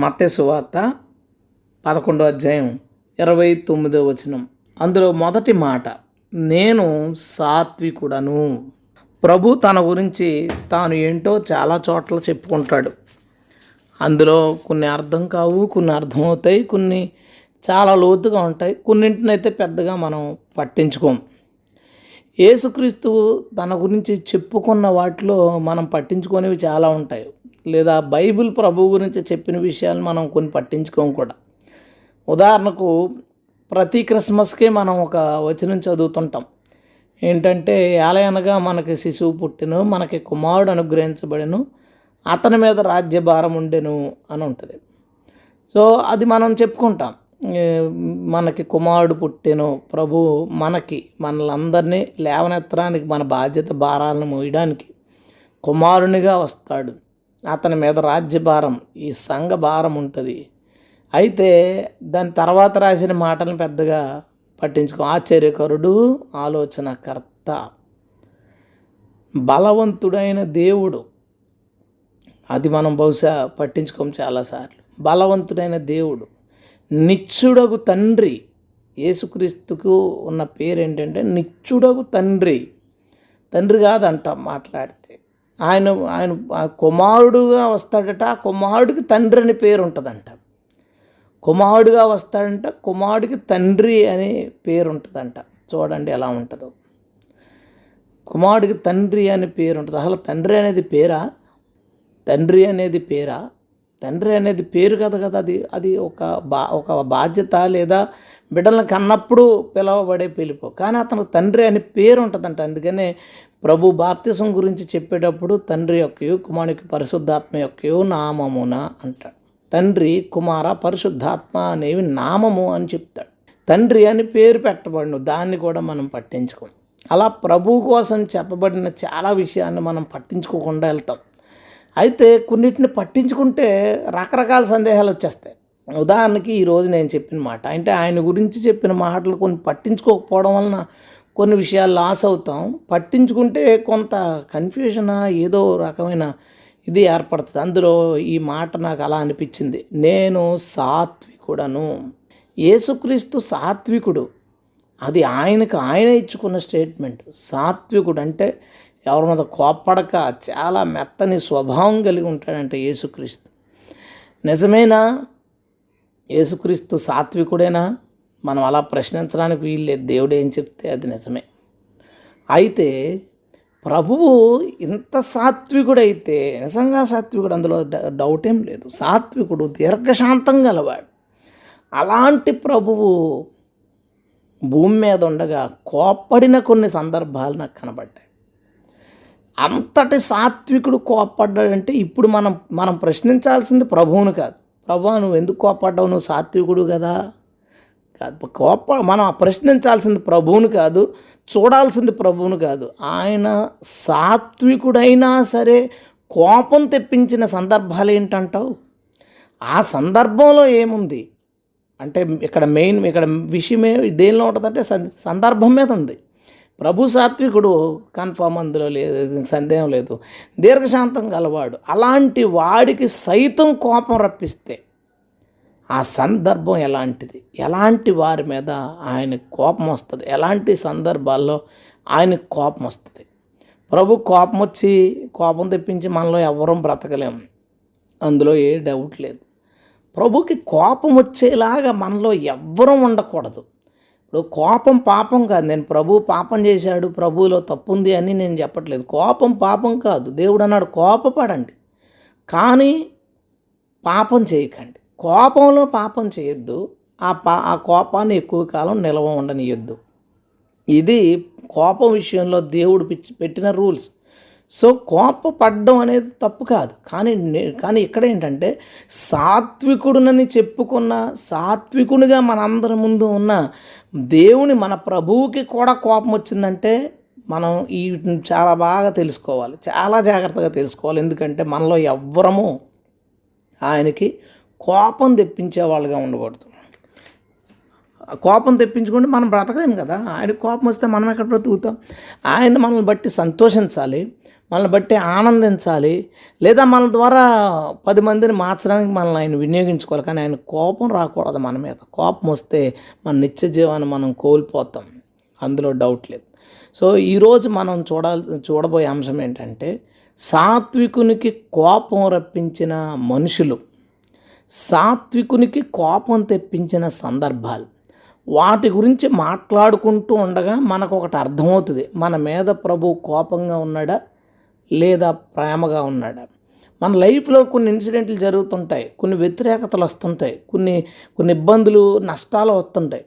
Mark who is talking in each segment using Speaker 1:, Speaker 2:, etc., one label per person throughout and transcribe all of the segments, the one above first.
Speaker 1: మత్స్సువార్త పదకొండో అధ్యాయం ఇరవై తొమ్మిదో వచనం. అందులో మొదటి మాట నేను సాత్వికుడను. ప్రభు తన గురించి తాను ఏంటో చాలా చోట్ల చెప్పుకుంటాడు. అందులో కొన్ని అర్థం కావు కొన్ని అర్థమవుతాయి కొన్ని చాలా లోతుగా ఉంటాయి. కొన్నింటినైతే పెద్దగా మనం పట్టించుకోం. యేసుక్రీస్తు తన గురించి చెప్పుకున్న వాటిలో మనం పట్టించుకునేవి చాలా ఉంటాయి. లేదా బైబిల్ ప్రభు గురించి చెప్పిన విషయాలు మనం కొన్ని పట్టించుకోం కూడా. ఉదాహరణకు ప్రతి క్రిస్మస్కి మనం ఒక వచనం చదువుతుంటాం. ఏంటంటే ఏలయనగా మనకి శిశువు పుట్టెను మనకి కుమారుడు అనుగ్రహించబడెను అతని మీద రాజ్యభారం ఉండెను అని ఉంటుంది. సో అది మనం చెప్పుకుంటాం. మనకి కుమారుడు పుట్టెను ప్రభు మనకి మనలందరినీ లేవనెత్తడానికి మన బాధ్యత భారాలను మోయడానికి కుమారునిగా వస్తాడు. అతని మీద రాజ్యభారం ఈ సంఘ భారం ఉంటుంది. అయితే దాని తర్వాత రాసిన మాటలను పెద్దగా పట్టించుకో ఆశ్చర్యకరుడు ఆలోచనకర్త. బలవంతుడైన దేవుడు. అది మనం బహుశా పట్టించుకోం చాలాసార్లు. బలవంతుడైన దేవుడు. నిత్యుడగు తండ్రి. యేసుక్రీస్తుకు ఉన్న పేరు ఏంటంటే నిత్యుడగు తండ్రి. తండ్రి కాదంట మాట్లాడితే. ఆయన ఆయన కుమారుడుగా వస్తాడట ఆ కుమారుడికి తండ్రి అని పేరు ఉంటుందంట. కుమారుడుగా వస్తాడంట కుమారుడికి తండ్రి అనే పేరు ఉంటుందంట. చూడండి ఎలా ఉంటుందో. కుమారుడికి తండ్రి అనే పేరు ఉంటుంది. అసలు తండ్రి అనేది పేరా? తండ్రి అనేది పేరా? తండ్రి అనేది పేరు కదా కదా అది అది ఒక బా ఒక బాధ్యత లేదా బిడ్డలను కన్నప్పుడు పిలవబడే పిలుపు. కానీ అతను తండ్రి అని పేరు ఉంటుందంట. అందుకనే ప్రభు బాప్తిసం గురించి చెప్పేటప్పుడు తండ్రి యొక్కయో కుమారునికి పరిశుద్ధాత్మ యొక్కయో నామమున అంటాడు. తండ్రి కుమార పరిశుద్ధాత్మ అనేవి నామము అని చెప్తాడు. తండ్రి అని పేరు పెట్టబడును దాన్ని కూడా మనం పట్టించుకోం అలా ప్రభు కోసం చెప్పబడిన చాలా విషయాన్ని మనం పట్టించుకోకుండా వెళ్తాం. అయితే కొన్నిటిని పట్టించుకుంటే రకరకాల సందేహాలు వచ్చేస్తాయి. ఉదాహరణకి ఈరోజు నేను చెప్పిన మాట. అంటే ఆయన గురించి చెప్పిన మాటలు కొన్ని పట్టించుకోకపోవడం వలన కొన్ని విషయాలు లాస్ అవుతాం. పట్టించుకుంటే కొంత కన్ఫ్యూజన్ ఏదో రకమైన ఇది ఏర్పడుతుంది. అందులో ఈ మాట నాకు అలా అనిపించింది. నేను సాత్వికుడను. యేసుక్రీస్తు సాత్వికుడు. అది ఆయనకు ఆయన ఇచ్చుకున్న స్టేట్మెంట్. సాత్వికుడు అంటే ఎవరి మీద కోప్పడక చాలా మెత్తని స్వభావం కలిగి ఉంటాడంటే యేసుక్రీస్తు. నిజమేనా? యేసుక్రీస్తు సాత్వికుడేనా? మనం అలా ప్రశ్నించడానికి వీల్లేదు. దేవుడు ఏం చెప్తే అది నిజమే. అయితే ప్రభువు ఇంత సాత్వికుడైతే నిజంగా సాత్వికుడు అందులో డౌట్ ఏం లేదు. సాత్వికుడు దీర్ఘశాంతం గలవాడు. అలాంటి ప్రభువు భూమి మీద ఉండగా కోప్పడిన కొన్ని సందర్భాలు నాకు కనబడ్డాయి. అంతటి సాత్వికుడు కోప్పడ్డాడంటే ఇప్పుడు మనం మనం ప్రశ్నించాల్సింది ప్రభువును కాదు. ప్రభు నువ్వు ఎందుకు కోపడ్డావు నువ్వు సాత్వికుడు కదా. కాదు కోప మనం ప్రశ్నించాల్సింది ప్రభువును కాదు చూడాల్సింది ప్రభువును కాదు. ఆయన సాత్వికుడైనా సరే కోపం తెప్పించిన సందర్భాలు ఏంటంటావు? ఆ సందర్భంలో ఏముంది? అంటే ఇక్కడ మెయిన్ ఇక్కడ విషయమే దేనిలో ఉంటుందంటే సందర్భం మీద ఉంది. ప్రభు సాత్వికుడు కన్ఫామ్ అందులో లేదు సందేహం లేదు. దీర్ఘశాంతం గలవాడు. అలాంటి వాడికి సైతం కోపం రప్పిస్తే ఆ సందర్భం ఎలాంటిది? ఎలాంటి వారి మీద ఆయన కోపం వస్తుంది? ఎలాంటి సందర్భాల్లో ఆయన కోపం వస్తుంది? ప్రభు కోపం వచ్చి కోపం తెప్పించి మనలో ఎవరూ బ్రతకలేము అందులో ఏ డౌట్ లేదు. ప్రభుకి కోపం వచ్చేలాగా మనలో ఎవ్వరం ఉండకూడదు. ఇప్పుడు కోపం పాపం కాదు. నేను ప్రభు పాపం చేశాడు ప్రభువులో తప్పు ఉంది అని నేను చెప్పట్లేదు. కోపం పాపం కాదు. దేవుడు అన్నాడు కోపపడండి కానీ పాపం చేయకండి. కోపంలో పాపం చేయొద్దు. ఆ పా ఆ కోపాన్ని ఎక్కువ కాలం నిల్వ ఉండనియొద్దు. ఇది కోపం విషయంలో దేవుడు పిచ్చి పెట్టిన రూల్స్. సో కోపపడడం అనేది తప్పు కాదు. కానీ నే- కానీ ఇక్కడ ఏంటంటే సాత్వికుడునని చెప్పుకున్న సాత్వికునిగా మనందరి ముందు ఉన్న దేవుని మన ప్రభువుకి కూడా కోపం వచ్చిందంటే మనం ఈ చాలా బాగా తెలుసుకోవాలి. చాలా జాగ్రత్తగా తెలుసుకోవాలి. ఎందుకంటే మనలో ఎవ్వరము ఆయనకి కోపం తెప్పించే వాళ్ళుగా ఉండకూడదు. కోపం తెప్పించుకుంటే మనం బ్రతకలేము కదా. ఆయన కోపం వస్తే మనం ఎక్కడ బ్రతుకుతాం? ఆయన మనల్ని బట్టి సంతోషించాలి. మనల్ని బట్టి ఆనందించాలి. లేదా మన ద్వారా పది మందిని మార్చడానికి మనల్ని ఆయన వినియోగించుకోవాలి. కానీ ఆయన కోపం రాకూడదు మన మీద. కోపం వస్తే మన నిత్య జీవాన్ని మనం కోల్పోతాం. అందులో డౌట్ లేదు. సో ఈరోజు మనం చూడాలి చూడబోయే అంశం ఏంటంటే సాత్వికునికి కోపం రప్పించిన మనుషులు సాత్వికునికి కోపం తెప్పించిన సందర్భాలు వాటి గురించి మాట్లాడుకుంటూ ఉండగా మనకు ఒకటి అర్థమవుతుంది. మన మీద ప్రభు కోపంగా ఉన్నాడా? లేదా ప్రేమగా ఉన్నాడా? మన లైఫ్లో కొన్ని ఇన్సిడెంట్లు జరుగుతుంటాయి. కొన్ని వ్యతిరేకతలు వస్తుంటాయి. కొన్ని కొన్ని ఇబ్బందులు నష్టాలు వస్తుంటాయి.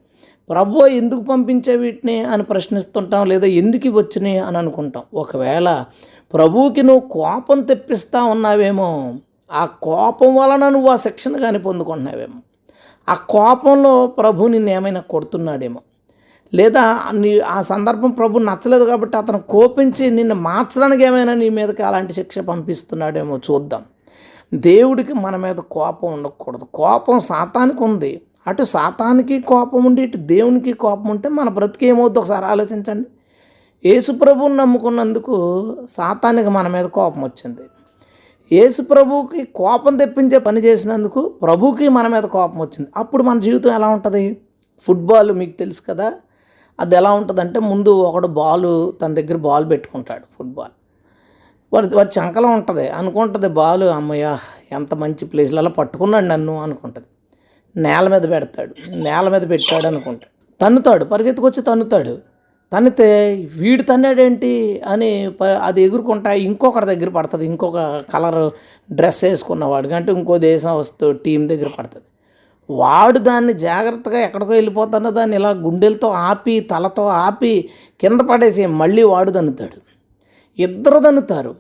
Speaker 1: ప్రభు ఎందుకు పంపించే వీటిని అని ప్రశ్నిస్తుంటాం లేదా ఎందుకు వచ్చినాయి అని అనుకుంటాం. ఒకవేళ ప్రభువుకి నువ్వు కోపం తెప్పిస్తా ఉన్నావేమో ఆ కోపం వలన నువ్వు ఆ శిక్షణ కానీ పొందుకుంటున్నావేమో. ఆ కోపంలో ప్రభు నిన్ను ఏమైనా కొడుతున్నాడేమో. లేదా నీ ఆ సందర్భం ప్రభు నచ్చలేదు కాబట్టి అతను కోపించి నిన్ను మార్చడానికి ఏమైనా నీ మీదకి అలాంటి శిక్ష పంపిస్తున్నాడేమో చూద్దాం. దేవుడికి మన మీద కోపం ఉండకూడదు. కోపం సాతానికి ఉంది. అటు సాతానికి కోపం ఉండి ఇటు దేవునికి కోపం ఉంటే మన బ్రతికి ఏమవుద్ది? ఒకసారి ఆలోచించండి. యేసు ప్రభువుని నమ్ముకున్నందుకు సాతానికి మన మీద కోపం వచ్చింది. యేసు ప్రభువుకి కోపం తెప్పించే పని చేసినందుకు ప్రభుకి మన మీద కోపం వచ్చింది. అప్పుడు మన జీవితం ఎలా ఉంటుంది? ఫుట్బాల్ మీకు తెలుసు కదా. అది ఎలా ఉంటుందంటే ముందు ఒకడు బాల్ తన దగ్గర బాల్ పెట్టుకుంటాడు ఫుట్బాల్. వాడి వాడి చంకలం ఉంటుంది. అనుకుంటుంది బాల్ అమ్మయ్య ఎంత మంచి ప్లేస్లలో పట్టుకున్నాడు నన్ను అనుకుంటుంది. నేల మీద పెడతాడు. నేల మీద పెట్టాడు అనుకుంటాడు తన్నుతాడు. పరిగెత్తుకొచ్చి తన్నుతాడు. తన్నితే వీడు తన్నాడేంటి అని ప- అది ఎగురుకుంటా ఇంకొకటి దగ్గర పడుతుంది. ఇంకొక కలర్ డ్రెస్ వేసుకున్నవాడు అంటే ఇంకో దేశం వస్తూ టీం దగ్గర పడుతుంది. వాడు దాన్ని జాగ్రత్తగా ఎక్కడికో వెళ్ళిపోతానో దాన్ని ఇలా గుండెలతో ఆపి తలతో ఆపి కింద పడేసి మళ్ళీ వాడు దన్నుతాడు ఇద్దరు దన్నుతారు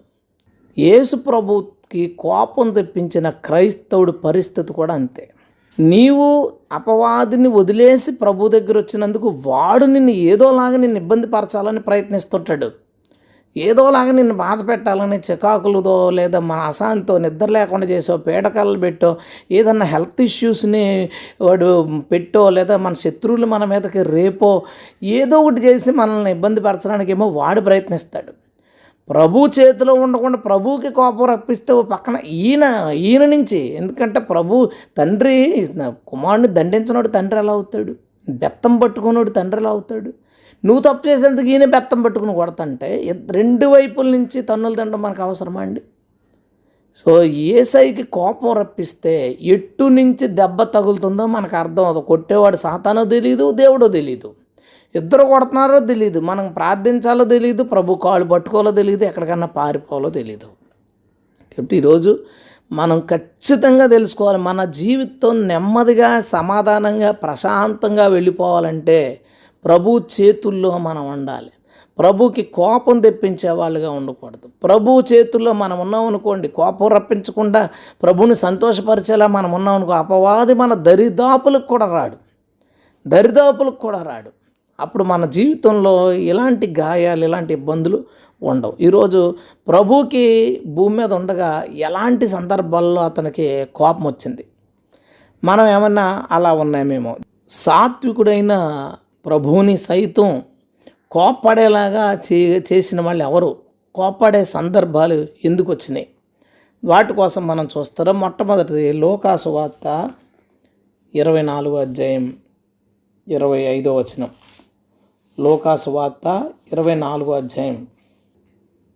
Speaker 1: యేసు ప్రభుకి కోపం తెప్పించిన క్రైస్తవుడి పరిస్థితి కూడా అంతే. నీవు అపవాదిని వదిలేసి ప్రభు దగ్గర వచ్చినందుకు వాడు నిన్ను ఏదోలాగా నిన్ను ఇబ్బంది పరచాలని ప్రయత్నిస్తుంటాడు. ఏదోలాగా నిన్ను బాధ పెట్టాలని చికాకులతో లేదా మన అశాంతితో నిద్ర లేకుండా చేసో పీడకలు పెట్టో ఏదన్నా హెల్త్ ఇష్యూస్ని వాడు పెట్టో లేదా మన శత్రువులు మన మీదకి రేపో ఏదో ఒకటి చేసి మనల్ని ఇబ్బంది పరచడానికి ఏమో వాడు ప్రయత్నిస్తాడు. ప్రభు చేతిలో ఉండకుండా ప్రభుకి కోపం రప్పిస్తే పక్కన ఈయన ఈయన నుంచి. ఎందుకంటే ప్రభు తండ్రి కుమారుని దండించినోడు తండ్రి ఎలా అవుతాడు? బెత్తం పట్టుకున్నోడు తండ్రి ఎలా అవుతాడు? నువ్వు తప్పు చేసేందుకు ఈయన బెత్తం పట్టుకుని కొడతంటే రెండు వైపుల నుంచి తన్నులు తినడం మనకు అవసరమా అండి? సో ఏసైకి కోపం రప్పిస్తే ఎట్టు నుంచి దెబ్బ తగులుతుందో మనకు అర్థం అవుతుంది కొట్టేవాడు సాతానో తెలియదు దేవుడో తెలియదు ఇద్దరు కొడుతున్నారో తెలియదు మనం ప్రార్థించాలో తెలియదు ప్రభు కాళ్ళు పట్టుకోవాలో తెలియదు ఎక్కడికన్నా పారిపోవాలో తెలియదు కాబట్టి ఈరోజు మనం ఖచ్చితంగా తెలుసుకోవాలి. మన జీవితం నెమ్మదిగా సమాధానంగా ప్రశాంతంగా వెళ్ళిపోవాలంటే ప్రభు చేతుల్లో మనం ఉండాలి. ప్రభుకి కోపం తెప్పించే వాళ్ళుగా ఉండకూడదు. ప్రభు చేతుల్లో మనం ఉన్నాం అనుకోండి కోపం రప్పించకుండా ప్రభుని సంతోషపరిచేలా మనం ఉన్నాం అనుకో అపవాది మన దరిదాపులకు కూడా రాడు. దరిదాపులకు కూడా రాడు. అప్పుడు మన జీవితంలో ఇలాంటి గాయాలు ఇలాంటి ఇబ్బందులు ఉండవు. ఈరోజు ప్రభుకి భూమి మీద ఉండగా ఎలాంటి సందర్భాల్లో అతనికి కోపం వచ్చింది? మనం ఏమన్నా అలా ఉన్నామేమో? సాత్వికుడైన ప్రభువుని సైతం కోప్పడేలాగా చే చేసిన వాళ్ళు ఎవరు? కోప్పడే సందర్భాలు ఎందుకు వచ్చినాయి? వాటి కోసం మనం చూస్తారా? మొట్టమొదటిది లోకాసు వార్త ఇరవై నాలుగో అధ్యాయం ఇరవై ఐదో వచనం. లోకాసు వార్త ఇరవై నాలుగో అధ్యాయం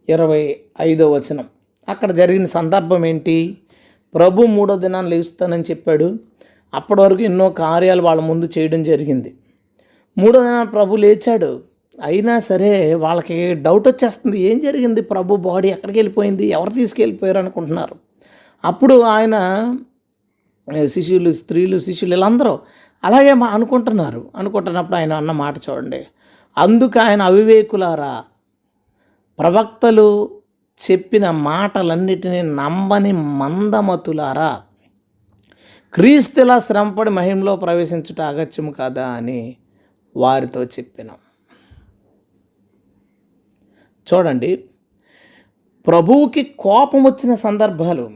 Speaker 1: ఇరవై ఐదో వచనం. అక్కడ జరిగిన సందర్భం ఏంటి? ప్రభు మూడో దినాన్ని లేస్తానని చెప్పాడు. అప్పటి వరకు ఎన్నో కార్యాలు వాళ్ళ ముందు చేయడం జరిగింది. మూడో దిన ప్రభు లేచాడు. అయినా సరే వాళ్ళకి డౌట్ వచ్చేస్తుంది. ఏం జరిగింది? ప్రభు బాడీ ఎక్కడికి వెళ్ళిపోయింది? ఎవరు తీసుకెళ్ళిపోయారు అనుకుంటున్నారు? అప్పుడు ఆయన శిష్యులు స్త్రీలు శిష్యులు వీళ్ళందరూ అలాగే మా అనుకుంటున్నారు. అనుకుంటున్నప్పుడు ఆయన అన్న మాట చూడండి. అందుకు ఆయన అవివేకులారా ప్రవక్తలు చెప్పిన మాటలన్నిటినీ నమ్మని మందమతులారా క్రీస్తులా శ్రమపడి మహిమలో ప్రవేశించుట అగత్యం కాదా అని వారితో చెప్పినాం. చూడండి ప్రభువుకి కోపం వచ్చిన సందర్భాలు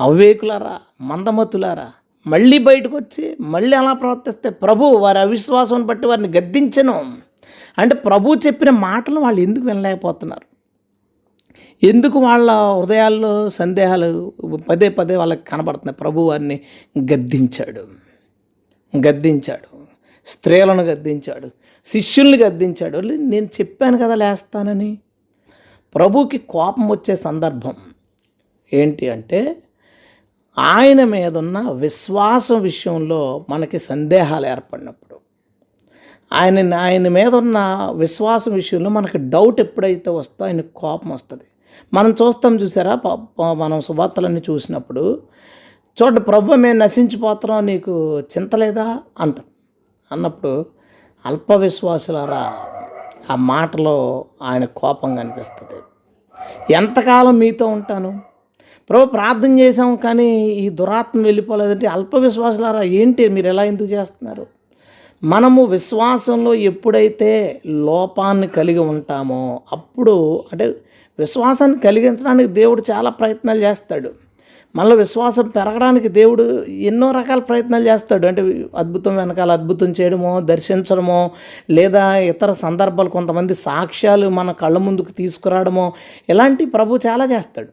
Speaker 1: అవివేకులారా మందమతులారా మళ్ళీ బయటకు వచ్చి మళ్ళీ అలా ప్రవర్తిస్తే ప్రభు వారి అవిశ్వాసం బట్టి వారిని గద్దించను. అంటే ప్రభు చెప్పిన మాటలు వాళ్ళు ఎందుకు వినలేకపోతున్నారు? ఎందుకు వాళ్ళ హృదయాల్లో సందేహాలు పదే పదే వాళ్ళకి కనబడుతున్నాయి? ప్రభు వారిని గద్దించాడు. గద్దించాడు. స్త్రీలను గద్దించాడు శిష్యుల్ని గద్దించాడు. నేను చెప్పాను కదా లేస్తానని. ప్రభుకి కోపం వచ్చే సందర్భం ఏంటి అంటే ఆయన మీద ఉన్న విశ్వాసం విషయంలో మనకి సందేహాలు ఏర్పడినప్పుడు ఆయన ఆయన మీద ఉన్న విశ్వాసం విషయంలో మనకి డౌట్ ఎప్పుడైతే వస్తో ఆయన కోపం వస్తుంది. మనం చూస్తాం చూసారా ప- మనం సువార్తలన్నీ చూసినప్పుడు చూడండి ప్రభు మేము నశించిపోతున్నాం నీకు చింత లేదా? అంటాం. అన్నప్పుడు అల్ప విశ్వాసులారా ఆ మాటలో ఆయన కోపం కనిపిస్తుంది. ఎంతకాలం మీతో ఉంటాను? ప్రభు ప్రార్థన చేసాం కానీ ఈ దురాత్మ వెళ్ళిపోలేదంటే అల్పవిశ్వాసులారా ఏంటి మీరు ఎలా ఎందుకు చేస్తున్నారు? మనము విశ్వాసంలో ఎప్పుడైతే లోపాన్ని కలిగి ఉంటామో అప్పుడు అంటే విశ్వాసాన్ని కలిగించడానికి దేవుడు చాలా ప్రయత్నాలు చేస్తాడు. మనలో విశ్వాసం పెరగడానికి దేవుడు ఎన్నో రకాల ప్రయత్నాలు చేస్తాడు. అంటే అద్భుతం వెనకాల అద్భుతం చేయడమో దర్శించడమో లేదా ఇతర సందర్భాలు కొంతమంది సాక్ష్యాలు మన కళ్ళ ముందుకు తీసుకురావడమో ఇలాంటి ప్రభు చాలా చేస్తాడు.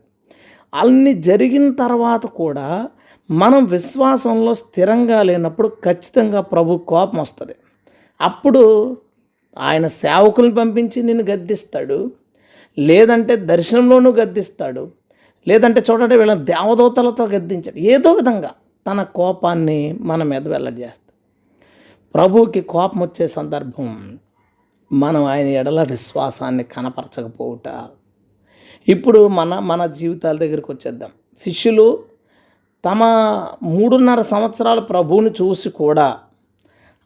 Speaker 1: అన్ని జరిగిన తర్వాత కూడా మనం విశ్వాసంలో స్థిరంగా లేనప్పుడు ఖచ్చితంగా ప్రభు కోపం వస్తుంది. అప్పుడు ఆయన సేవకులను పంపించి నిన్ను గద్దిస్తాడు. లేదంటే దర్శనంలోనూ గద్దిస్తాడు. లేదంటే చూడండి వీళ్ళని దేవదూతలతో గద్దించాడు. ఏదో విధంగా తన కోపాన్ని మన మీద వెల్లడి చేస్తాడు ప్రభువుకి కోపం వచ్చే సందర్భం మనం ఆయన ఎడల విశ్వాసాన్ని కనపరచకపోవుట. ఇప్పుడు మన మన జీవితాల దగ్గరికి వచ్చేద్దాం. శిష్యులు తమ మూడున్నర సంవత్సరాల ప్రభువుని చూసి కూడా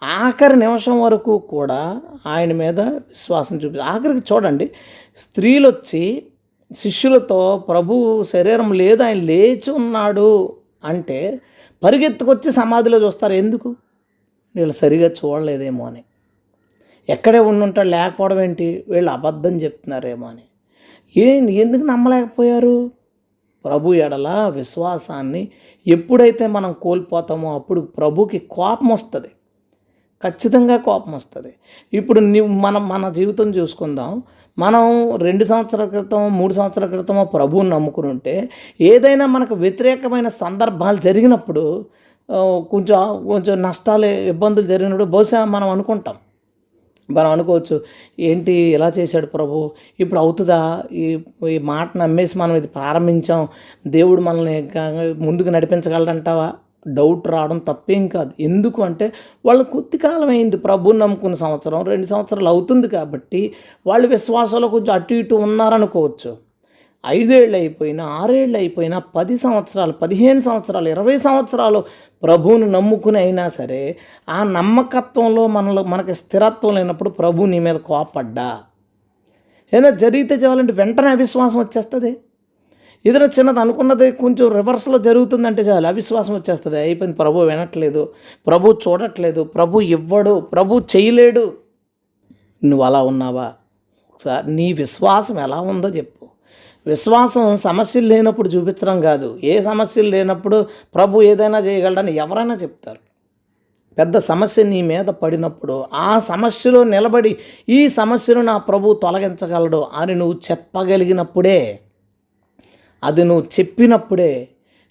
Speaker 1: ఆఖరి నిమిషం వరకు కూడా ఆయన మీద విశ్వాసం చూపి ఆఖరికి చూడండి స్త్రీలు వచ్చి శిష్యులతో ప్రభు శరీరం లేదు ఆయన లేచి ఉన్నాడు. అంటే పరిగెత్తుకొచ్చి సమాధిలో చూస్తారు. ఎందుకు? వీళ్ళు సరిగా చూడలేదేమో అని. ఎక్కడే ఉండుంటాడు లేకపోవడం ఏంటి? వీళ్ళు అబద్ధం చెప్తున్నారేమో అని. ఏ ఎందుకు నమ్మలేకపోయారు? ప్రభు ఎడల విశ్వాసాన్ని ఎప్పుడైతే మనం కోల్పోతామో అప్పుడు ప్రభుకి కోపం వస్తుంది. ఖచ్చితంగా కోపం వస్తుంది. ఇప్పుడు నీవు మనం మన జీవితం చూసుకుందాం. మనం రెండు సంవత్సరాల క్రితం మూడు సంవత్సరాల క్రితం ప్రభువుని నమ్ముకుని ఉంటే ఏదైనా మనకు వ్యతిరేకమైన సందర్భాలు జరిగినప్పుడు కొంచెం కొంచెం నష్టాలు ఇబ్బందులు జరిగినప్పుడు బహుశా మనం అనుకుంటాం. మనం అనుకోవచ్చు ఏంటి ఎలా చేశాడు ప్రభు? ఇప్పుడు అవుతుందా? ఈ ఈ మాట నమ్మేసి మనం ఇది ప్రారంభించాం. దేవుడు మనల్ని ముందుకు నడిపించగలడంటావా? డౌట్ రావడం తప్పేం కాదు. ఎందుకు అంటే వాళ్ళు కొద్ది కాలం అయింది ప్రభుని నమ్ముకున్న సంవత్సరం రెండు సంవత్సరాలు అవుతుంది కాబట్టి వాళ్ళు విశ్వాసంలో కొంచెం అటు ఇటు ఉన్నారనుకోవచ్చు. ఐదేళ్ళు అయిపోయినా ఆరేళ్ళు అయిపోయినా పది సంవత్సరాలు పదిహేను సంవత్సరాలు ఇరవై సంవత్సరాలు ప్రభువుని నమ్ముకుని అయినా సరే ఆ నమ్మకత్వంలో మనలో మనకి స్థిరత్వం లేనప్పుడు ప్రభు నీ మీద కోపడ్డా? ఏదైనా జరిగితే చాలంటే వెంటనే అవిశ్వాసం వచ్చేస్తుంది. ఏదైనా చిన్నది అనుకున్నది కొంచెం రివర్స్లో జరుగుతుందంటే చాలు అవిశ్వాసం వచ్చేస్తుంది. అయిపోయింది ప్రభు వినట్లేదు ప్రభు చూడట్లేదు ప్రభు ఇవ్వడు ప్రభు చేయలేడు. నువ్వు అలా ఉన్నావా? ఒకసారి నీ విశ్వాసం ఎలా ఉందో చెప్పు. విశ్వాసం సమస్యలు లేనప్పుడు చూపించడం కాదు. ఏ సమస్యలు లేనప్పుడు ప్రభు ఏదైనా చేయగలడని ఎవరైనా చెప్తారు. పెద్ద సమస్య నీ మీద పడినప్పుడు ఆ సమస్యలో నిలబడి ఈ సమస్యను నా ప్రభు తొలగించగలడు అని నువ్వు చెప్పగలిగినప్పుడే అది నువ్వు చెప్పినప్పుడే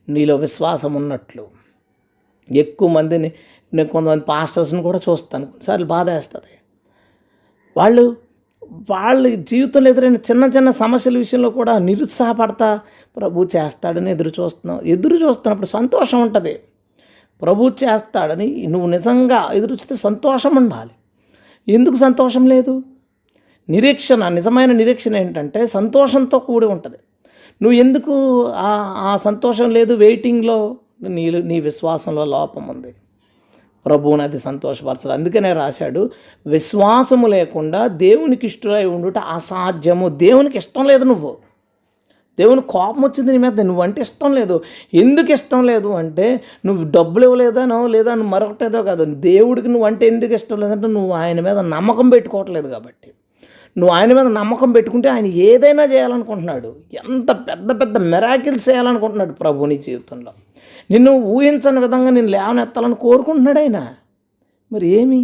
Speaker 1: నీలో విశ్వాసం ఉన్నట్లు. ఎక్కువ మందిని నేను కొంతమంది పాస్టర్స్ని కూడా చూస్తాను. కొన్నిసార్లు బాధ వేస్తుంది వాళ్ళు వాళ్ళ జీవితంలో ఎదురైన చిన్న చిన్న సమస్యల విషయంలో కూడా నిరుత్సాహపడతా ప్రభు చేస్తాడని ఎదురు చూస్తున్నాం ఎదురు చూస్తున్నప్పుడు సంతోషం ఉంటుంది. ప్రభు చేస్తాడని నువ్వు నిజంగా ఎదురు చూస్తే సంతోషం ఉండాలి. ఎందుకు సంతోషం లేదు? నిరీక్షణ నిజమైన నిరీక్షణ ఏంటంటే సంతోషంతో కూడి ఉంటుంది. నువ్వు ఎందుకు ఆ ఆ సంతోషం లేదు వెయిటింగ్లో? నీ నీ విశ్వాసంలో లోపం ఉంది. ప్రభువుని అది సంతోషపరచదు అందుకనే రాశాడు విశ్వాసము లేకుండా దేవునికి ఇష్టమై ఉండుట అసాధ్యము. దేవునికి ఇష్టం లేదు నువ్వు. దేవుని కోపం వచ్చింది నీ మీద. నువ్వంటే ఇష్టం లేదు. ఎందుకు ఇష్టం లేదు అంటే నువ్వు డబ్బులు ఇవ్వలేదానో లేదా నువ్వు మరొకటేదో కాదు. దేవుడికి నువ్వు అంటే ఎందుకు ఇష్టం లేదంటే నువ్వు ఆయన మీద నమ్మకం పెట్టుకోవట్లేదు కాబట్టి. నువ్వు ఆయన మీద నమ్మకం పెట్టుకుంటే ఆయన ఏదైనా చేయాలనుకుంటున్నాడు. ఎంత పెద్ద పెద్ద మెరాకిల్స్ చేయాలనుకుంటున్నాడు ప్రభు నీ జీవితంలో. నిన్ను ఊహించని విధంగా నేను లేవనెత్తాలని కోరుకుంటున్నాడు ఆయన. మరి ఏమి?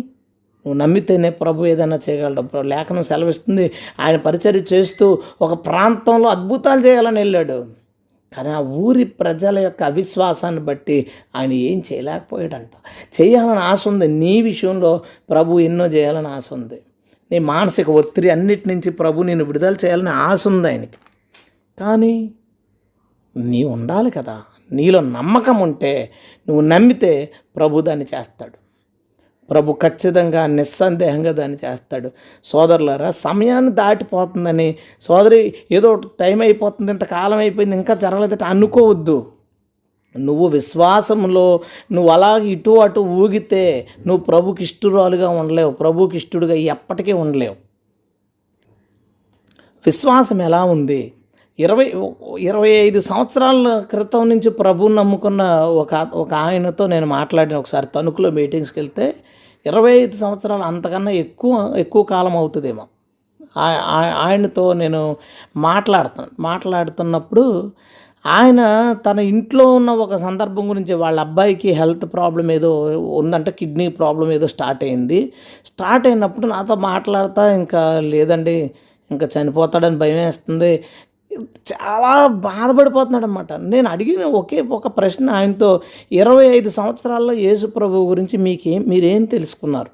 Speaker 1: నువ్వు నమ్మితేనే ప్రభు ఏదైనా చేయగలడు. ప్రభు లేఖనం సెలవిస్తుంది. ఆయన పరిచర్య చేస్తూ ఒక ప్రాంతంలో అద్భుతాలు చేయాలని వెళ్ళాడు. కానీ ఆ ఊరి ప్రజల యొక్క అవిశ్వాసాన్ని బట్టి ఆయన ఏం చేయలేకపోయాడంట. చేయాలని ఆశ ఉంది. నీ విషయంలో ప్రభు ఎన్నో చేయాలని ఆశ ఉంది. నీ మానసిక ఒత్తిడి అన్నిటి నుంచి ప్రభు నేను విడుదల చేయాలని ఆశ ఉంది ఆయనకి. కానీ నీ ఉండాలి కదా. నీలో నమ్మకం ఉంటే నువ్వు నమ్మితే ప్రభు దాన్ని చేస్తాడు. ప్రభు ఖచ్చితంగా నిస్సందేహంగా దాన్ని చేస్తాడు. సోదరులారా సమయాన్ని దాటిపోతుందని సోదరి ఏదో ఒకటి టైం అయిపోతుంది ఇంతకాలం అయిపోయింది ఇంకా జరగలేదట అనుకోవద్దు. నువ్వు విశ్వాసంలో నువ్వు అలా ఇటు అటు ఊగితే నువ్వు ప్రభుకి ఇష్టురాలుగా ఉండలేవు ప్రభుకి ఇష్టుడుగా ఎప్పటికీ ఉండలేవు. విశ్వాసం ఎలా ఉంది? ఇరవై ఇరవై ఐదు సంవత్సరాల క్రితం నుంచి ప్రభువు నమ్ముకున్న ఒక ఒక ఆయనతో నేను మాట్లాడిన ఒకసారి తణుకులో మీటింగ్స్కి వెళ్తే ఇరవై ఐదు సంవత్సరాలు అంతకన్నా ఎక్కువ ఎక్కువ కాలం అవుతుందేమో. ఆ- ఆయనతో నేను మాట్లాడుతాను మాట్లాడుతున్నప్పుడు ఆయన తన ఇంట్లో ఉన్న ఒక సందర్భం గురించి వాళ్ళ అబ్బాయికి హెల్త్ ప్రాబ్లం ఏదో ఉందంటే కిడ్నీ ప్రాబ్లం ఏదో స్టార్ట్ అయింది. స్టార్ట్ అయినప్పుడు నాతో మాట్లాడతా ఇంకా లేదండి ఇంకా చనిపోతాడని భయం వేస్తుంది. చాలా బాధపడిపోతున్నాడు అనమాట నేను అడిగిన ఒకే ఒక ప్రశ్న ఆయనతో ఇరవై ఐదు సంవత్సరాల్లో యేసుప్రభు గురించి మీకేం మీరేం తెలుసుకున్నారు?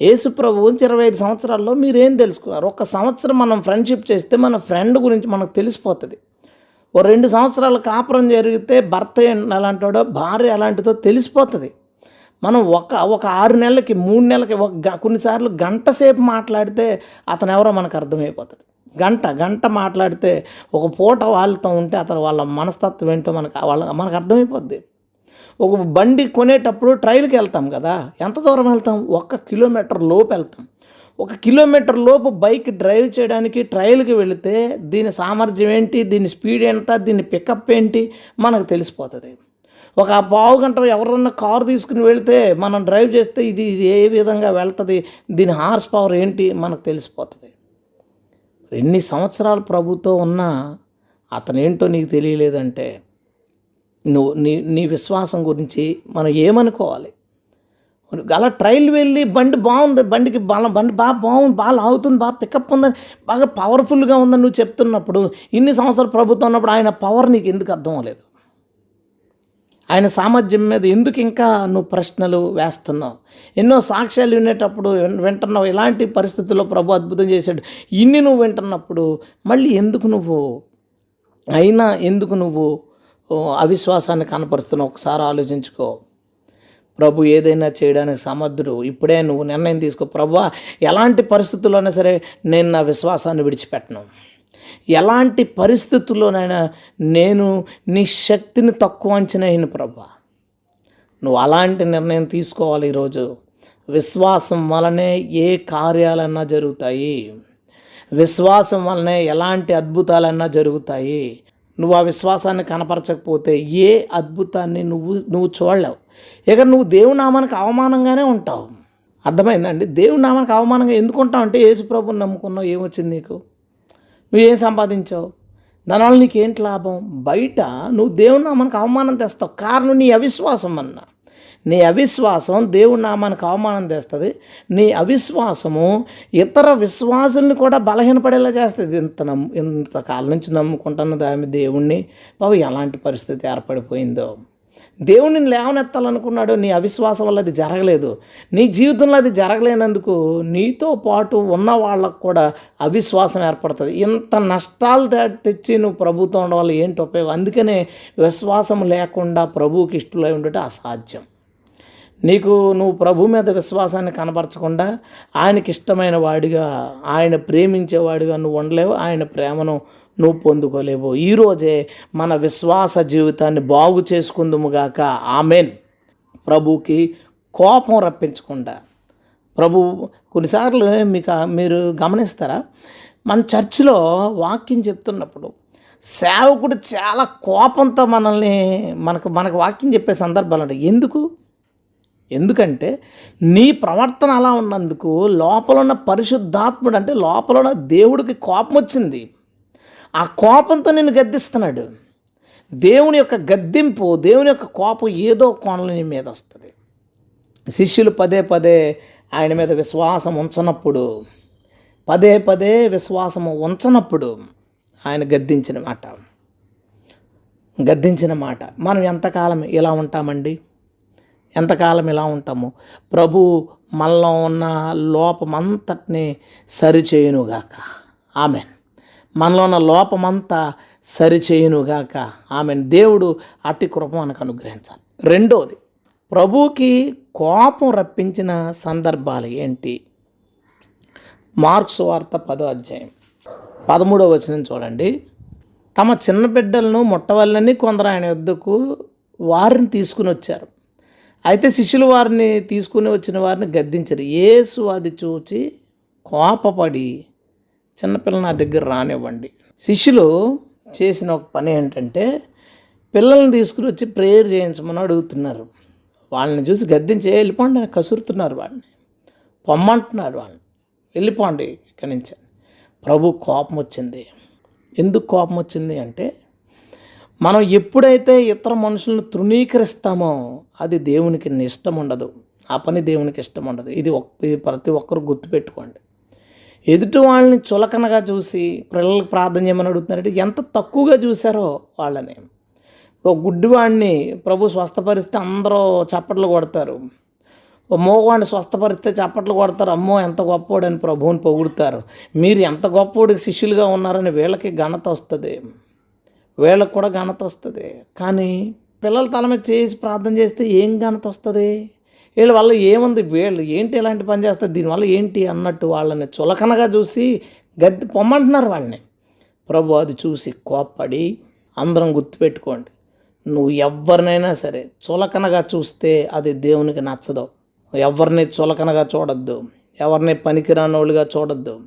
Speaker 1: యేసుప్రభు గురించి ఇరవై ఐదు సంవత్సరాల్లో మీరేం తెలుసుకున్నారు? ఒక సంవత్సరం మనం ఫ్రెండ్షిప్ చేస్తే మన ఫ్రెండ్ గురించి మనకు తెలిసిపోతుంది. ఓ రెండు సంవత్సరాల కాపురం జరిగితే భర్త ఎలాంటివాడో భార్య ఎలాంటిదో తెలిసిపోతుంది. మనం ఒక ఒక ఆరు నెలలకి మూడు నెలలకి ఒక కొన్నిసార్లు గంట సేపు మాట్లాడితే అతను ఎవరో మనకు అర్థమైపోతుంది. గంట గంట మాట్లాడితే ఒక పూట వాళ్ళతో ఉంటే అతను వాళ్ళ మనస్తత్వం ఏంటో మనకు వాళ్ళ మనకు అర్థమైపోద్ది. ఒక బండి కొనేటప్పుడు ట్రైల్కి వెళ్తాం కదా ఎంత దూరం వెళ్తాం? ఒక్క కిలోమీటర్ లోపు వెళ్తాం. ఒక కిలోమీటర్ లోపు బైక్ డ్రైవ్ చేయడానికి ట్రయల్కి వెళితే దీని సామర్థ్యం ఏంటి? దీని స్పీడ్ ఎంత? దీని పికప్ ఏంటి? మనకు తెలిసిపోతుంది. ఒక పావు గంట ఎవరన్నా కారు తీసుకుని వెళితే మనం డ్రైవ్ చేస్తే ఇది ఇది ఏ విధంగా వెళ్తుంది? దీని హార్స్ పవర్ ఏంటి? మనకు తెలిసిపోతుంది. ఎన్ని సంవత్సరాలు ప్రభుత్వం ఉన్నా అతనేంటో నీకు తెలియలేదంటే నువ్వు నీ నీ విశ్వాసం గురించి మనం ఏమనుకోవాలి? అలా ట్రైల్ వెళ్ళి బండి బాగుంది బండికి బలం బండి బాగా బాగుంది బాగా లాగుతుంది బాగా పికప్ ఉందని బాగా పవర్ఫుల్గా ఉందని నువ్వు చెప్తున్నప్పుడు ఇన్ని సంవత్సరాలు ప్రభుత్వం ఉన్నప్పుడు ఆయన పవర్ నీకు ఎందుకు అర్థం అవ్వలేదు? ఆయన సామర్థ్యం మీద ఎందుకు ఇంకా నువ్వు ప్రశ్నలు వేస్తున్నావు? ఎన్నో సాక్ష్యాలు వినేటప్పుడు వింటున్నావు ఇలాంటి పరిస్థితుల్లో ప్రభు అద్భుతం చేశాడు. ఇన్ని నువ్వు వింటున్నప్పుడు మళ్ళీ ఎందుకు నువ్వు అయినా ఎందుకు నువ్వు అవిశ్వాసాన్ని కనపరుస్తున్నావు? ఒకసారి ఆలోచించుకో. ప్రభు ఏదైనా చేయడానికి సమర్థుడు. ఇప్పుడే నువ్వు నిర్ణయం తీసుకో. ప్రభు ఎలాంటి పరిస్థితుల్లోనైనా సరే నేను నా విశ్వాసాన్ని విడిచిపెట్టను. ఎలాంటి పరిస్థితుల్లోనైనా నేను నీ శక్తిని తక్కువ అంచనా అయిన ప్రభా. నువ్వు అలాంటి నిర్ణయం తీసుకోవాలి ఈరోజు. విశ్వాసం వలనే ఏ కార్యాలన్నా జరుగుతాయి. విశ్వాసం వలనే ఎలాంటి అద్భుతాలన్నా జరుగుతాయి. నువ్వు ఆ విశ్వాసాన్ని కనపరచకపోతే ఏ అద్భుతాన్ని నువ్వు నువ్వు చూడలేవు. ఇక నువ్వు దేవుని నామానికి అవమానంగానే ఉంటావు. అర్థమైందండి? దేవుని నామానికి అవమానంగా ఎందుకు ఉంటావు అంటే యేసుప్రభుని నమ్ముకున్నావు ఏమొచ్చింది నీకు? నువ్వు ఏం సంపాదించావు? దానివల్ల నీకేంటి లాభం? బయట నువ్వు దేవుని నామానికి అవమానం తెస్తావు. కారణం నీ అవిశ్వాసం అన్న. నీ అవిశ్వాసం దేవుని నామానికి అవమానం తెస్తుంది. నీ అవిశ్వాసము ఇతర విశ్వాసుల్ని కూడా బలహీనపడేలా చేస్తుంది. ఇంత నమ్ము ఇంతకాలం నుంచి నమ్ముకుంటున్న దాని దేవుణ్ణి. బాబు ఎలాంటి పరిస్థితి ఏర్పడిపోయిందో. దేవుడిని లేవనెత్తాలనుకున్నాడు నీ అవిశ్వాసం వల్ల అది జరగలేదు. నీ జీవితంలో అది జరగలేనందుకు నీతో పాటు ఉన్న వాళ్ళకు కూడా అవిశ్వాసం ఏర్పడుతుంది. ఇంత నష్టాలు తెచ్చి నువ్వు ప్రభుత్వం ఉండడం వల్ల ఏంటి ఉపయోగం? అందుకనే విశ్వాసం లేకుండా ప్రభువుకి ఇష్టలై ఉండటం అసాధ్యం. నీకు నువ్వు ప్రభు మీద విశ్వాసాన్ని కనపరచకుండా ఆయనకి ఇష్టమైన వాడిగా ఆయన ప్రేమించేవాడిగా నువ్వు ఉండలేవు ఆయన ప్రేమను నువ్వు పొందుకోలేవు. ఈరోజే మన విశ్వాస జీవితాన్ని బాగు చేసుకుందుముగాక ఆమెన్. ప్రభుకి కోపం రప్పించకుండా. ప్రభు కొన్నిసార్లు మీకు మీరు గమనిస్తారా? మన చర్చిలో వాక్యం చెప్తున్నప్పుడు సేవకుడు చాలా కోపంతో మనల్ని మనకు మనకు వాక్యం చెప్పే సందర్భాలు ఉంటాయి ఎందుకు? ఎందుకంటే నీ ప్రవర్తన అలా ఉన్నందుకు లోపల ఉన్న పరిశుద్ధాత్ముడు అంటే లోపల ఉన్న దేవుడికి కోపం వచ్చింది. ఆ కోపంతో నిన్ను గద్దిస్తున్నాడు. దేవుని యొక్క గద్దింపు దేవుని యొక్క కోపం ఏదో కోణంలో నీ మీద వస్తుంది. శిష్యులు పదే పదే ఆయన మీద విశ్వాసం ఉంచనప్పుడు పదే పదే విశ్వాసము ఉంచనప్పుడు ఆయన గద్దించిన మాట. గద్దించిన మాట. మనం ఎంతకాలం ఇలా ఉంటామండి? ఎంతకాలం ఇలా ఉంటాము? ప్రభు మనలో ఉన్న లోపమంతటిని సరిచేయునుగాక. ఆమె మనలో ఉన్న లోపమంతా సరిచేయునుగాక. ఆమె దేవుడు అట్టి కృప మనకు అనుగ్రహించాలి. రెండోది ప్రభువుకి కోపం రప్పించిన సందర్భాలు ఏంటి? మార్క్స్ వార్త పదో అధ్యాయం. పదమూడవ వచనం చూడండి. తమ చిన్న బిడ్డలను ముట్టవల్లని కొందరు ఆయన వద్దకు వారిని తీసుకుని వచ్చారు. అయితే శిష్యులు వారిని తీసుకుని వచ్చిన వారిని గద్దించారు. యేసు అది చూచి కోపపడి చిన్నపిల్లలు నా దగ్గర రానివ్వండి. శిష్యులు చేసిన ఒక పని ఏంటంటే పిల్లల్ని తీసుకుని వచ్చి ప్రేయర్ చేయించమని అడుగుతున్నారు. వాళ్ళని చూసి గద్దించి వెళ్ళిపోండి అని కసురుతున్నారు వాళ్ళని. పొమ్మంటున్నారు వాళ్ళని. వెళ్ళిపోండి ఇక్కడి నుంచి. ప్రభు కోపం వచ్చింది. ఎందుకు కోపం వచ్చింది అంటే మనం ఎప్పుడైతే ఇతర మనుషులను తృణీకరిస్తామో అది దేవునికి ఇష్టం ఉండదు. ఆ పని దేవునికి ఇష్టం ఉండదు. ఇది ఒక్- ఇది ప్రతి ఒక్కరు గుర్తుపెట్టుకోండి. ఎదుటి వాళ్ళని చులకనగా చూసి పిల్లలకు ప్రార్థన చేయమని అడుగుతున్నారంటే ఎంత తక్కువగా చూశారో వాళ్ళని. ఒక గుడ్డివాడిని ప్రభు స్వస్థపరిస్తే అందరూ చప్పట్లు కొడతారు. ఓ మోగవాడిని స్వస్థపరిస్తే చప్పట్లు కొడతారు. అమ్మో ఎంత గొప్పోడని ప్రభువుని పొగుడుతారు. మీరు ఎంత గొప్పోడికి శిష్యులుగా ఉన్నారని వీళ్ళకి ఘనత వస్తుంది. వీళ్ళకి కూడా ఘనత వస్తుంది. కానీ పిల్లల తల మీద చేసి ప్రార్థన చేస్తే ఏం ఘనత వస్తుంది? వీళ్ళ వల్ల ఏముంది? వీళ్ళు ఏంటి ఇలాంటి పని చేస్తారు? దీనివల్ల ఏంటి అన్నట్టు వాళ్ళని చులకనగా చూసి గద్ది పొమ్మంటున్నారు వాళ్ళని. ప్రభు అది చూసి కోప్పడి అందరం గుర్తుపెట్టుకోండి. నువ్వు ఎవరినైనా సరే చులకనగా చూస్తే అది దేవునికి నచ్చదు. ఎవరిని చులకనగా చూడొద్దు. ఎవరిని పనికిరానోళ్ళుగా చూడొద్దు.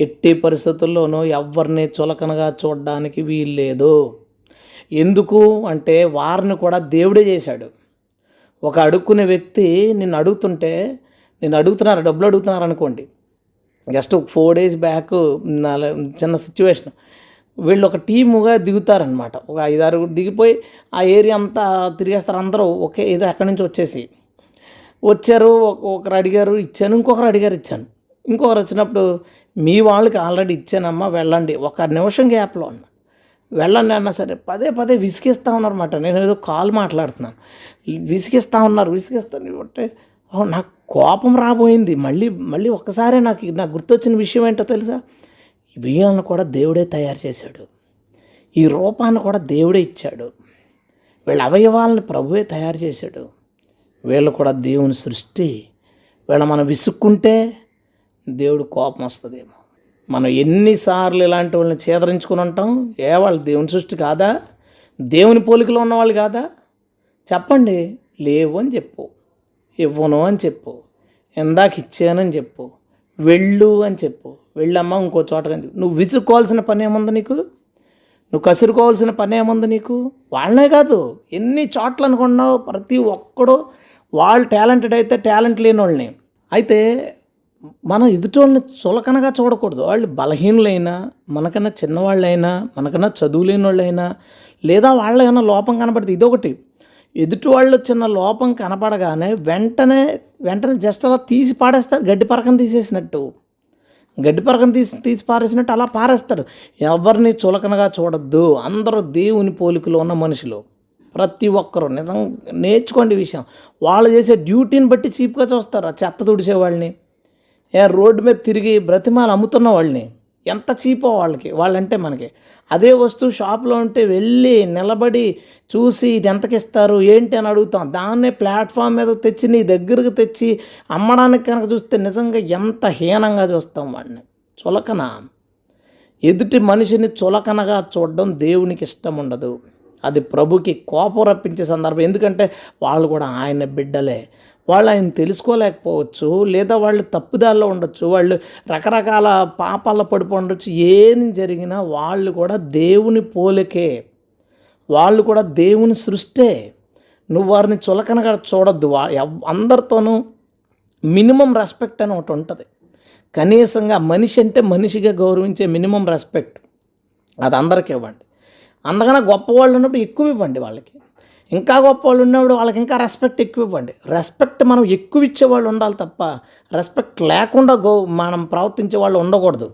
Speaker 1: ఎట్టి పరిస్థితుల్లోనూ ఎవరిని చులకనగా చూడడానికి వీల్లేదు ఎందుకు? అంటే వారిని కూడా దేవుడే చేశాడు. ఒక అడుక్కునే వ్యక్తి నిన్ను అడుగుతుంటే నేను అడుగుతున్నారు? డబ్బులు అడుగుతున్నారు అనుకోండి. జస్ట్ ఫోర్ డేస్ బ్యాక్ నా- చిన్న సిచ్యువేషన్ వీళ్ళు ఒక టీముగా దిగుతారనమాట ఒక ఐదారు దిగిపోయి ఆ ఏరియా అంతా తిరిగేస్తారు. అందరూ ఒకే ఏదో ఎక్కడి నుంచి వచ్చేసి. వచ్చారు ఒకరు అడిగారు ఇచ్చాను ఇంకొకరు అడిగారు ఇచ్చాను. ఇంకొకరు వచ్చినప్పుడు మీ వాళ్ళకి ఆల్రెడీ ఇచ్చానమ్మా వెళ్ళండి. ఒక నిమిషం గ్యాప్లో అన్న. వెళ్ళండి అన్నా సరే. పదే పదే విసిగిస్తూ ఉన్నారన్నమాట. నేను ఏదో కాల్ మాట్లాడుతున్నాను. విసిగిస్తూ ఉన్నారు విసిగిస్తాను అంటే నాకు కోపం రాబోయింది. మళ్ళీ మళ్ళీ ఒక్కసారే నాకు నాకు గుర్తొచ్చిన విషయం ఏంటో తెలుసా? ఈ బియ్యాలను కూడా దేవుడే తయారు చేశాడు. ఈ రూపాన్ని కూడా దేవుడే ఇచ్చాడు. వీళ్ళ అవయవాలను ప్రభువే తయారు చేశాడు. వీళ్ళు కూడా దేవుని సృష్టి. వీళ్ళ మనం విసుక్కుంటే దేవుడు కోపం వస్తుందేమో. మనం ఎన్నిసార్లు ఇలాంటి వాళ్ళని చేదరించుకుని ఉంటాం? ఏ వాళ్ళు దేవుని సృష్టి కాదా? దేవుని పోలికలో ఉన్నవాళ్ళు కాదా? చెప్పండి. లేవు అని చెప్పు. ఇవ్వను అని చెప్పు. ఇందాక ఇచ్చానని చెప్పు. వెళ్ళు అని చెప్పు. వెళ్ళమ్మా ఇంకో చోట కానీ నువ్వు విసుక్కోవాల్సిన పని ఏముంది నీకు? నువ్వు కసురుకోవాల్సిన పని ఏముంది నీకు? వాళ్ళనే కాదు. ఎన్ని చోట్ల అనుకున్నావు ప్రతి ఒక్కడు వాళ్ళు టాలెంటెడ్ అయితే టాలెంట్ లేని వాళ్ళని. అయితే మనం ఎదుటోళ్ళని చులకనగా చూడకూడదు. వాళ్ళు బలహీనులైనా మనకన్నా చిన్నవాళ్ళైనా మనకన్నా చదువు లేని వాళ్ళైనా లేదా వాళ్ళకన్నా లోపం కనపడితే ఇదొకటి. ఎదుటి వాళ్ళు చిన్న లోపం కనపడగానే వెంటనే వెంటనే జస్ట్ అలా తీసి పాడేస్తారు గడ్డి పరకం తీసేసినట్టు. గడ్డి పరకం తీసి తీసి పారేసినట్టు అలా పారేస్తారు. ఎవరిని చులకనగా చూడొద్దు. అందరూ దేవుని పోలికలో ఉన్న మనుషులు. ప్రతి ఒక్కరు నిజం నేర్చుకోండి విషయం. వాళ్ళు చేసే డ్యూటీని బట్టి చీప్గా చూస్తారు. ఆ చెత్త తుడిచే వాళ్ళని రోడ్డు మీద తిరిగి బ్రతిమాలు అమ్ముతున్న వాళ్ళని. ఎంత చీపో వాళ్ళకి వాళ్ళంటే మనకి. అదే వస్తువు షాప్లో ఉంటే వెళ్ళి నిలబడి చూసి ఇది ఎంతకి ఇస్తారు ఏంటి అని అడుగుతాం. దాన్నే ప్లాట్ఫామ్ మీద తెచ్చి నీ దగ్గరకు తెచ్చి అమ్మడానికి కనుక చూస్తే నిజంగా ఎంత హీనంగా చూస్తాం వాడిని. చులకన. ఎదుటి మనిషిని చులకనగా చూడడం దేవునికి ఇష్టం ఉండదు. అది ప్రభుకి కోపం రప్పించే సందర్భం. ఎందుకంటే వాళ్ళు కూడా ఆయన బిడ్డలే. వాళ్ళు ఆయన తెలుసుకోలేకపోవచ్చు లేదా వాళ్ళు తప్పుదాల్లో ఉండొచ్చు వాళ్ళు రకరకాల పాపాల్లో పడిపో ఉండొచ్చు. ఏది జరిగినా వాళ్ళు కూడా దేవుని పోలికే. వాళ్ళు కూడా దేవుని సృష్టే. నువ్వు వారిని చులకనగా చూడొద్దు. వా ఎవ్- అందరితోనూ మినిమం రెస్పెక్ట్ అని ఒకటి ఉంటుంది. కనీసంగా మనిషి అంటే మనిషిగా గౌరవించే మినిమం రెస్పెక్ట్. అది అందరికీ ఇవ్వండి. అందుకనే గొప్ప వాళ్ళు ఉన్నప్పుడు ఎక్కువ ఇవ్వండి వాళ్ళకి. ఇంకా గొప్ప వాళ్ళు ఉన్నప్పుడు వాళ్ళకి ఇంకా రెస్పెక్ట్ ఎక్కువ ఇవ్వండి రెస్పెక్ట్ మనం ఎక్కువ ఇచ్చే వాళ్ళు ఉండాలి తప్ప రెస్పెక్ట్ లేకుండా గౌ మనం ప్రవర్తించే వాళ్ళు ఉండకూడదు.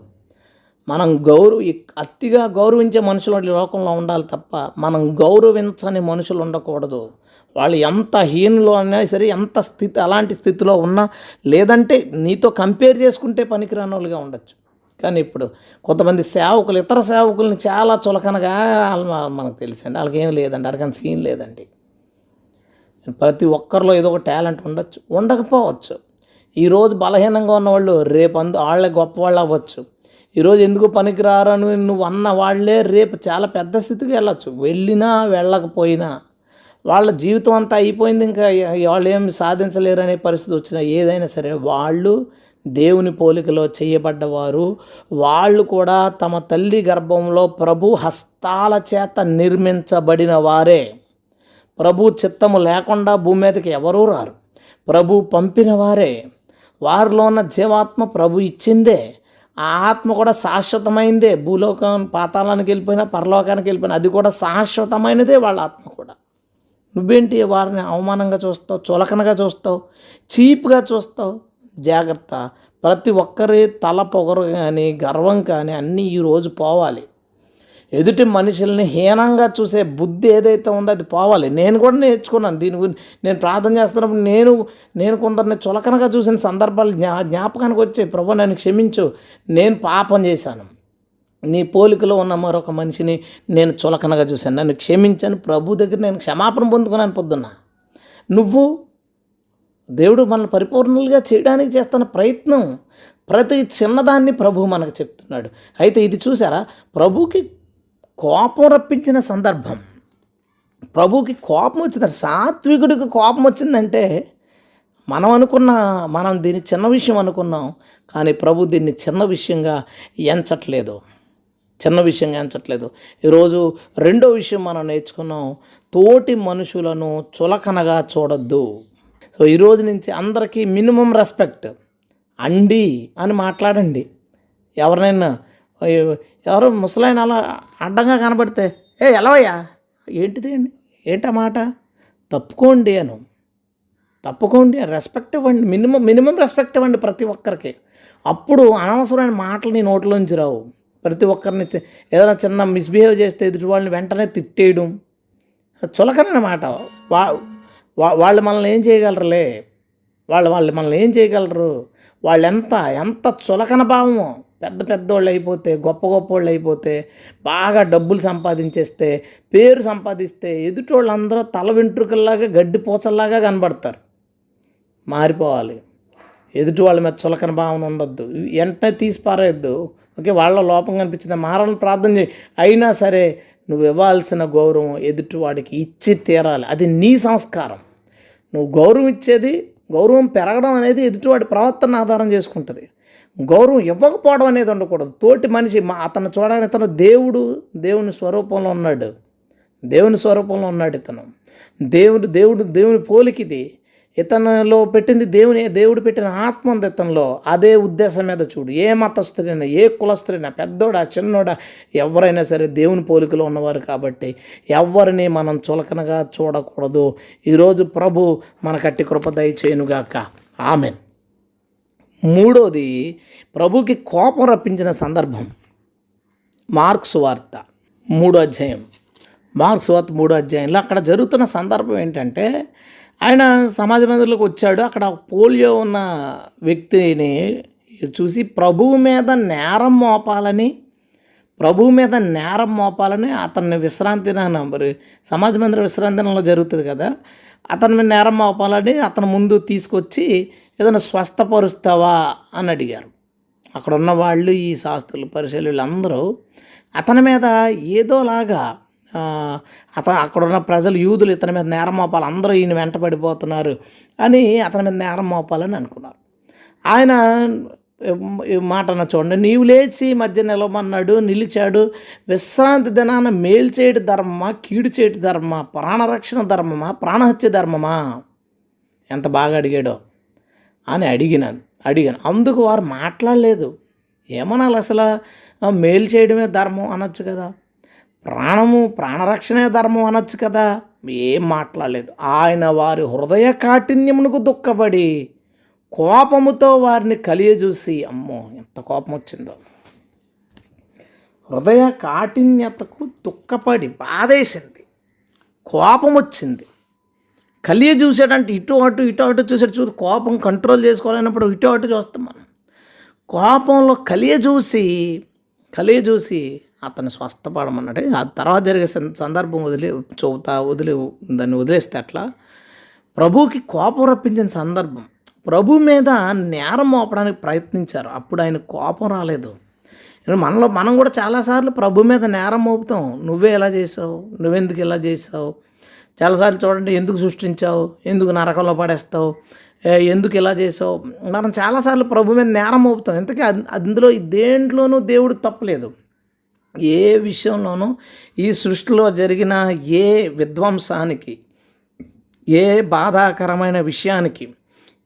Speaker 1: మనం గౌరవ అతిగా గౌరవించే మనుషులు లోకంలో ఉండాలి తప్ప మనం గౌరవించని మనుషులు ఉండకూడదు. వాళ్ళు ఎంత హీనులో అయినా సరే ఎంత స్థితి అలాంటి స్థితిలో ఉన్నా లేదంటే నీతో కంపేర్ చేసుకుంటే పనికిరాని వాళ్ళుగా ఉండొచ్చు. కానీ ఇప్పుడు కొంతమంది సేవకులు ఇతర సేవకుల్ని చాలా చులకనగా మనకు తెలుసండి. వాళ్ళకి ఏం లేదండి అడగని సీన్ లేదండి. ప్రతి ఒక్కరిలో ఏదో ఒక టాలెంట్ ఉండొచ్చు ఉండకపోవచ్చు. ఈరోజు బలహీనంగా ఉన్నవాళ్ళు రేపు అందు వాళ్ళే గొప్పవాళ్ళు అవ్వచ్చు. ఈరోజు ఎందుకు పనికిరారని నువ్వు అన్న వాళ్ళే రేపు చాలా పెద్ద స్థితికి వెళ్ళొచ్చు. వెళ్ళినా వెళ్ళకపోయినా వాళ్ళ జీవితం అంతా అయిపోయింది ఇంకా వాళ్ళు ఏం సాధించలేరు అనే పరిస్థితి వచ్చినా ఏదైనా సరే వాళ్ళు దేవుని పోలికలో చేయబడ్డవారు. వాళ్ళు కూడా తమ తల్లి గర్భంలో ప్రభు హస్తాల చేత నిర్మించబడిన వారే. ప్రభు చిత్తము లేకుండా భూమి మీదకి ఎవరూ రారు. ప్రభు పంపిన వారే. వారిలో ఉన్న జీవాత్మ ప్రభు ఇచ్చిందే. ఆ ఆత్మ కూడా శాశ్వతమైందే. భూలోకం పాతాళానికి వెళ్ళిపోయినా పరలోకానికి వెళ్ళిపోయినా అది కూడా శాశ్వతమైనదే వాళ్ళ ఆత్మ కూడా. నువ్వేంటి వారిని అవమానంగా చూస్తావు చులకనగా చూస్తావు చీప్గా చూస్తావు? జాగ్రత్త. ప్రతి ఒక్కరి తల పొగరు కానీ గర్వం కానీ అన్నీ ఈరోజు పోవాలి. ఎదుటి మనుషుల్ని హీనంగా చూసే బుద్ధి ఏదైతే ఉందో అది పోవాలి. నేను కూడా నేర్చుకున్నాను. దీని గురించి నేను ప్రార్థన చేస్తున్నప్పుడు నేను నేను కొందరిని చులకనగా చూసిన సందర్భాలు జ్ఞా జ్ఞాపకానికి వచ్చాయి. ప్రభు నన్ను క్షమించు. నేను పాపం చేశాను. నీ పోలికలో ఉన్న మరొక మనిషిని నేను చులకనగా చూశాను. నన్ను క్షమించాను ప్రభు దగ్గర నేను క్షమాపణ పొందుకున్నాను పొద్దున్న. నువ్వు దేవుడు మనల్ని పరిపూర్ణలుగా చేయడానికి చేస్తున్న ప్రయత్నం ప్రతి చిన్నదాన్ని ప్రభు మనకు చెప్తున్నాడు. అయితే ఇది చూసారా? ప్రభుకి కోపం రప్పించిన సందర్భం. ప్రభుకి కోపం వచ్చింది సాత్వికుడికి కోపం వచ్చిందంటే మనం అనుకున్న మనం దీన్ని చిన్న విషయం అనుకున్నాం కానీ ప్రభు దీన్ని చిన్న విషయంగా ఎంచట్లేదు. చిన్న విషయంగా ఎంచట్లేదు. ఈరోజు రెండో విషయం మనం నేర్చుకున్నాం. తోటి మనుషులను చులకనగా చూడొద్దు. సో ఈరోజు నుంచి అందరికీ మినిమం రెస్పెక్ట్. అండి అని మాట్లాడండి. ఎవరినైనా ఎవరు ముసలాయన అలా అడ్డంగా కనబడితే ఏ ఎలవయ్యా ఏంటిది అండి? ఏంటా మాట? తప్పుకోండి అను. తప్పుకోండి రెస్పెక్ట్ ఇవ్వండి. మినిమం మినిమం రెస్పెక్ట్ ఇవ్వండి ప్రతి ఒక్కరికి. అప్పుడు అనవసరమైన మాటలు నీ నోట్లోంచి రావు. ప్రతి ఒక్కరిని ఏదైనా చిన్న మిస్బిహేవ్ చేస్తే ఎదుటి వాళ్ళని వెంటనే తిట్టేయడం. చులకనమాట వా వా- వాళ్ళు మనల్ని ఏం చేయగలరులే? వాళ్ళు వాళ్ళు మనల్ని ఏం చేయగలరు? వాళ్ళు ఎంత ఎంత చులకన భావము. పెద్ద పెద్ద వాళ్ళు అయిపోతే గొప్ప గొప్ప వాళ్ళు అయిపోతే బాగా డబ్బులు సంపాదించేస్తే పేరు సంపాదిస్తే ఎదుటి వాళ్ళందరూ తల వెంట్రుకల్లాగా గడ్డి పూచల్లాగా కనబడతారు. మారిపోవాలి. ఎదుటి వాళ్ళ మీద చులకన భావన ఉండొద్దు. వెంటనే తీసి పారేయద్దు ఓకే వాళ్ళ లోపం కనిపించింది? మారాలని ప్రార్థన చేయి. అయినా సరే నువ్వు ఇవ్వాల్సిన గౌరవం ఎదుటి వాడికి ఇచ్చి తీరాలి. అది నీ సంస్కారం. నువ్వు గౌరవం ఇచ్చేది గౌరవం పెరగడం అనేది ఎదుటివాడి ప్రవర్తన ఆధారం చేసుకుంటుంది. గౌరవం ఇవ్వకపోవడం అనేది ఉండకూడదు. తోటి మనిషి మా అతను చూడగానే ఇతను దేవుడు దేవుని స్వరూపంలో ఉన్నాడు. దేవుని స్వరూపంలో ఉన్నాడు ఇతను. దేవుడు దేవుడు దేవుని పోలికిది ఇతనిలో పెట్టింది దేవుని దేవుడు పెట్టిన ఆత్మ ఉంది ఇతనిలో అదే ఉద్దేశం మీద చూడు. ఏ మతస్థుడైనా ఏ కులస్థుడైనా పెద్దోడా చిన్నోడా ఎవరైనా సరే దేవుని పోలికలో ఉన్నవారు కాబట్టి ఎవరిని మనం చులకనగా చూడకూడదు. ఈరోజు ప్రభు మన కట్టి కృప దయచేయునుగాక. ఆమెన్. మూడోది ప్రభుకి కోపం రప్పించిన సందర్భం. మార్క్స్ వార్త మూడో అధ్యాయం. మార్క్స్ వార్త మూడో అధ్యాయంలో అక్కడ జరుగుతున్న సందర్భం ఏంటంటే ఆయన సమాజ మందిరంలోకి వచ్చాడు. అక్కడ పోలియో ఉన్న వ్యక్తిని చూసి ప్రభువు మీద నేరం మోపాలని ప్రభువు మీద నేరం మోపాలని అతన్ని విశ్రాంతి మరి సమాజ మందిర విశ్రాంతిలో జరుగుతుంది కదా. అతని మీద నేరం మోపాలని అతని ముందు తీసుకొచ్చి ఏదైనా స్వస్థపరుస్తావా అని అడిగారు. అక్కడ ఉన్న వాళ్ళు ఈ శాస్త్రులు పరిశీలు అందరూ అతని మీద ఏదోలాగా అతను అక్కడ ఉన్న ప్రజలు యూదులు ఇతని మీద నేరం మోపాలి అందరూ ఈయన వెంట పడిపోతున్నారు అని అతని మీద నేరం మోపాలని అనుకున్నారు. ఆయన ఈ మాట అన్న చూడండి నీవు లేచి మధ్య నిలవమన్నాడు నిలిచాడు విశ్రాంతి దినాన మేలు చేయటి ధర్మమా కీడు చేయటి ధర్మమా ప్రాణరక్షణ ధర్మమా ప్రాణహత్య ధర్మమా? ఎంత బాగా అడిగాడో అని అడిగినాను అడిగాను. అందుకు వారు మాట్లాడలేదు. ఏమనాలి అసలు? మేలు చేయడమే ధర్మం అనొచ్చు కదా. ప్రాణము ప్రాణరక్షణే ధర్మం అనొచ్చు కదా. ఏం మాట్లాడలేదు. ఆయన వారి హృదయ కాఠిన్యమునకు దుఃఖపడి కోపముతో వారిని కలియజూసి అమ్మో ఎంత కోపం వచ్చిందో హృదయ కాఠిన్యతకు దుఃఖపడి బాధేసింది. కోపం వచ్చింది కలియ చూసాడంటే ఇటు అటు ఇటు అటు చూసాడు చూడు కోపం కంట్రోల్ చేసుకోవాలన్నప్పుడు ఇటు అటు చూస్తాం మనం. కోపంలో కలియ చూసి కలియ చూసి అతను స్వస్థపడమన్నాడు. ఆ తర్వాత జరిగే సందర్భం వదిలి చూతా వదిలి దాన్ని వదిలేస్తే అట్లా ప్రభువుకి కోపం రప్పించిన సందర్భం. ప్రభు మీద నేరం మోపడానికి ప్రయత్నించారు. అప్పుడు ఆయన కోపం రాలేదు. మనలో మనం కూడా చాలాసార్లు ప్రభు మీద నేరం మోపుతాం. నువ్వే ఇలా చేసావు? నువ్వెందుకు ఇలా చేసావు? చాలాసార్లు చూడండి ఎందుకు సృష్టించావు? ఎందుకు నరకంలో పడేస్తావు? ఎందుకు ఇలా చేసావు? మనం చాలాసార్లు ప్రభు మీద నేరం మోపుతాం. ఇంతకీ అందులో దేంట్లోనూ దేవుడు తప్పలేదు. ఏ విషయంలోనూ ఈ సృష్టిలో జరిగిన ఏ విధ్వంసానికి ఏ బాధాకరమైన విషయానికి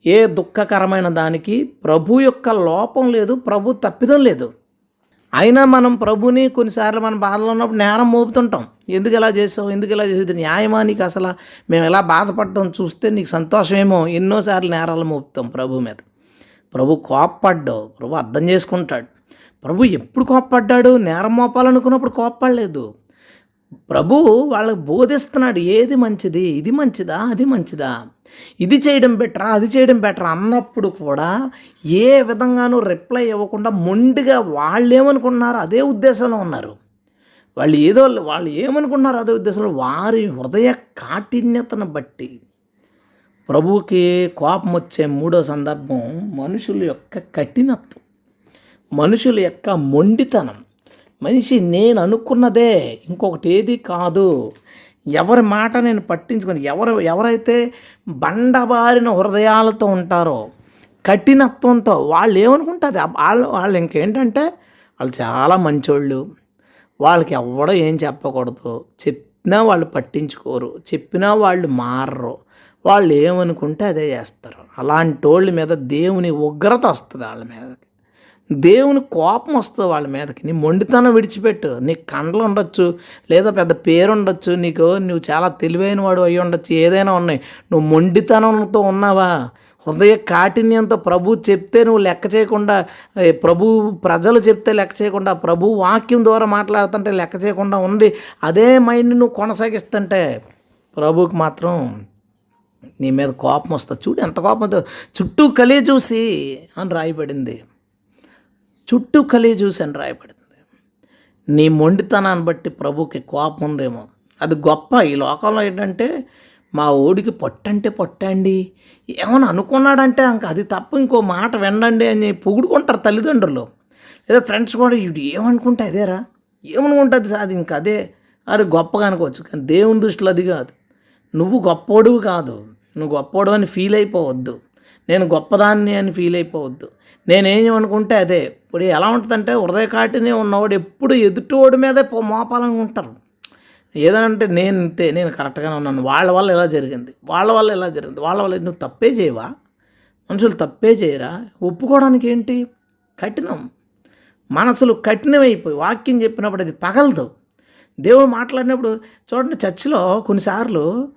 Speaker 1: ఏ దుఃఖకరమైన దానికి ప్రభు యొక్క లోపం లేదు ప్రభు తప్పిదం లేదు. అయినా మనం ప్రభుని కొన్నిసార్లు మన బాధలో ఉన్నప్పుడు నేరం మోపుతుంటాం. ఎందుకు ఇలా చేసావు? ఎందుకు ఇలా చేసేది న్యాయమా నీకు అసలు? మేము ఎలా బాధపడటం చూస్తే నీకు సంతోషమేమో? ఎన్నోసార్లు నేరాలు మోపుతాం ప్రభు మీద. ప్రభు కోప్పడ్డావు. ప్రభు అర్థం చేసుకుంటాడు. ప్రభు ఎప్పుడు కోప్పడ్డాడు? నేరం మోపాలనుకున్నప్పుడు కోప్పడలేదు. ప్రభు వాళ్ళకి బోధిస్తున్నాడు ఏది మంచిది? ఇది మంచిదా? అది మంచిదా? ఇది చేయడం బెటరా? అది చేయడం బెటరా? అన్నప్పుడు కూడా ఏ విధంగానూ రిప్లై ఇవ్వకుండా మొండిగా వాళ్ళు అదే ఉద్దేశంలో ఉన్నారు. వాళ్ళు ఏదో వాళ్ళు ఏమనుకున్నారు అదే ఉద్దేశంలో వారి హృదయ కాఠిన్యతను బట్టి ప్రభువుకి కోపం వచ్చే మూడో సందర్భం మనుషుల యొక్క కఠినత్వం. మనుషుల యొక్క మొండితనం. మనిషి నేను అనుకున్నదే ఇంకొకటి ఏది కాదు. ఎవరి మాట నేను పట్టించుకొని. ఎవరు ఎవరైతే బండబారిన హృదయాలతో ఉంటారో కఠినత్వంతో వాళ్ళు ఏమనుకుంటుంది వాళ్ళు వాళ్ళు ఇంకేంటంటే వాళ్ళు చాలా మంచోళ్ళు. వాళ్ళకి ఎవడో ఏం చెప్పకూడదు. చెప్పినా వాళ్ళు పట్టించుకోరు. చెప్పినా వాళ్ళు మారరు. వాళ్ళు ఏమనుకుంటే అదే చేస్తారు. అలాంటి వాళ్ళ మీద దేవుని ఉగ్రత వస్తుంది వాళ్ళ మీదకి దేవుని కోపం వస్తుంది వాళ్ళ మీదకి. నీ మొండితనం విడిచిపెట్టు. నీకు కండలు ఉండొచ్చు లేదా పెద్ద పేరు ఉండొచ్చు నీకు నువ్వు చాలా తెలివైన వాడు అయి ఉండొచ్చు ఏదైనా ఉన్నాయి. నువ్వు మొండితనంతో ఉన్నావా? హృదయ కాఠిన్యంతో ప్రభు చెప్తే నువ్వు లెక్క చేయకుండా ప్రభు ప్రజలు చెప్తే లెక్క చేయకుండా ప్రభు వాక్యం ద్వారా మాట్లాడుతుంటే లెక్క చేయకుండా ఉంది అదే మైండ్ నువ్వు కొనసాగిస్తుంటే ప్రభుకి మాత్రం నీ మీద కోపం వస్తుంది. చూడు ఎంత కోపం చుట్టూ కలిగి చూసి అని రాయబడింది. చుట్టూ కలిగి చూసి రాయబడింది. నీ మొండితనాన్ని బట్టి ప్రభుకి కోపం ఉందేమో. అది గొప్ప. ఈ లోకంలో ఏంటంటే మా ఓడికి పొట్టంటే పొట్టండి ఏమని అనుకున్నాడంటే ఇంక అది తప్ప ఇంకో మాట వినండి అని పొగుడుకుంటారు తల్లిదండ్రులు. లేదా ఫ్రెండ్స్ కూడా ఇటు ఏమనుకుంటే అదేరా? ఏమనుకుంటుంది అది ఇంక అదే. అది గొప్పగా అనుకోవచ్చు కానీ దేవుని దృష్టిలో అది కాదు. నువ్వు గొప్పోడువు కాదు. నువ్వు గొప్పోడు అని ఫీల్ అయిపోవద్దు. నేను గొప్పదాన్ని అని ఫీల్ అయిపోవద్దు. నేనేం అనుకుంటే అదే ఇప్పుడు ఎలా ఉంటుందంటే హృదయ కాటినే ఉన్నవాడు ఎప్పుడు ఎదుటివాడి మీదే పో- మోపాలనుకుంటారు ఏదంటే నేను ఇంతే నేను కరెక్ట్గానే ఉన్నాను. వాళ్ళ వల్ల ఎలా జరిగింది. వాళ్ళ వల్ల ఎలా జరిగింది. వాళ్ళ వల్ల నువ్వు తప్పే చేయవా? మనుషులు తప్పే చేయరా? ఒప్పుకోవడానికి ఏంటి? కఠినం. మనసులు కఠినమైపోయి వాక్యం చెప్పినప్పుడు అది పగలదు. దేవుడు మాట్లాడినప్పుడు చూడండి చర్చిలో కొన్నిసార్లు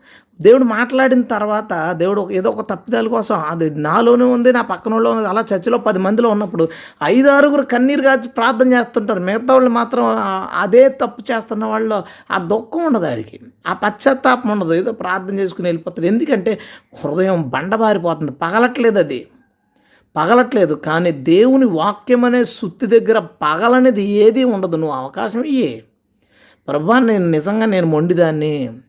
Speaker 1: దేవుడు మాట్లాడిన తర్వాత దేవుడు ఏదో ఒక తప్పిదాల కోసం అది నాలోనే ఉంది నా పక్కన వాళ్ళు ఉంది. అలా చర్చిలో పది మందిలో ఉన్నప్పుడు ఐదు ఆరుగురు కన్నీరు కాచి ప్రార్థన చేస్తుంటారు. మిగతా వాళ్ళు మాత్రం అదే తప్పు చేస్తున్న వాళ్ళు ఆ దుఃఖం ఉండదు ఆడికి. ఆ పశ్చాత్తాపం ఉండదు. ఏదో ప్రార్థన చేసుకుని వెళ్ళిపోతారు. ఎందుకంటే హృదయం బండబారిపోతుంది. పగలట్లేదు అది. పగలట్లేదు. కానీ దేవుని వాక్యం అనే సుత్తి దగ్గర పగలనేది ఏది ఉండదు. నువ్వు అవకాశం ఇయ్యే. ప్రభా నేను నిజంగా నేను మొండిదాన్ని.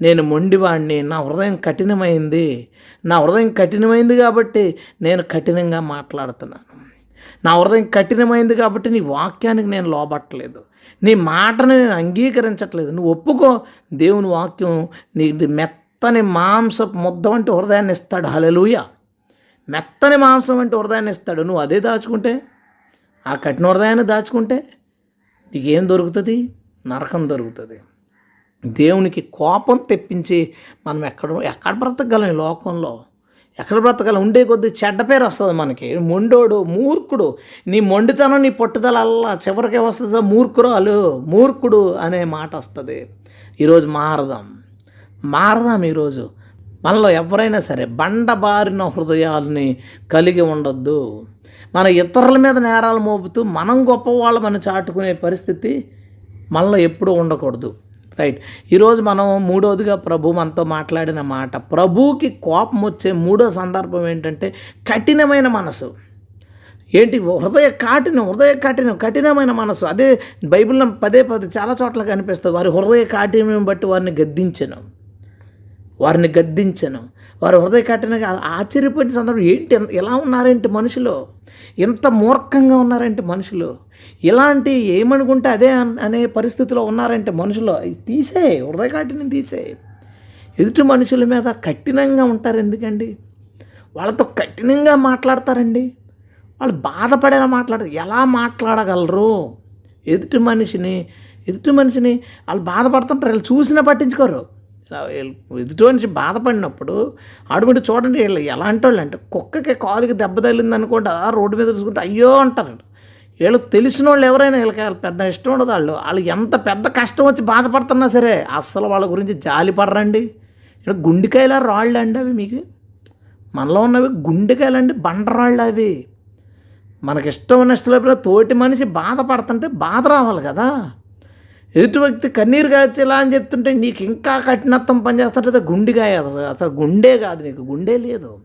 Speaker 1: నేను మొండివాడిని నా హృదయం కఠినమైంది. నా హృదయం కఠినమైంది కాబట్టి నేను కఠినంగా మాట్లాడుతున్నాను. నా హృదయం కఠినమైంది కాబట్టి నీ వాక్యానికి నేను లోబట్టలేదు. నీ మాటను నేను అంగీకరించట్లేదు. నువ్వు ఒప్పుకో. దేవుని వాక్యం నీది మెత్తని మాంస ముద్ద వంటి హృదయాన్ని ఇస్తాడు. హలలుయ మెత్తని మాంసం వంటి హృదయాన్ని ఇస్తాడు. నువ్వు అదే దాచుకుంటే? ఆ కఠిన హృదయాన్ని దాచుకుంటే నీకేం దొరుకుతుంది? నరకం దొరుకుతుంది దేవునికి కోపం తెప్పించి మనం ఎక్కడ ఎక్కడ బ్రతకగలం ఈ లోకంలో? ఎక్కడ బ్రతకగలం? ఉండే కొద్దీ చెడ్డ పేరు వస్తుంది మనకి. మొండోడు మూర్ఖుడు. నీ మొండితనం నీ పట్టుదల అల్లా చివరికి వస్తుంది మూర్ఖురాలు మూర్ఖుడు అనే మాట వస్తుంది. ఈరోజు మారదాం. మారదాం ఈరోజు. మనలో ఎవరైనా సరే బండబారిన హృదయాల్ని కలిగి ఉండొద్దు. మన ఇతరుల మీద నేరాలు మోపుతూ మనం గొప్పవాళ్ళమని చాటుకునే పరిస్థితి మనలో ఎప్పుడూ ఉండకూడదు. రైట్. ఈరోజు మనం మూడోదిగా ప్రభు మనతో మాట్లాడిన మాట ప్రభువుకి కోపం వచ్చే మూడో సందర్భం ఏంటంటే కఠినమైన మనసు. ఏంటి? హృదయ కాఠినం హృదయ కఠినం కఠినమైన మనసు. అదే బైబిల్లో పదే పదే చాలా చోట్ల కనిపిస్తుంది. వారి హృదయ కాఠిన్యం బట్టి వారిని గద్దించను. వారిని గద్దించను. వారు హృదయ కఠినంగా ఆశ్చర్యపోయిన సందర్భం ఏంటి? ఎలా ఉన్నారేంటి మనుషులు? ఎంత మూర్ఖంగా ఉన్నారంటే మనుషులు? ఇలాంటి ఏమనుకుంటే అదే అనే పరిస్థితిలో ఉన్నారంటే మనుషులు? తీసే హృదయ కాటిని తీసే. ఎదుటి మనుషుల మీద కఠినంగా ఉంటారు ఎందుకండి? వాళ్ళతో కఠినంగా మాట్లాడతారండి. వాళ్ళు బాధపడేలా మాట్లాడతారు ఎలా మాట్లాడగలరు? ఎదుటి మనిషిని ఎదుటి మనిషిని వాళ్ళు బాధపడుతుంటారు. వీళ్ళు చూసినా పట్టించుకోరు. ఎదుటి బాధపడినప్పుడు ఆడుమిటి చూడండి వీళ్ళు ఎలాంటి వాళ్ళు అంటే కుక్కకి కాలుకి దెబ్బ తగిలింది అనుకోండి ఆ రోడ్డు మీద చూసుకుంటే అయ్యో అంటారు వీళ్ళు. తెలిసిన వాళ్ళు ఎవరైనా వీళ్ళకి పెద్ద ఇష్టం ఉండదు వాళ్ళు. వాళ్ళు ఎంత పెద్ద కష్టం వచ్చి బాధపడుతున్నా సరే అస్సలు వాళ్ళ గురించి జాలి పడరండి. ఇక్కడ గుండెకాయల రాళ్ళు అండి అవి మీకు. మనలో ఉన్నవి గుండెకాయలు అండి బండరాళ్ళు అవి. మనకి ఇష్టం ఉన్న ఇష్టం లేకపోతే తోటి మనిషి బాధపడుతుంటే బాధ రావాలి కదా. ఎదుటి వ్యక్తి కన్నీరు కాచేలా అని చెప్తుంటే నీకు ఇంకా కఠినత్వం పనిచేస్తుంటే గుండెగా అసలు అసలు గుండె కాదు నీకు గుండె లేదు.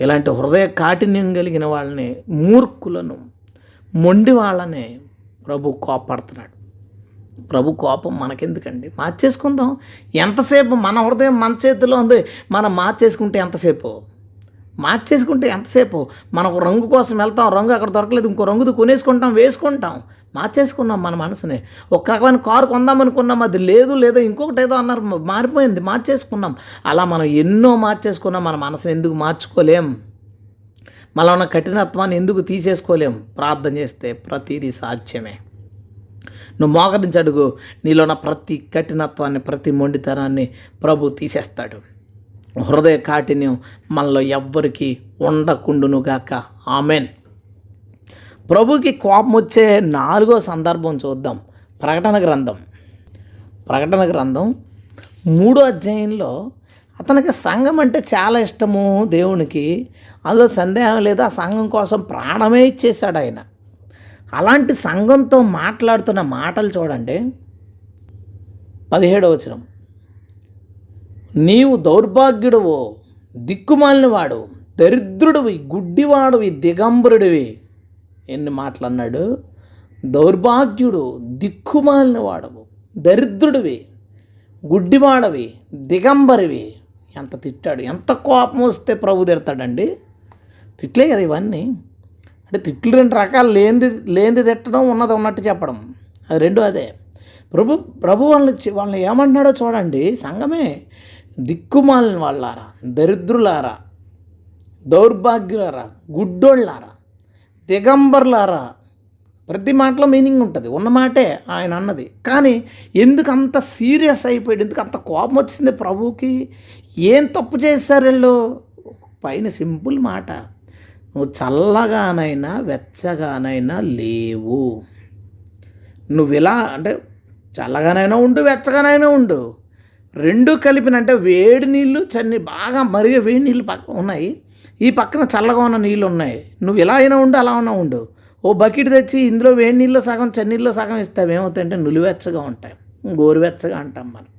Speaker 1: ఇలాంటి హృదయ కాఠిన్యం కలిగిన వాళ్ళని మూర్ఖులను మొండి వాళ్ళని ప్రభు కోపడుతున్నాడు ప్రభు కోపం మనకెందుకండి? మార్చేసుకుందాం. ఎంతసేపు మన హృదయం మన చేతిలో ఉంది? మనం మార్చేసుకుంటే ఎంతసేపు? మార్చేసుకుంటే ఎంతసేపు? మనం రంగు కోసం వెళ్తాం రంగు అక్కడ దొరకలేదు ఇంకో రంగుది కొనేసుకుంటాం వేసుకుంటాం. మార్చేసుకున్నాం మన మనసుని. ఒక రకమైన కారు కొందాం అనుకున్నాం అది లేదు లేదో ఇంకొకటి ఏదో అన్నారు మారిపోయింది మార్చేసుకున్నాం. అలా మనం ఎన్నో మార్చేసుకున్నాం మన మనసుని ఎందుకు మార్చుకోలేం? మనలో ఉన్న కఠినత్వాన్ని ఎందుకు తీసేసుకోలేం? ప్రార్థన చేస్తే ప్రతిదీ సాధ్యమే. నువ్వు మోకరించి అడుగు నీలో ఉన్న ప్రతి కఠినత్వాన్ని ప్రతి మొండితనాన్ని ప్రభు తీసేస్తాడు. హృదయ కాఠిన్యం మనలో ఎవ్వరికీ ఉండకుండునుగాక. ఆమెన్. ప్రభుకి కోపం వచ్చే నాలుగో సందర్భం చూద్దాం. ప్రకటన గ్రంథం. ప్రకటన గ్రంథం మూడో అధ్యాయంలో అతనికి సంఘం అంటే చాలా ఇష్టము దేవునికి. అందులో సందేహం లేదు. ఆ సంఘం కోసం ప్రాణమే ఇచ్చేశాడు ఆయన. అలాంటి సంఘంతో మాట్లాడుతున్న మాటలు చూడండి. పదిహేడవ వచనం. నీవు దౌర్భాగ్యుడవు దిక్కుమాలినవాడు దరిద్రుడివి గుడ్డివాడివి దిగంబరుడివి. ఎన్ని మాటలు అన్నాడు దౌర్భాగ్యుడు దిక్కుమాలిన వాడవు దరిద్రుడివి గుడ్డివాడవి దిగంబరివి. ఎంత తిట్టాడు? ఎంత కోపం వస్తే ప్రభు తిడతాడండి? తిట్లే కదా ఇవన్నీ. అంటే తిట్లు రెండు రకాలు లేనిది లేనిది తిట్టడం ఉన్నది ఉన్నట్టు చెప్పడం. అది రెండు అదే. ప్రభు ప్రభు వాళ్ళని వాళ్ళని ఏమంటున్నాడో చూడండి. సంఘమే దిక్కుమాలిన వాళ్ళారా దరిద్రులారా దౌర్భాగ్యులారా గుడ్డోళ్ళారా. దిగంబర్లారా. ప్రతి మాటలో మీనింగ్ ఉంటుంది. ఉన్న మాటే ఆయన అన్నది. కానీ ఎందుకు అంత సీరియస్ అయిపోయాడు? ఎందుకు అంత కోపం వచ్చింది ప్రభువుకి? ఏం తప్పు చేశారు వీళ్ళు? పైన సింపుల్ మాట. నువ్వు చల్లగానైనా వెచ్చగానైనా లేవు. నువ్వు ఇలా అంటే చల్లగానైనా ఉండు వెచ్చగానైనా ఉండు. రెండు కలిపిన అంటే వేడి నీళ్ళు చన్ని బాగా మరిగే వేడి నీళ్ళు పక్క ఉన్నాయి. ఈ పక్కన చల్లగా ఉన్న నీళ్ళు ఉన్నాయి నువ్వు ఎలా అయినా ఉండు అలా అయినా ఉండు. ఓ బకెట్ తెచ్చి ఇందులో వేడి నీళ్ళు సగం చన్నీళ్ళు సగం ఇస్తావు. ఏమవుతాయంటే నులివెచ్చగా ఉంటాయి. గోరువెచ్చగా అంటాం మనం.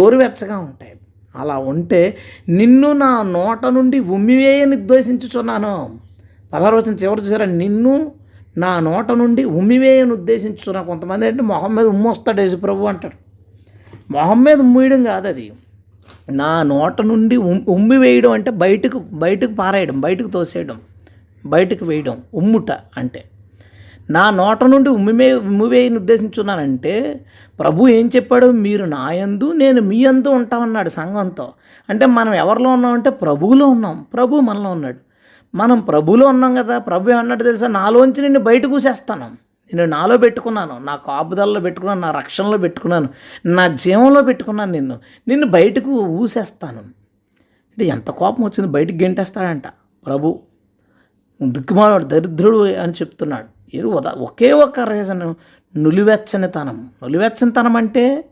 Speaker 1: గోరువెచ్చగా ఉంటాయి. అలా ఉంటే నిన్ను నా నోట నుండి ఉమ్మివేయని ఉద్దేశించుచున్నాను. పదహారు చివరి చూసారా? నిన్ను నా నోట నుండి ఉమ్మివేయని ఉద్దేశించుతున్నా కొంతమంది అంటే మొహం మీద ఉమ్మొస్తాడు వస్తాడు యేసుప్రభు అంటాడు మొహం మీద ఉమ్మేయడం కాదు అది నా నోట నుండి ఉమ్- ఉమ్మి వేయడం అంటే బయటకు బయటకు పారేయడం బయటకు తోసేయడం బయటకు వేయడం ఉమ్ముట అంటే. నా నోట నుండి ఉమ్మిమే ఉమ్మివేయని ఉద్దేశించున్నానంటే ప్రభు ఏం చెప్పాడు? మీరు నాయందు నేను మీ అందు ఉంటామన్నాడు సంఘంతో. అంటే మనం ఎవరిలో ఉన్నామంటే ప్రభువులో ఉన్నాం. ప్రభు మనలో ఉన్నాడు. మనం ప్రభులో ఉన్నాం కదా ప్రభు ఏమన్నాడు తెలుసా? నాలోంచి నిన్ను బయట కూసేస్తాను. నేను నాలో పెట్టుకున్నాను నా కాపుదలలో పెట్టుకున్నాను నా రక్షణలో పెట్టుకున్నాను నా జీవంలో పెట్టుకున్నాను నిన్ను. నిన్ను బయటకు ఊసేస్తాను. అంటే ఎంత కోపం వచ్చింది బయటకు గెంటేస్తాడంట ప్రభు. దిక్కుమాలాడు దరిద్రుడు అని చెప్తున్నాడు. ఏదో ఉదా ఒకే ఒక రీజన్ నులివెచ్చనితనం. నులివెచ్చనితనం అంటే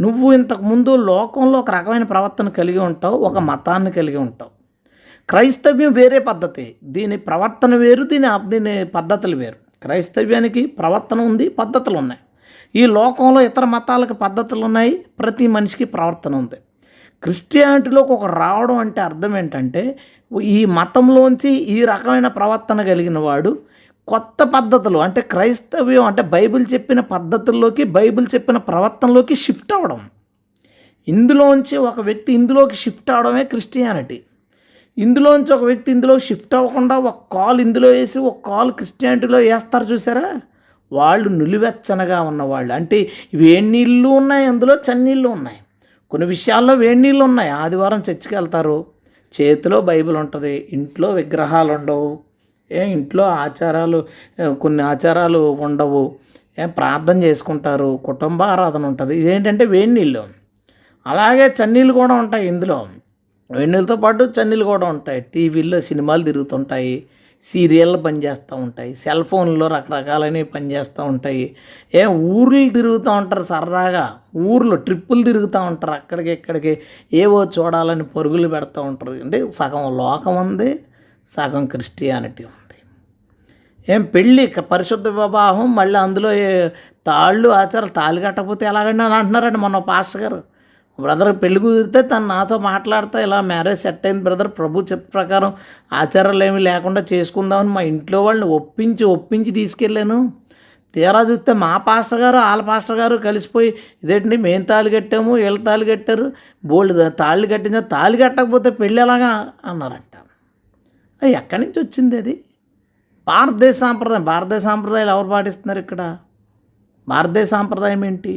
Speaker 1: నువ్వు ఇంతకుముందు లోకంలో ఒక రకమైన ప్రవర్తన కలిగి ఉంటావు ఒక మతాన్ని కలిగి ఉంటావు. క్రైస్తవ్యం వేరే పద్ధతి. దీని ప్రవర్తన వేరు దీని దీని పద్ధతులు వేరు. క్రైస్తవ్యానికి ప్రవర్తన ఉంది పద్ధతులు ఉన్నాయి. ఈ లోకంలో ఇతర మతాలకు పద్ధతులు ఉన్నాయి ప్రతి మనిషికి ప్రవర్తన ఉంది. క్రిస్టియానిటీలోకి ఒక రావడం అంటే అర్థం ఏంటంటే ఈ మతంలోంచి ఈ రకమైన ప్రవర్తన కలిగిన వాడు కొత్త పద్ధతులు అంటే క్రైస్తవ్యం అంటే బైబిల్ చెప్పిన పద్ధతుల్లోకి బైబిల్ చెప్పిన ప్రవర్తనలోకి షిఫ్ట్ అవ్వడం. ఇందులోంచి ఒక వ్యక్తి ఇందులోకి షిఫ్ట్ అవడమే క్రిస్టియానిటీ. ఇందులోంచి ఒక వ్యక్తి ఇందులో షిఫ్ట్ అవ్వకుండా ఒక కాల్ ఇందులో వేసి ఒక కాల్ క్రిస్టియానిటీలో వేస్తారు చూసారా? వాళ్ళు నులివెచ్చనగా ఉన్నవాళ్ళు. అంటే వేడి నీళ్ళు ఉన్నాయి అందులో చన్నీళ్ళు ఉన్నాయి. కొన్ని విషయాల్లో వేడి నీళ్ళు ఉన్నాయి. ఆదివారం చర్చికి వెళ్తారు. చేతిలో బైబిల్ ఉంటుంది. ఇంట్లో విగ్రహాలు ఉండవు. ఏ ఇంట్లో ఆచారాలు కొన్ని ఆచారాలు ఉండవు. ఏ ప్రార్థన చేసుకుంటారు. కుటుంబ ఆరాధన ఉంటుంది. ఇదేంటంటే వేడి నీళ్ళు. అలాగే చన్నీళ్ళు కూడా ఉంటాయి ఇందులో. వెన్నెలతో పాటు చన్నీలు కూడా ఉంటాయి. టీవీల్లో సినిమాలు తిరుగుతుంటాయి. సీరియళ్ళు పనిచేస్తూ ఉంటాయి. సెల్ ఫోన్లో రకరకాలైనవి పనిచేస్తూ ఉంటాయి. ఏ ఊర్లు తిరుగుతూ ఉంటారు సరదాగా. ఊర్లో ట్రిప్పులు తిరుగుతూ ఉంటారు అక్కడికి ఇక్కడికి. ఏవో చూడాలని పరుగులు పెడతా ఉంటారు. అంటే సగం లోకం ఉంది సగం క్రిస్టియానిటీ ఉంది. ఏం పెళ్ళి పరిశుద్ధ వివాహం మళ్ళీ అందులో తాళ్ళు ఆచారాలు తాళి కట్టకపోతే ఎలాగండి అని అంటున్నారండి మన పాస్టర్ గారు. బ్రదర్ పెళ్ళి కుదిరితే తను నాతో మాట్లాడితే ఇలా మ్యారేజ్ సెట్ అయింది బ్రదర్ ప్రభు చిత్త ప్రకారం ఆచారాలు ఏమీ లేకుండా చేసుకుందామని మా ఇంట్లో వాళ్ళని ఒప్పించి ఒప్పించి తీసుకెళ్ళాను. తీరా చూస్తే మా పాస్టర్ గారు వాళ్ళ పాస్టర్ గారు కలిసిపోయి ఇదేంటి మేము తాళి కట్టాము వీళ్ళ తాళి కట్టారు బోల్డ్ తాళి కట్టించారు తాళి కట్టకపోతే పెళ్ళి ఎలాగా? అన్నారంట. ఎక్కడి నుంచి వచ్చింది అది? భారతదేశ సాంప్రదాయం భారతదేశ సాంప్రదాయాలు ఎవరు పాటిస్తున్నారు ఇక్కడ? భారతదేశ సాంప్రదాయం ఏంటి?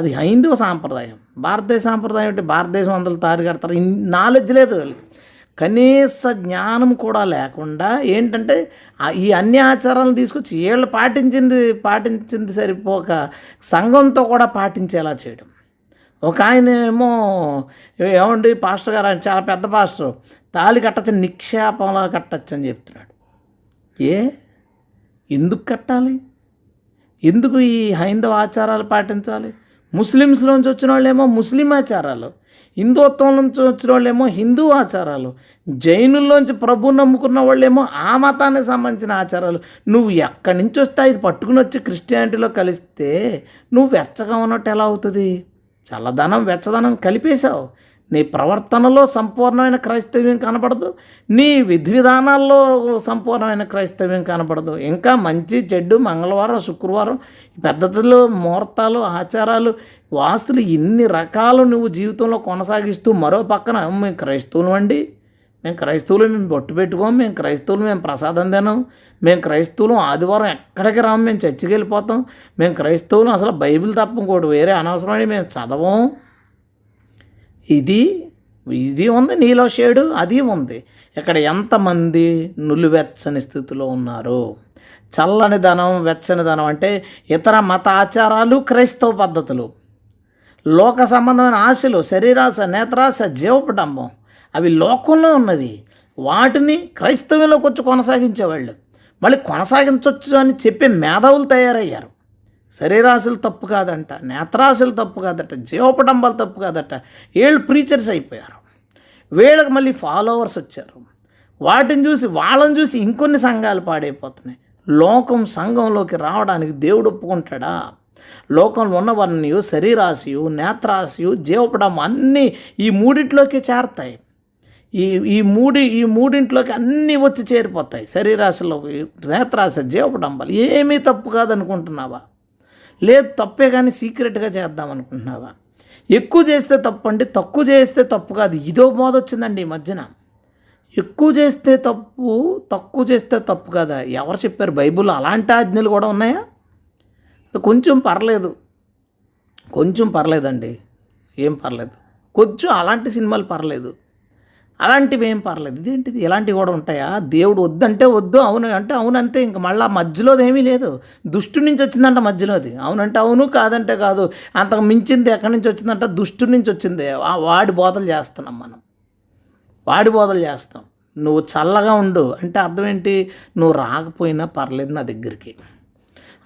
Speaker 1: అది హైందవ సాంప్రదాయం. భారతదేశ సాంప్రదాయం అంటే భారతదేశం అందరూ తారి కడతారు. నాలెడ్జ్ లేదు వాళ్ళకి. కనీస జ్ఞానం కూడా లేకుండా ఏంటంటే ఈ అన్ని ఆచారాలను తీసుకొచ్చి వీళ్ళు పాటించింది పాటించింది సరిపోక సంఘంతో కూడా పాటించేలా చేయడం. ఒక ఆయన ఏమో ఏమండి పాస్టర్ గారు ఆయన చాలా పెద్ద పాస్టర్. తాళి కట్టచ్చు నిక్షేపంలా కట్టచ్చు అని చెప్తున్నాడు. ఏ? ఎందుకు కట్టాలి? ఎందుకు ఈ హైందవ ఆచారాలు పాటించాలి? ముస్లిమ్స్లోంచి వచ్చిన వాళ్ళేమో ముస్లిం ఆచారాలు హిందుత్వం నుంచి వచ్చిన వాళ్ళేమో హిందూ ఆచారాలు జైనుల్లోంచి ప్రభు నమ్ముకున్న వాళ్ళేమో ఆ మతానికి సంబంధించిన ఆచారాలు. నువ్వు ఎక్కడి నుంచి వస్తే ఇది పట్టుకుని వచ్చి క్రిస్టియానిటీలో కలిస్తే నువ్వు వెచ్చగా ఉన్నట్టు ఎలా అవుతుంది? చల్లదనం వెచ్చదనం కలిపేశావు. నీ ప్రవర్తనలో సంపూర్ణమైన క్రైస్తవ్యం కనపడదు నీ విధి విధానాల్లో సంపూర్ణమైన క్రైస్తవ్యం కనపడదు. ఇంకా మంచి చెడ్డు మంగళవారం శుక్రవారం పద్ధతులు ముహూర్తాలు ఆచారాలు వాస్తులు ఇన్ని రకాలు నువ్వు జీవితంలో కొనసాగిస్తూ మరో పక్కన మేము క్రైస్తవులు అండి. మేము క్రైస్తవులు మేము బొట్టు పెట్టుకోం మేము క్రైస్తవులు మేము ప్రసాదం తినం మేము క్రైస్తవులు ఆదివారం ఎక్కడికి రాము మేము చర్చికి వెళ్ళిపోతాం మేము క్రైస్తవులు అసలు బైబిల్ తప్ప ఇంకోటి వేరే అనవసరమని మేము చదవం ఇది ఇది ఉంది నీలో షేడు అది ఉంది. ఇక్కడ ఎంతమంది నులివెచ్చని స్థితిలో ఉన్నారు? చల్లని ధనం వెచ్చని ధనం అంటే ఇతర మత ఆచారాలు క్రైస్తవ పద్ధతులు. లోక సంబంధమైన ఆశలు శరీరాశ నేత్రాశ జీవపటంబం. అవి లోకంలో ఉన్నవి. వాటిని క్రైస్తవంలోకి వచ్చి కొనసాగించేవాళ్ళు. మళ్ళీ కొనసాగించవచ్చు అని చెప్పే మేధావులు తయారయ్యారు. శరీరాశులు తప్పు కాదంట నేత్రాశులు తప్పు కాదట జీవపటంబాలు తప్పు కాదట. వీళ్ళు ప్రీచర్స్ అయిపోయారు. వీళ్ళకి మళ్ళీ ఫాలోవర్స్ వచ్చారు. వాటిని చూసి వాళ్ళని చూసి ఇంకొన్ని సంఘాలు పాడైపోతున్నాయి. లోకం సంఘంలోకి రావడానికి దేవుడు ఒప్పుకుంటాడా? లోకంలో ఉన్నవన్నీ శరీరాశయు నేత్రాశయు జీవపడం అన్నీ ఈ మూడిట్లోకి చేరతాయి. ఈ ఈ మూడి ఈ మూడింట్లోకి అన్నీ వచ్చి చేరిపోతాయి. శరీరాశలోకి నేత్రాశ జీవపడంబాలు ఏమీ తప్పు కాదనుకుంటున్నావా? లేదు తప్పే కానీ సీక్రెట్గా చేద్దాం అనుకుంటున్నావా ఎక్కువ చేస్తే తప్పు తక్కువ చేస్తే తప్పు కాదు. ఇదో బోధ వచ్చిందండి ఈ మధ్యన. ఎక్కువ చేస్తే తప్పు తక్కువ చేస్తే తప్పు కదా? ఎవరు చెప్పారు? బైబుల్ అలాంటి ఆజ్ఞలు కూడా ఉన్నాయా? కొంచెం పర్లేదు. కొంచెం పర్లేదండి. ఏం పర్లేదు. కొంచెం అలాంటి సినిమాలు పర్లేదు. అలాంటివి ఏం పర్లేదు. ఇదేంటిది? ఇలాంటివి కూడా ఉంటాయా? దేవుడు వద్దంటే వద్దు అవును అంటే అవునంతే. ఇంక మళ్ళీ మధ్యలోది ఏమీ లేదు. దుష్టు నుంచి వచ్చిందంట మధ్యలోది. అవునంటే అవును కాదంటే కాదు. అంతకు మించింది ఎక్కడి నుంచి వచ్చిందంట? దుష్టు నుంచి వచ్చింది. వాడి బోధలు చేస్తున్నాం మనం. వాడి బోధలు చేస్తాం. నువ్వు చల్లగా ఉండు. అంటే అర్థం ఏంటి? నువ్వు రాకపోయినా పర్లేదు నా దగ్గరికి.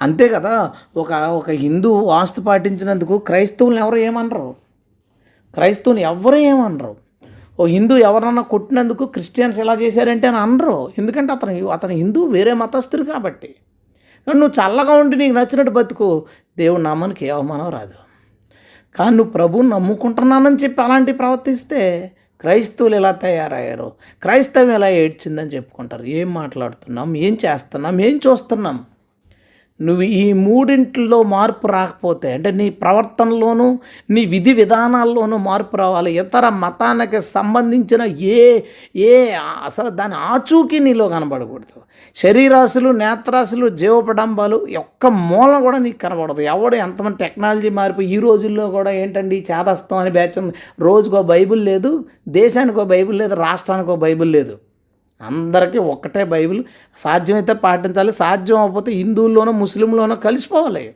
Speaker 1: అంతే కదా? ఒక ఒక హిందూ వాస్తు పాటించినందుకు క్రైస్తవులను ఎవరు ఏమనరు? క్రైస్తవుని ఎవరు ఏమనరు? ఓ హిందూ ఎవరన్నా కొట్టినందుకు క్రిస్టియన్స్ ఎలా చేశారంటే అని అనరు. ఎందుకంటే అతను అతను హిందూ వేరే మతస్థుడు కాబట్టి. కానీ నువ్వు చల్లగా ఉండి నీకు నచ్చినట్టు బతుకు. దేవుడు నామానికి ఏ అవమానం రాదు. కానీ నువ్వు ప్రభువు నమ్ముకుంటున్నానని చెప్పి అలాంటి ప్రవర్తిస్తే క్రైస్తవులు ఎలా తయారయ్యారు? క్రైస్తవం ఎలా ఏడ్చిందని చెప్పుకుంటారు. ఏం మాట్లాడుతున్నాం? ఏం చేస్తున్నాం? ఏం చూస్తున్నాం? నువ్వు ఈ మూడింటిలో మార్పు రాకపోతే అంటే నీ ప్రవర్తనలోనూ నీ విధి విధానాల్లోనూ మార్పు రావాలి. ఇతర మతానికి సంబంధించిన ఏ ఏ అసలు దాని ఆచూకీ నీలో కనబడకూడదు. శరీరాశులు నేత్రాశులు జీవపడంబాలు ఒక్క మూలం కూడా నీకు కనబడదు. ఎవడు ఎంతమంది టెక్నాలజీ మారిపోయి ఈ రోజుల్లో కూడా ఏంటండి చేదస్తం అని బ్యాచ్ రోజుకో బైబిల్ లేదు దేశానికో బైబిల్ లేదు రాష్ట్రానికో బైబిల్ లేదు. అందరికీ ఒక్కటే బైబిల్. సాధ్యమైతే పాటించాలి సాధ్యం అవ్వకపోతే హిందువుల్లోనో ముస్లింలోనో కలిసిపోవాలి.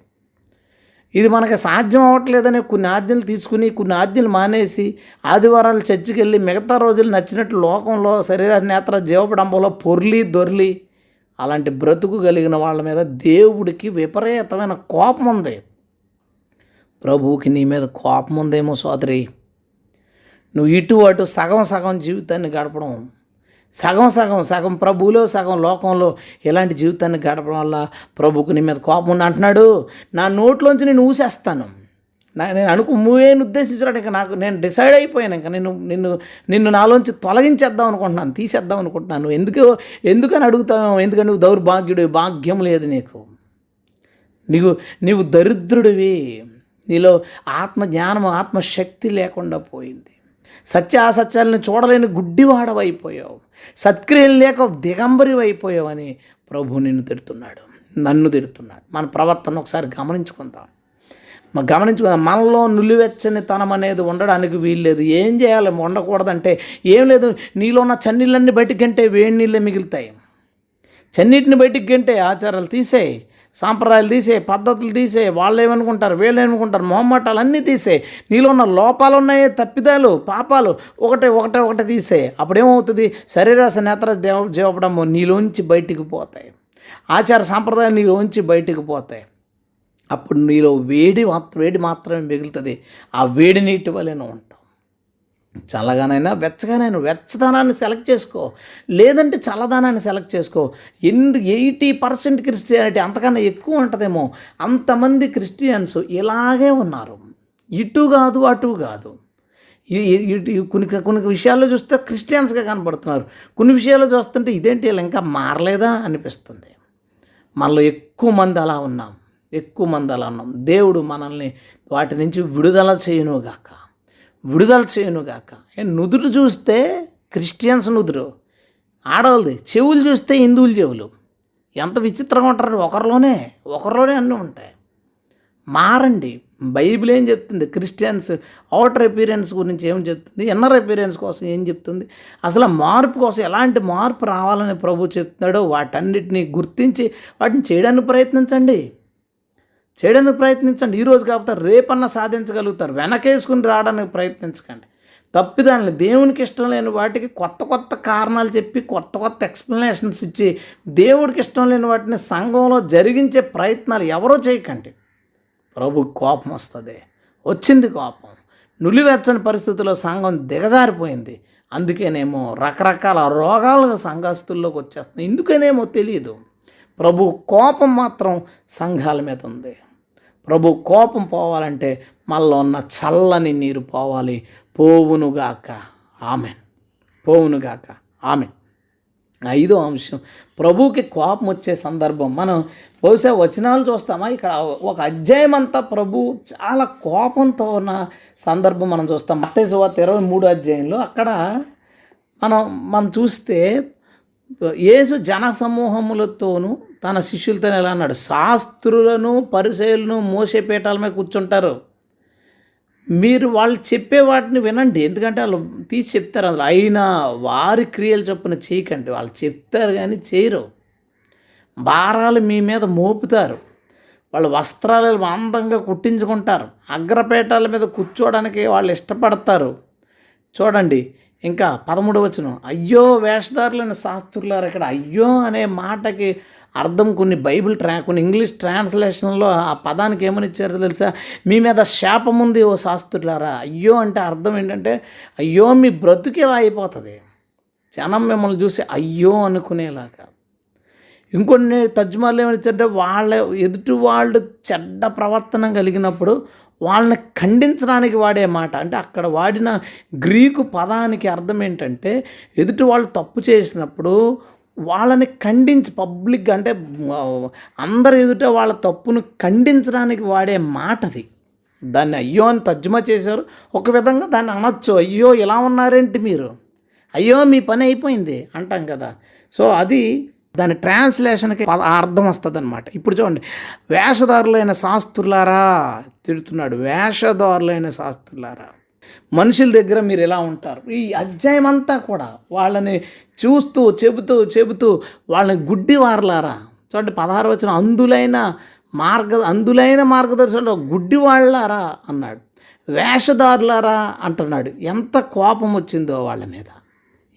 Speaker 1: ఇది మనకి సాధ్యం అవ్వట్లేదని కొన్ని ఆజ్ఞలు తీసుకుని కొన్ని ఆజ్ఞలు మానేసి ఆదివారాలు చర్చికి వెళ్ళి మిగతా రోజులు నచ్చినట్టు లోకంలో శరీర నేత్ర జీవపడంబలో పొర్లి దొర్లి అలాంటి బ్రతుకు కలిగిన వాళ్ళ మీద దేవుడికి విపరీతమైన కోపం ఉంది. ప్రభువుకి నీ మీద కోపం ఉందేమో సోదరి. నువ్వు ఇటు అటు సగం సగం జీవితాన్ని గడపడం సగం సగం సగం ప్రభువులో సగం లోకంలో ఇలాంటి జీవితాన్ని గడపడం వల్ల ప్రభుకు నీ మీద కోపం ఉంది? అంటున్నాడు నా నోట్లోంచి నేను ఊసేస్తాను. నా నేను అనుకు నువ్వేను ఉద్దేశించినట్టు ఇంకా నాకు నేను డిసైడ్ అయిపోయాను. ఇంకా నేను నిన్ను నిన్ను నాలోంచి తొలగించేద్దాం అనుకుంటున్నాను తీసేద్దాం అనుకుంటున్నాను. ఎందుకు ఎందుకని అడుగుతావు? ఎందుకని నువ్వు దౌర్భాగ్యుడు భాగ్యం లేదు నీకు. నీకు నీవు దరిద్రుడివి. నీలో ఆత్మజ్ఞానం ఆత్మశక్తి లేకుండా పోయింది. సత్యాసత్యాలను చూడలేని గుడ్డివాడవైపోయావు. సత్క్రియలు లేక దిగంబరివైపోయావని ప్రభు నిన్ను తిడుతున్నాడు నన్ను తిడుతున్నాడు. మన ప్రవర్తన ఒకసారి గమనించుకుందాం. మనం గమనించుకుందాం. మనలో నులివెచ్చని తనం అనేది ఉండడానికి వీల్లేదు ఏం చేయాలి? ఉండకూడదంటే ఏం లేదు. నీలో ఉన్న చన్నీళ్ళన్నీ బయటకింటే వేడి నీళ్ళే మిగులుతాయి. చన్నీటిని బయటికి గంటే ఆచారాలు తీసేయి. సాంప్రదాయాలు తీసే పద్ధతులు తీసే వాళ్ళు ఏమనుకుంటారు వీళ్ళు ఏమనుకుంటారు మొహమ్మటాలు అన్నీ తీసే నీలో ఉన్న లోపాలు ఉన్నాయి తప్పిదాలు పాపాలు ఒకటే ఒకటే ఒకటే తీసే. అప్పుడేమవుతుంది? శరీరాస నేత్ర దేవ జీవపడము నీలోంచి బయటికి పోతాయి. ఆచార సాంప్రదాయాలు నీలోంచి బయటికి పోతాయి. అప్పుడు నీలో వేడి మాత్రం వేడి మాత్రమే మిగులుతుంది. ఆ వేడి నీటి వలె ఉంటుంది చల్లగానైనా వెచ్చగానైనా వెచ్చదనాన్ని సెలెక్ట్ చేసుకో. లేదంటే చల్లదనాన్ని సెలెక్ట్ చేసుకో. ఎన్ని ఎయిటీ పర్సెంట్ క్రిస్టియానిటీ అంతకన్నా ఎక్కువ ఉంటుందేమో. అంతమంది క్రిస్టియన్స్ ఇలాగే ఉన్నారు. ఇటు కాదు అటు కాదు. కొన్ని కొన్ని విషయాల్లో చూస్తే క్రిస్టియన్స్గా కనబడుతున్నారు. కొన్ని విషయాల్లో చూస్తుంటే ఇదేంటి వీళ్ళు ఇంకా మారలేదా అనిపిస్తుంది. మనలో ఎక్కువ మంది అలా ఉన్నాం. ఎక్కువ మంది అలా ఉన్నాం. దేవుడు మనల్ని వాటి నుంచి విడుదల చేయనుగాక. విడుదల చేయనుగాక. నుదురు చూస్తే క్రిస్టియన్స్ నుదురు ఆడవాళ్ళది. చెవులు చూస్తే హిందువుల చెవులు. ఎంత విచిత్రంగా ఉంటారు ఒకరిలోనే ఒకరిలోనే అన్నీ ఉంటాయి. మారండి. బైబిల్ ఏం చెప్తుంది? క్రిస్టియన్స్ అవుటర్ అపీరెన్స్ గురించి ఏం చెప్తుంది? ఇన్నర్ అపీరెన్స్ కోసం ఏం చెప్తుంది? అసలు మార్పు కోసం ఎలాంటి మార్పు రావాలని ప్రభు చెప్తున్నాడో వాటన్నిటిని గుర్తించి వాటిని చేయడానికి ప్రయత్నించండి. చేయడానికి ప్రయత్నించండి. ఈరోజు కాకపోతే రేపన్నా సాధించగలుగుతారు. వెనకేసుకుని రావడానికి ప్రయత్నించకండి. తప్పిదాన్ని దేవునికి ఇష్టం లేని వాటికి కొత్త కొత్త కారణాలు చెప్పి కొత్త కొత్త ఎక్స్ప్లెనేషన్స్ ఇచ్చి దేవుడికి ఇష్టం లేని వాటిని సంఘంలో జరిగించే ప్రయత్నాలు ఎవరో చేయకండి. ప్రభు కోపం వస్తుంది. వచ్చింది కోపం. నులివెచ్చని పరిస్థితుల్లో సంఘం దిగజారిపోయింది. అందుకేనేమో రకరకాల రోగాలు సంఘస్థుల్లోకి వచ్చేస్తున్నాయి. ఎందుకనేమో తెలియదు ప్రభు కోపం మాత్రం సంఘాల మీద ఉంది. ప్రభు కోపం పోవాలంటే మనలో ఉన్న చల్లని నీరు పోవాలి. పోవునుగాక ఆమె పోవునుగాక ఆమె ఐదో అంశం. ప్రభువుకి కోపం వచ్చే సందర్భం. మనం బహుశా వచనాలు చూస్తామా? ఇక్కడ ఒక అధ్యాయం అంతా ప్రభు చాలా కోపంతో ఉన్న సందర్భం మనం చూస్తాం. మత్తయి సువార్త ఇరవై మూడు అధ్యాయంలో అక్కడ మనం మనం చూస్తే యేసు జన సమూహములతోనూ తన శిష్యులతో ఎలా అన్నాడు? శాస్త్రులను పరిచయులను మోసపీఠాల మీద కూర్చుంటారు. మీరు వాళ్ళు చెప్పే వాటిని వినండి. ఎందుకంటే వాళ్ళు తీసి చెప్తారు అందులో. అయినా వారి క్రియలు చొప్పున చేయకండి. వాళ్ళు చెప్తారు కానీ చేయరు. భారాలు మీ మీద మోపుతారు. వాళ్ళు వస్త్రాలు అందంగా కుట్టించుకుంటారు. అగ్రపేటాల మీద కూర్చోవడానికి వాళ్ళు ఇష్టపడతారు. చూడండి ఇంకా పదమూడు వచనం. అయ్యో వేషధారులైన శాస్త్రులారు ఇక్కడ. అయ్యో అనే మాటకి అర్థం కొన్ని బైబిల్ ట్రా కొన్ని ఇంగ్లీష్ ట్రాన్స్లేషన్లో ఆ పదానికి ఏమని ఇచ్చారో తెలుసా? మీ మీద శాపం ఉంది ఓ శాస్త్రులారా. అయ్యో అంటే అర్థం ఏంటంటే అయ్యో మీ బ్రతుకే అయిపోతుంది జనం మిమ్మల్ని చూసి అయ్యో అనుకునేలాగా. ఇంకొన్ని తర్జుమాలు ఏమనిచ్చారంటే వాళ్ళ ఎదుటి వాళ్ళు చెడ్డ ప్రవర్తన కలిగినప్పుడు వాళ్ళని ఖండించడానికి వాడే మాట. అంటే అక్కడ వాడిన గ్రీకు పదానికి అర్థం ఏంటంటే ఎదుటి వాళ్ళు తప్పు చేసినప్పుడు వాళ్ళని ఖండించి పబ్లిక్ అంటే అందరు అందరి ఎదుట వాళ్ళ తప్పును ఖండించడానికి వాడే మాట అది దాన్ని అయ్యో అని తర్జుమా చేశారు. ఒక విధంగా దాన్ని అనొచ్చు. అయ్యో ఇలా ఉన్నారేంటి మీరు? అయ్యో మీ పని అయిపోయింది అంటాం కదా. సో అది దాని ట్రాన్స్లేషన్కి అర్థం వస్తుంది అనమాట ఇప్పుడు చూడండి వేషధారులైన శాస్త్రులారా తిడుతున్నాడు. వేషధారులైన శాస్త్రులారా. మనుషుల దగ్గర మీరు ఎలా ఉంటారు? ఈ అధ్యాయం అంతా కూడా వాళ్ళని చూస్తూ చెబుతూ చెబుతూ వాళ్ళని గుడ్డివారలారా? చూడండి పదహారు వచ్చిన అందులైన మార్గ అందులైన మార్గదర్శనంలో గుడ్డివాళ్ళారా అన్నాడు. వేషధారులారా? అంటున్నాడు. ఎంత కోపం వచ్చిందో వాళ్ళ మీద.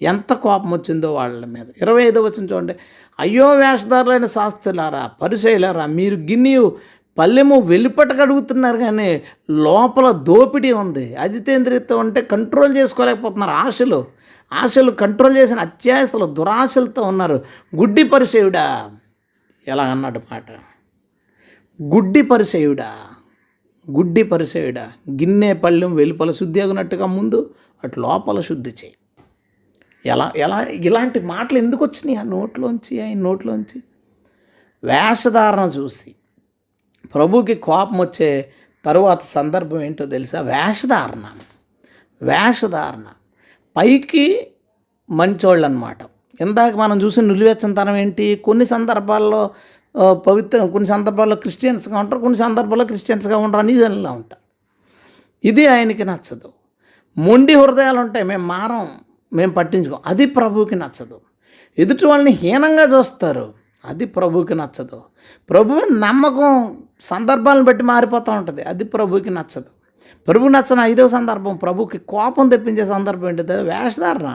Speaker 1: ఎంత కోపం వచ్చిందో వాళ్ళ మీద. ఇరవై ఐదో వచ్చిన చూడండి. అయ్యో వేషధారులైన శాస్త్రులారా పరిచయలారా మీరు గిన్నెయు పల్లెము వెలుపటకడుగుతున్నారు కానీ లోపల దోపిడీ ఉంది. అజితేంద్రియత్వం అంటే కంట్రోల్ చేసుకోలేకపోతున్నారు ఆశలు. ఆశలు కంట్రోల్ చేసిన అత్యాశలు దురాశలతో ఉన్నారు. గుడ్డి పరిచయుడా? ఎలా అన్నాడు మాట. గుడ్డి పరిసేయుడా గుడ్డి పరిసేయుడా గిన్నె పళ్ళెం వెలుపల శుద్ధి అగినట్టుగా ముందు అటు లోపల శుద్ధి చేయి. ఎలా ఎలా ఇలాంటి మాటలు ఎందుకు వచ్చినాయి ఆ నోట్లోంచి ఆయన నోట్లోంచి? వేషధారణ చూసి. ప్రభుకి కోపం వచ్చే తరువాత సందర్భం ఏంటో తెలుసా? వేషధారణ. వేషధారణ. పైకి మంచోళ్ళు అనమాట ఇందాక మనం చూసిన నిలువెచ్చనితనం ఏంటి? కొన్ని సందర్భాల్లో పవిత్రం పవిత్ర కొన్ని సందర్భాల్లో క్రిస్టియన్స్గా ఉంటారు కొన్ని సందర్భాల్లో క్రిస్టియన్స్గా ఉండరు అని ఉంటారు. ఇది ఆయనకి నచ్చదు. మొండి హృదయాలు ఉంటాయి మేము మారం మేము పట్టించుకోం. అది ప్రభువుకి నచ్చదు. ఎదుటి వాళ్ళని హీనంగా చూస్తారు. అది ప్రభువుకి నచ్చదు. ప్రభు నమ్మకం సందర్భాలను బట్టి మారిపోతూ ఉంటుంది. అది ప్రభువుకి నచ్చదు. ప్రభు నచ్చిన ఐదవ సందర్భం ప్రభుకి కోపం తెప్పించే సందర్భం ఏంటంటే వేషధారణ.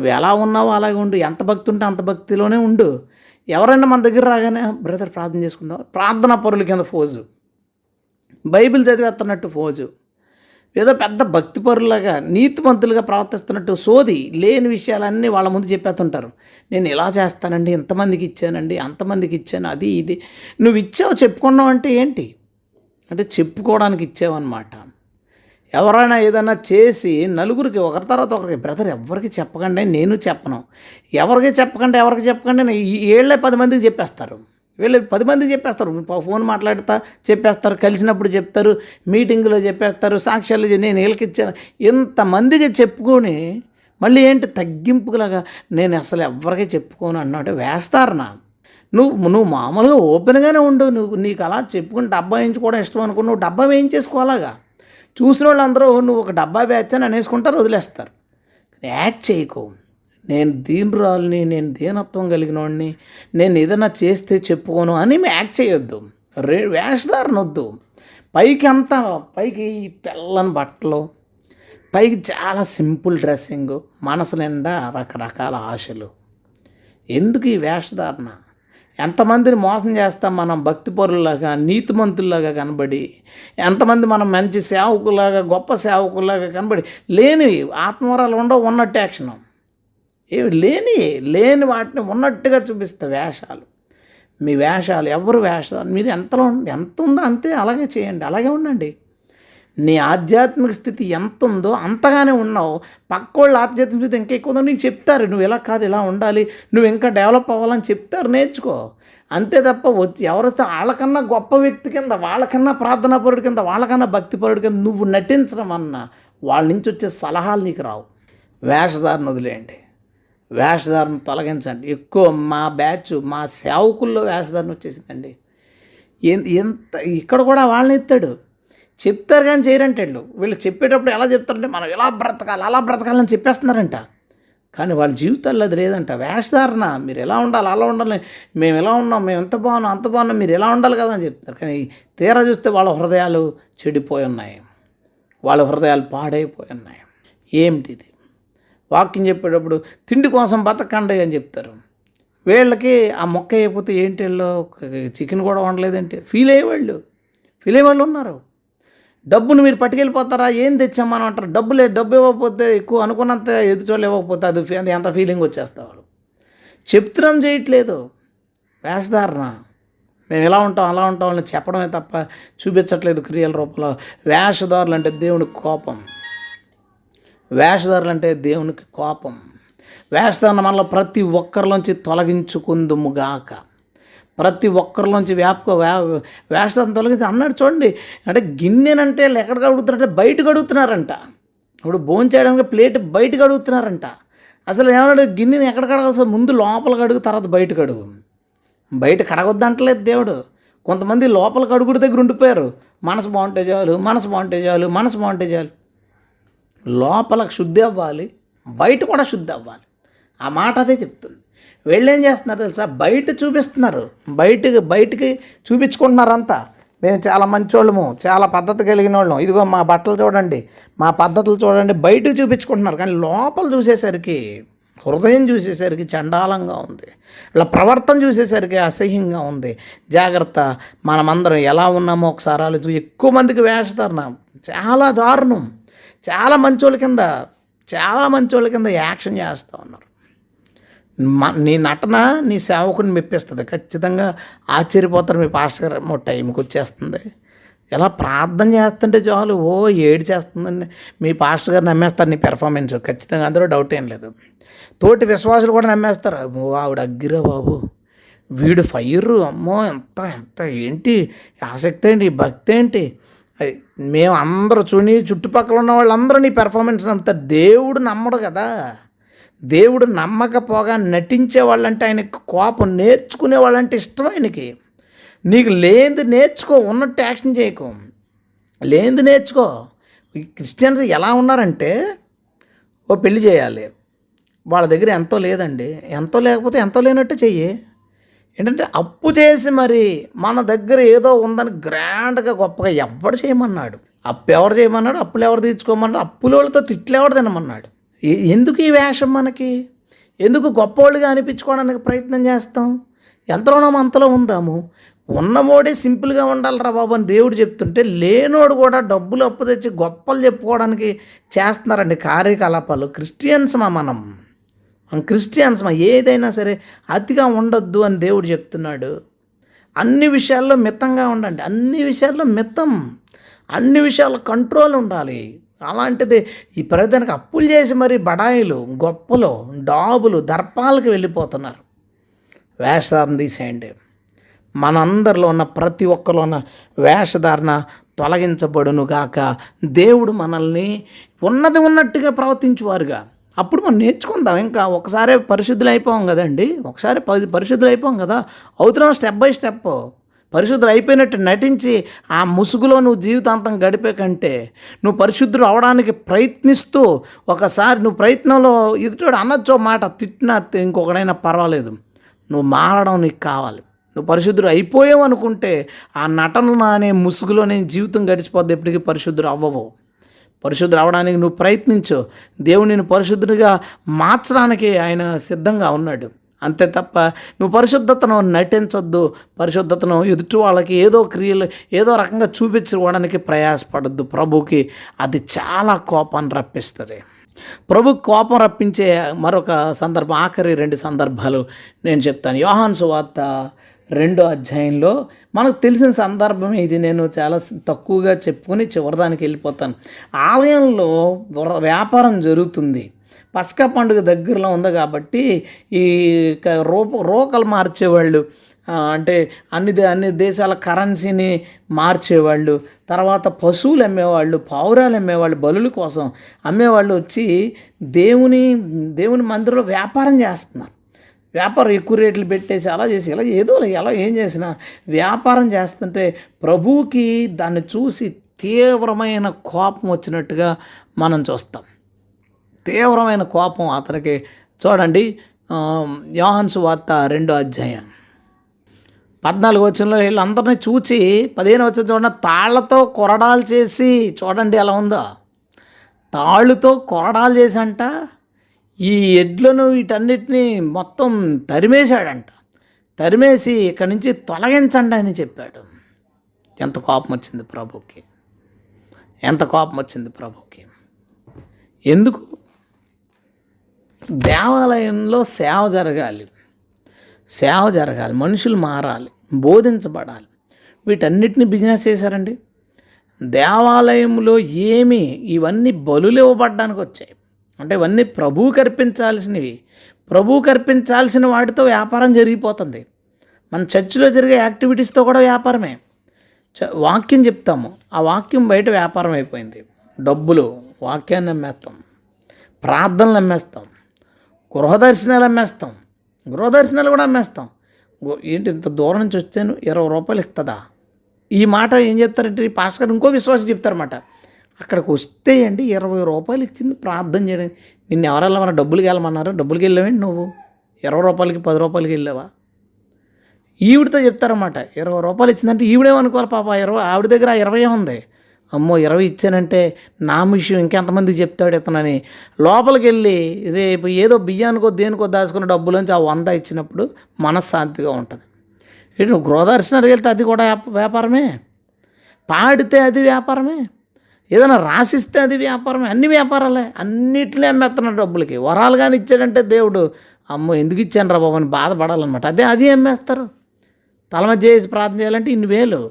Speaker 1: నువ్వు ఎలా ఉన్నావో అలాగే ఉండు. ఎంత భక్తి ఉంటే అంత భక్తిలోనే ఉండు. ఎవరైనా మన దగ్గర రాగానే బ్రదర్ ప్రార్థన చేసుకుందాం. ప్రార్థన పరుల కింద ఫోజు. Bible చదివేస్తున్నట్టు pose. ఏదో పెద్ద భక్తిపరులాగా నీతిమంతులుగా ప్రవర్తిస్తున్నట్టు సోది లేని విషయాలన్నీ వాళ్ళ ముందు చెప్పేస్తుంటారు. నేను ఇలా చేస్తానండి ఇంతమందికి ఇచ్చానండి అంతమందికి ఇచ్చాను అది ఇది. నువ్వు ఇచ్చావు చెప్పుకున్నావు అంటే ఏంటి? అంటే చెప్పుకోవడానికి ఇచ్చావన్నమాట. ఎవరైనా ఏదైనా చేసి నలుగురికి ఒకరి తర్వాత ఒకరికి బ్రదర్ ఎవరికి చెప్పకండి నేను చెప్పను. ఎవరికి చెప్పకండి ఎవరికి చెప్పకండి అని ఈ ఏళ్ళే పది మందికి చెప్పేస్తారు. వీళ్ళు పది మందికి చెప్పేస్తారు. ఫోన్ మాట్లాడతా చెప్పేస్తారు కలిసినప్పుడు చెప్తారు మీటింగ్లో చెప్పేస్తారు సాక్ష్యాలు నేను వీళ్ళకిచ్చాను ఇంతమందికి చెప్పుకొని మళ్ళీ ఏంటి తగ్గింపులాగా నేను అసలు ఎవరికి చెప్పుకోను అన్నట్టు వేస్తారు నా. నువ్వు నువ్వు మామూలుగా ఓపెన్గానే ఉండు నువ్వు నీకు అలా చెప్పుకుని డబ్బా వేయించుకోవడం ఇష్టం అనుకో నువ్వు డబ్బా వేయించేసుకోవాలాగా. చూసిన వాళ్ళందరూ నువ్వు ఒక డబ్బా బ్యాచ్ అని అనేసుకుంటారు వదిలేస్తారు. యాక్ట్ చేయకు. నేను దీనురాల్ని నేను దీనత్వం కలిగిన వాడిని నేను ఏదైనా చేస్తే చెప్పుకోను అని యాక్ట్ చేయొద్దు. రే వేషధారణ వద్దు. పైకి అంతా పైకి ఈ తెల్లని బట్టలు పైకి చాలా సింపుల్ డ్రెస్సింగ్ మనసు నిండా రకరకాల ఆశలు. ఎందుకు ఈ వేషధారణ? ఎంతమందిని మోసం చేస్తాం మనం భక్తిపరులాగా నీతిమంతుల్లాగా కనబడి ఎంతమంది మనం మంచి సేవకులాగా గొప్ప సేవకులాగా కనబడి లేనివి ఆత్మవరాలు ఉండవు ఉన్నట్టు యాక్షన్. ఏమి లేని లేని వాటిని ఉన్నట్టుగా చూపిస్తా వేషాలు. మీ వేషాలు ఎవరు వేషాలు మీరు ఎంతలో ఎంత ఉందో అంతే అలాగే చేయండి అలాగే ఉండండి. నీ ఆధ్యాత్మిక స్థితి ఎంత ఉందో అంతగానే ఉన్నావు. పక్కోళ్ళ ఆధ్యాత్మిక స్థితి ఇంకా ఎక్కువ నీకు చెప్తారు నువ్వు ఇలా కాదు ఇలా ఉండాలి నువ్వు ఇంకా డెవలప్ అవ్వాలని చెప్తారు నేర్చుకో. అంతే తప్ప వచ్చి ఎవరైతే వాళ్ళకన్నా గొప్ప వ్యక్తి కింద వాళ్ళకన్నా ప్రార్థనాపరుడి కింద వాళ్ళకన్నా భక్తిపరుడి కింద నువ్వు నటించడం అన్న వాళ్ళ నుంచి వచ్చే సలహాలు నీకు రావు. వేషధారణ వదిలేయండి. వేషధారణ తొలగించండి. ఎక్కువ మా బ్యాచ్ మా సేవకుల్లో వేషధారణ వచ్చేసిందండి. ఎంత ఇక్కడ కూడా వాళ్ళని ఎత్తాడు. చెప్తారు కానీ చేయరంటే వీళ్ళు వీళ్ళు చెప్పేటప్పుడు ఎలా చెప్తారంటే మనం ఎలా బ్రతకాలి అలా బ్రతకాలని చెప్పేస్తున్నారంట. కానీ వాళ్ళ జీవితాల్లో అది లేదంట. వేషధారణ మీరు ఎలా ఉండాలి అలా ఉండాలి మేము ఎలా ఉన్నాం మేము ఎంత బాగున్నాం అంత బాగున్నాం మీరు ఎలా ఉండాలి కదా అని చెప్తారు కానీ తీరా చూస్తే వాళ్ళ హృదయాలు చెడిపోయి ఉన్నాయి. వాళ్ళ హృదయాలు పాడైపోయి ఉన్నాయి. ఏమిటి ఇది వాక్యం చెప్పేటప్పుడు తిండి కోసం బతకండి అని చెప్తారు. వీళ్ళకి ఆ మొక్క అయిపోతే ఏంటి వీళ్ళు? చికెన్ కూడా వండలేదంటే ఫీల్ అయ్యేవాళ్ళు. ఫీల్ అయ్యేవాళ్ళు ఉన్నారు. డబ్బును మీరు పట్టుకెళ్ళిపోతారా? ఏం తెచ్చామని అంటారు. డబ్బు లేదు డబ్బు ఇవ్వకపోతే ఎక్కువ అనుకున్నంత ఎదుటోళ్ళు ఇవ్వకపోతే అది అది ఎంత ఫీలింగ్ వచ్చేస్తారు చెప్తున్నాం చేయట్లేదు. వేషధారణ. మేము ఇలా ఉంటాం అలా ఉంటాం అని చెప్పడమే తప్ప చూపించట్లేదు క్రియల రూపంలో. వేషధారులు అంటే దేవుడి కోపం. వేషధారులు అంటే దేవునికి కోపం. వేషధారణ మనలో ప్రతి ఒక్కరిలోంచి తొలగించుకుందుముగాక. ప్రతి ఒక్కరిలోంచి వ్యాపక వేషధారణ తొలగించి అన్నాడు చూడండి అంటే గిన్నెనంటే ఎక్కడ కడుగుతున్నారంటే బయట కడుగుతున్నారంట. ఇప్పుడు భోజనం చేయడానికి ప్లేట్ బయట కడుగుతున్నారంట. అసలు ఏమన్నాడు గిన్నెని ఎక్కడ కడగాల్సి ముందు లోపల కడుగు తర్వాత బయట కడుగు. బయట కడగొద్దంటలేదు దేవుడు. కొంతమంది లోపల కడుగుడు దగ్గర ఉండిపోయారు. మనసు బాగుంటే చాలు మనసు బాగుంటే చాలు మనసు బాగుంటే చాలు. లోపల శుద్ధి అవ్వాలి బయట కూడా శుద్ధి అవ్వాలి. ఆ మాట అదే చెప్తుంది. వీళ్ళు ఏం చేస్తున్నారు తెలుసా? బయట చూపిస్తున్నారు. బయటకి బయటికి చూపించుకుంటున్నారు అంతా మేము చాలా మంచోళ్ళము చాలా పద్ధతి కలిగిన వాళ్ళం ఇదిగో మా బట్టలు చూడండి మా పద్ధతులు చూడండి. బయటకు చూపించుకుంటున్నారు. కానీ లోపల చూసేసరికి హృదయం చూసేసరికి చండాలంగా ఉంది. ఇలా ప్రవర్తన చూసేసరికి అసహ్యంగా ఉంది. జాగ్రత్త మనమందరం ఎలా ఉన్నామో ఒకసారి ఆలోచన ఎక్కువ మందికి వేషధారణ. చాలా దారుణం. చాలా మంచోళ్ళ కింద చాలా మంచోళ్ళ కింద యాక్షన్ చేస్తూ ఉన్నారు. మ నీ నటన నీ సేవకుని మెప్పిస్తుంది. ఖచ్చితంగా ఆశ్చర్యపోతారు మీ పాస్టర్ గారు. ఏమో టైంకి వచ్చేస్తుంది. ఎలా ప్రార్థన చేస్తుంటే చాలు ఓ ఏడు చేస్తుందండి మీ పాస్టర్ గారు నమ్మేస్తారు నీ పెర్ఫార్మెన్స్ ఖచ్చితంగా అందులో డౌట్ ఏం లేదు. తోటి విశ్వాసులు కూడా నమ్మేస్తారు. ఓ ఆవిడ అగ్గిరా బాబు. వీడు ఫైర్ అమ్మో ఎంత ఎంత ఏంటి? ఆసక్తి ఏంటి? భక్తి ఏంటి? అది మేము అందరూ చూని చుట్టుపక్కల ఉన్న వాళ్ళందరూ నీ పెర్ఫార్మెన్స్ నమ్ముతారు దేవుడు నమ్మడు కదా. దేవుడు నమ్మకపోగా నటించే వాళ్ళంటే ఆయనకు కోపం నేర్చుకునే వాళ్ళంటే ఇష్టం ఆయనకి. నీకు లేనిది నేర్చుకో ఉన్నట్టు యాక్షన్ చేయకు. లేనిది నేర్చుకో. ఈ క్రిస్టియన్స్ ఎలా ఉన్నారంటే ఓ పెళ్ళి చేయాలి. వాళ్ళ దగ్గర ఎంతో లేదండి. ఎంతో లేకపోతే ఎంతో లేనట్టు చెయ్యి. ఏంటంటే అప్పు చేసి మరి మన దగ్గర ఏదో ఉందని గ్రాండ్గా గొప్పగా ఎవడు చేయమన్నాడు. అప్పు ఎవరు చేయమన్నాడు? అప్పులు ఎవరు తీర్చుకోమన్నాడు? అప్పుల వాళ్ళతో తిట్లు ఎవరు తినమన్నాడు? ఎందుకు ఈ వేషం మనకి? ఎందుకు గొప్పవాళ్ళుగా అనిపించుకోవడానికి ప్రయత్నం చేస్తాం? ఎంతలోనో అంతలో ఉందాము? ఉన్నవాడే సింపుల్గా ఉండాలిరా బాబు అని దేవుడు చెప్తుంటే లేనోడు కూడా డబ్బులు అప్పు తెచ్చి గొప్పలు చెప్పుకోవడానికి చేస్తున్నారండి కార్యకలాపాలు. క్రిస్టియన్స్ మా మనం. మనం క్రిస్టియన్స్ మా ఏదైనా సరే అతిగా ఉండొద్దు అని దేవుడు చెప్తున్నాడు. అన్ని విషయాల్లో మితంగా ఉండండి. అన్ని విషయాల్లో మితం. అన్ని విషయాల్లో కంట్రోల్ ఉండాలి. అలాంటిది ఈ ప్రజలకు అప్పులు చేసి మరి బడాయిలు గొప్పలు డాబులు దర్పాలకు వెళ్ళిపోతున్నారు. వేషధారణ తీసేయండి. మనందరిలో ఉన్న ప్రతి ఒక్కరిలో ఉన్న వేషధారణ తొలగించబడునుగాక. దేవుడు మనల్ని ఉన్నది ఉన్నట్టుగా ప్రవర్తించువారుగా. అప్పుడు మనం నేర్చుకుందాం. ఇంకా ఒకసారి పరిశుద్ధులు అయిపోం కదండి. ఒకసారి పది పరిశుద్ధులు అయిపోం కదా. అవుతున్నాం స్టెప్ బై స్టెప్. పరిశుద్ధులు అయిపోయినట్టు నటించి ఆ ముసుగులో నువ్వు జీవితాంతం గడిపే కంటే నువ్వు పరిశుద్ధుడు అవడానికి ప్రయత్నిస్తూ ఒకసారి నువ్వు ప్రయత్నంలో ఎదుటోడు అనొచ్చో మాట తిట్టినా ఇంకొకడైనా పర్వాలేదు. నువ్వు మారడం నీకు కావాలి. నువ్వు పరిశుద్ధుడు అయిపోయావు అనుకుంటే ఆ నటన అనే ముసుగులోనే జీవితం గడిచిపోద్ది. ఎప్పటికీ పరిశుద్ధుడు అవ్వవు. పరిశుద్ధుడు అవడానికి నువ్వు ప్రయత్నించు. దేవుడు నేను పరిశుద్ధుడిగా మార్చడానికి ఆయన సిద్ధంగా ఉన్నాడు. అంతే తప్ప నువ్వు పరిశుద్ధతను నటించొద్దు. పరిశుద్ధతను ఎదుటి వాళ్ళకి ఏదో క్రియలు ఏదో రకంగా చూపించుకోవడానికి ప్రయాసపడద్దు. ప్రభుకి అది చాలా కోపాన్ని రప్పిస్తుంది. ప్రభు కోపం రప్పించే మరొక సందర్భం ఆఖరి రెండు సందర్భాలు నేను చెప్తాను. యోహాన్ సువార్త రెండో అధ్యాయంలో మనకు తెలిసిన సందర్భం ఇది. నేను చాలా తక్కువగా చెప్పుకొని చివరిదానికి వెళ్ళిపోతాను. ఆలయంలో వ్యాపారం జరుగుతుంది. పసకా పండుగ దగ్గరలో ఉంది కాబట్టి ఈ క- రూప రోకలు మార్చేవాళ్ళు అంటే అన్ని దే- అన్ని దేశాల కరెన్సీని మార్చేవాళ్ళు తర్వాత పశువులు అమ్మేవాళ్ళు పావురాలు అమ్మేవాళ్ళు బలుల కోసం అమ్మేవాళ్ళు వచ్చి దేవుని దేవుని మందిరంలో వ్యాపారం చేస్తున్నారు. వ్యాపారం ఎక్కువ రేట్లు పెట్టేసి అలా చేసి ఇలా ఏదో ఎలా ఏం చేసినా వ్యాపారం చేస్తుంటే ప్రభువుకి దాన్ని చూసి తీవ్రమైన కోపం వచ్చినట్టుగా మనం చూస్తాం. తీవ్రమైన కోపం అతనికి. చూడండి ఆ, వార్త రెండో అధ్యాయం. పద్నాలుగు వచ్చంలో వీళ్ళందరినీ చూచి పదిహేను వచ్చిన చూడండి తాళ్ళతో కొరడాలు చేసి చూడండి ఎలా ఉందో. తాళ్ళుతో కొరడాలు చేసి అంట ఈ ఎడ్లను వీటన్నిటిని మొత్తం తరిమేశాడంట. తరిమేసి ఇక్కడి నుంచి తొలగించండి అని చెప్పాడు. ఎంత కోపం వచ్చింది ప్రభుకి. ఎంత కోపం వచ్చింది ప్రభుకి. ఎందుకు? దేవాలయంలో సేవ జరగాలి. సేవ జరగాలి. మనుషులు మారాలి. బోధించబడాలి. వీటన్నిటిని బిజినెస్ చేశారండి. దేవాలయంలో ఏమి ఇవన్నీ బలులు ఇవ్వబడ్డానికి వచ్చాయి అంటే ఇవన్నీ ప్రభువు కర్పించాల్సినవి. ప్రభువు కర్పించాల్సిన వాటితో వ్యాపారం జరిగిపోతుంది. మన చర్చిలో జరిగే యాక్టివిటీస్తో కూడా వ్యాపారమే. చ- వాక్యం చెప్తాము. ఆ వాక్యం బయట వ్యాపారం అయిపోయింది. డబ్బులు వాక్యాన్ని అమ్మేస్తాం ప్రార్థనలు అమ్మేస్తాం గృహదర్శనాలు అమ్మేస్తాం గృహదర్శనాలు కూడా అమ్మేస్తాం ఏంటి ఇంత దూరం నుంచి వచ్చాను? ఇరవై రూపాయలు ఇస్తుందా? ఈ మాట ఏం చెప్తారంటే ఈ పాస్టర్ ఇంకో విశ్వాసం చెప్తారన్నమాట. అక్కడికి వస్తే అండి ఇరవై రూపాయలు ఇచ్చింది ప్రార్థన చేయడం. నిన్ను ఎవరు వెళ్ళమన్నా డబ్బులకి వెళ్ళమన్నారు? డబ్బులకి వెళ్ళావేంటి నువ్వు? ఇరవై రూపాయలకి పది రూపాయలకి వెళ్ళావా? ఈవిడితో చెప్తారన్నమాట ఇరవై రూపాయలు ఇచ్చిందంటే ఈవిడేమనుకోవాలి పాప? ఇరవై ఆవిడ దగ్గర ఇరవై ఉంది. అమ్మో ఇరవై ఇచ్చానంటే నా విషయం ఇంకెంతమందికి చెప్తాడు ఇతనని. లోపలికి వెళ్ళి రేపు ఏదో బియ్యానికో దేనికో దాచుకున్న డబ్బులోంచి ఆ వంద ఇచ్చినప్పుడు మనశ్శాంతిగా ఉంటుంది. ఏంటి నువ్వు గృహదర్శనానికి వెళ్తే అది కూడా వ్యాపారమే? పాడితే అది వ్యాపారమే? ఏదైనా రాసిస్తే అది వ్యాపారమే. అన్ని వ్యాపారాలే. అన్నిటినీ అమ్మేస్తున్నాడు డబ్బులకి. వరాలు కానీ ఇచ్చాడంటే దేవుడు అమ్మో ఎందుకు ఇచ్చాను రా బాబు అని బాధపడాలన్నమాట. అదే అది అమ్మేస్తారు. తల చేసి ప్రార్థన చేయాలంటే ఇన్ని వేలు.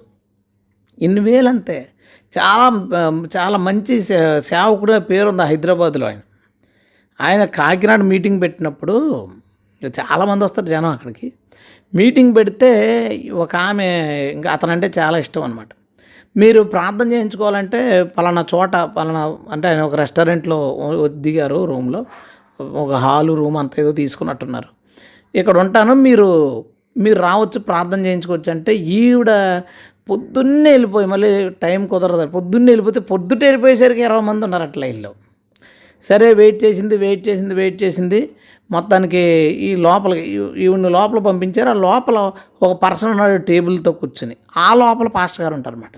Speaker 1: ఇన్ని వేలు అంతే చాలా చాలా మంచి సేవకుడు పేరు ఉంది హైదరాబాద్లో ఆయన. ఆయన కాకినాడ మీటింగ్ పెట్టినప్పుడు చాలామంది వస్తారు జనం అక్కడికి. మీటింగ్ పెడితే ఒక ఆమె ఇంకా అతనంటే చాలా ఇష్టం అనమాట మీరు ప్రార్థన చేయించుకోవాలంటే పలానా చోట పలానా అంటే ఆయన ఒక రెస్టారెంట్లో దిగారు రూమ్లో. ఒక హాలు రూమ్ అంత ఏదో తీసుకున్నట్టున్నారు. ఇక్కడ ఉంటాను మీరు మీరు రావచ్చు ప్రార్థన చేయించుకోవచ్చు అంటే ఈవిడ పొద్దున్నే వెళ్ళిపోయి మళ్ళీ టైం కుదరదు. పొద్దున్నే వెళ్ళిపోతే పొద్దుట వెళ్ళిపోయేసరికి ఇరవై మంది ఉన్నారు అట్లా ఇల్లు. సరే వెయిట్ చేసింది వెయిట్ చేసింది వెయిట్ చేసింది. మొత్తానికి ఈ లోపల ఈవిని ఈవిడ్ని లోపల పంపించారు. ఆ లోపల ఒక పర్సన్ ఉన్నాడు టేబుల్తో కూర్చుని. ఆ లోపల పాస్టర్ గారు ఉంటారన్నమాట.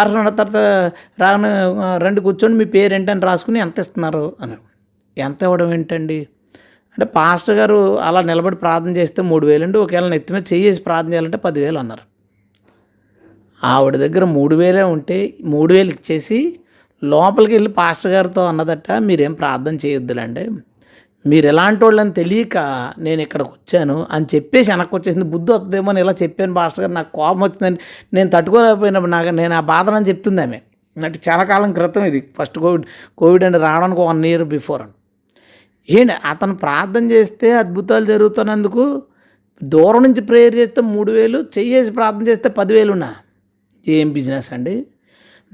Speaker 1: అనమాట పర్సన్ తర్వాత రాను రెండు రండి కూర్చొని మీ పేరు ఏంటని రాసుకుని ఎంత ఇస్తున్నారు అని. ఎంత ఇవ్వడం ఏంటండి? అంటే పాస్టర్ గారు అలా నిలబడి ప్రార్థన చేస్తే మూడు వేలండి ఒకవేళ నెత్తి మీద చేసి ప్రార్థన చేయాలంటే పదివేలు అన్నారు. ఆవిడ దగ్గర మూడు వేలే ఉంటే మూడు వేలు ఇచ్చేసి లోపలికి వెళ్ళి పాస్టర్ గారితో అన్నదట మీరేం ప్రార్థన చేయొద్దులండి. మీరు ఎలాంటి వాళ్ళని తెలియక నేను ఇక్కడికి వచ్చాను అని చెప్పేసి వెనక్కి వచ్చేసింది. బుద్ధి వస్తుందేమో అని ఇలా చెప్పాను పాస్టర్ గారు. నాకు కోపం వచ్చిందని నేను తట్టుకోలేకపోయినప్పుడు నాకు నేను ఆ బాధనని చెప్తుంది ఆమె. అంటే చాలా కాలం క్రితం ఇది. ఫస్ట్ కోవిడ్ కోవిడ్ అని రావడానికి వన్ ఇయర్ బిఫోర్ అని. ఏంటి? అతను ప్రార్థన చేస్తే అద్భుతాలు జరుగుతున్నందుకు దూరం నుంచి ప్రేయర్ చేస్తే మూడు వేలు చెయ్యేసి ప్రార్థన చేస్తే పదివేలున్నా. ఏం బిజినెస్ అండి?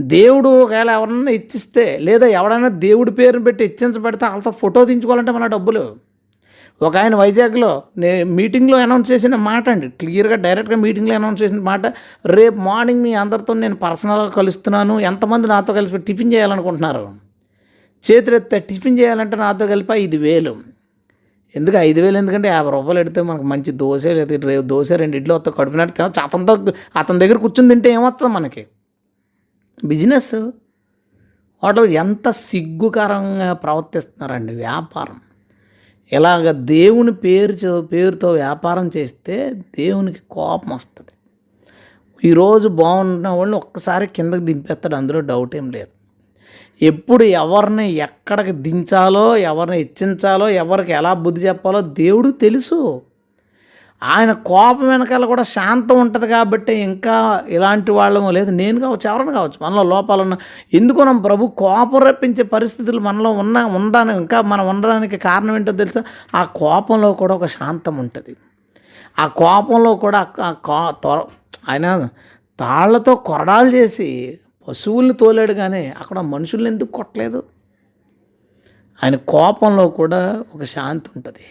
Speaker 1: దేవుడు ఒకవేళ ఎవరన్నా ఇచ్చిస్తే లేదా ఎవడైనా దేవుడి పేరుని పెట్టి ఇచ్చించబడితే వాళ్ళతో ఫోటో తీయించుకోవాలంటే మన డబ్బులు. ఒక ఆయన వైజాగ్లో నే మీటింగ్లో అనౌన్స్ చేసిన మాట అండి. క్లియర్గా డైరెక్ట్గా మీటింగ్లో అనౌన్స్ చేసిన మాట. రేపు మార్నింగ్ మీ అందరితో నేను పర్సనల్గా కలుస్తున్నాను. ఎంతమంది నాతో కలిసి టిఫిన్ చేయాలనుకుంటున్నారు? చేతులెత్తే టిఫిన్ చేయాలంటే నాతో కలిపి ఐదు వేలు. ఎందుకు ఐదు వేలు? ఎందుకంటే యాభై రూపాయలు పెడితే మనకు మంచి దోశ లేదా దోశ రెండు ఇడ్లు వస్తాయి కడుపునట్టు అతని దగ్గర అతనితో అతని దగ్గర కూర్చుని తింటే ఏమొస్తుంది మనకి? బిజినెస్ వాటిలో ఎంత సిగ్గుకరంగా ప్రవర్తిస్తున్నారండి వ్యాపారం. ఇలాగ దేవుని పేరు పేరుతో వ్యాపారం చేస్తే దేవునికి కోపం వస్తుంది. ఈరోజు బాగున్న వాళ్ళని ఒక్కసారి కిందకి దింపేస్తాడు అందులో డౌట్ ఏం లేదు. ఎప్పుడు ఎవరిని ఎక్కడికి దించాలో ఎవరిని హెచ్చించాలో ఎవరికి ఎలా బుద్ధి చెప్పాలో దేవుడు తెలుసు. ఆయన కోపం వెనకాల కూడా శాంతం ఉంటుంది కాబట్టి ఇంకా ఇలాంటి వాళ్ళము లేదు. నేను కావచ్చు ఎవరైనా కావచ్చు మనలో లోపాలు ఉన్న ఎందుకు మనం ప్రభు కోపం రప్పించే పరిస్థితులు మనలో ఉన్న ఉండడానికి ఇంకా మనం ఉండడానికి కారణం ఏంటో తెలుసా? ఆ కోపంలో కూడా ఒక శాంతం ఉంటుంది. ఆ కోపంలో కూడా కో కా త్వర ఆయన తాళ్ళతో కొరడాలు చేసి పశువుల్ని తోలాడు కానీ అక్కడ మనుషుల్ని ఎందుకు కొట్టలేదు? ఆయన కోపంలో కూడా ఒక శాంతి ఉంటుంది.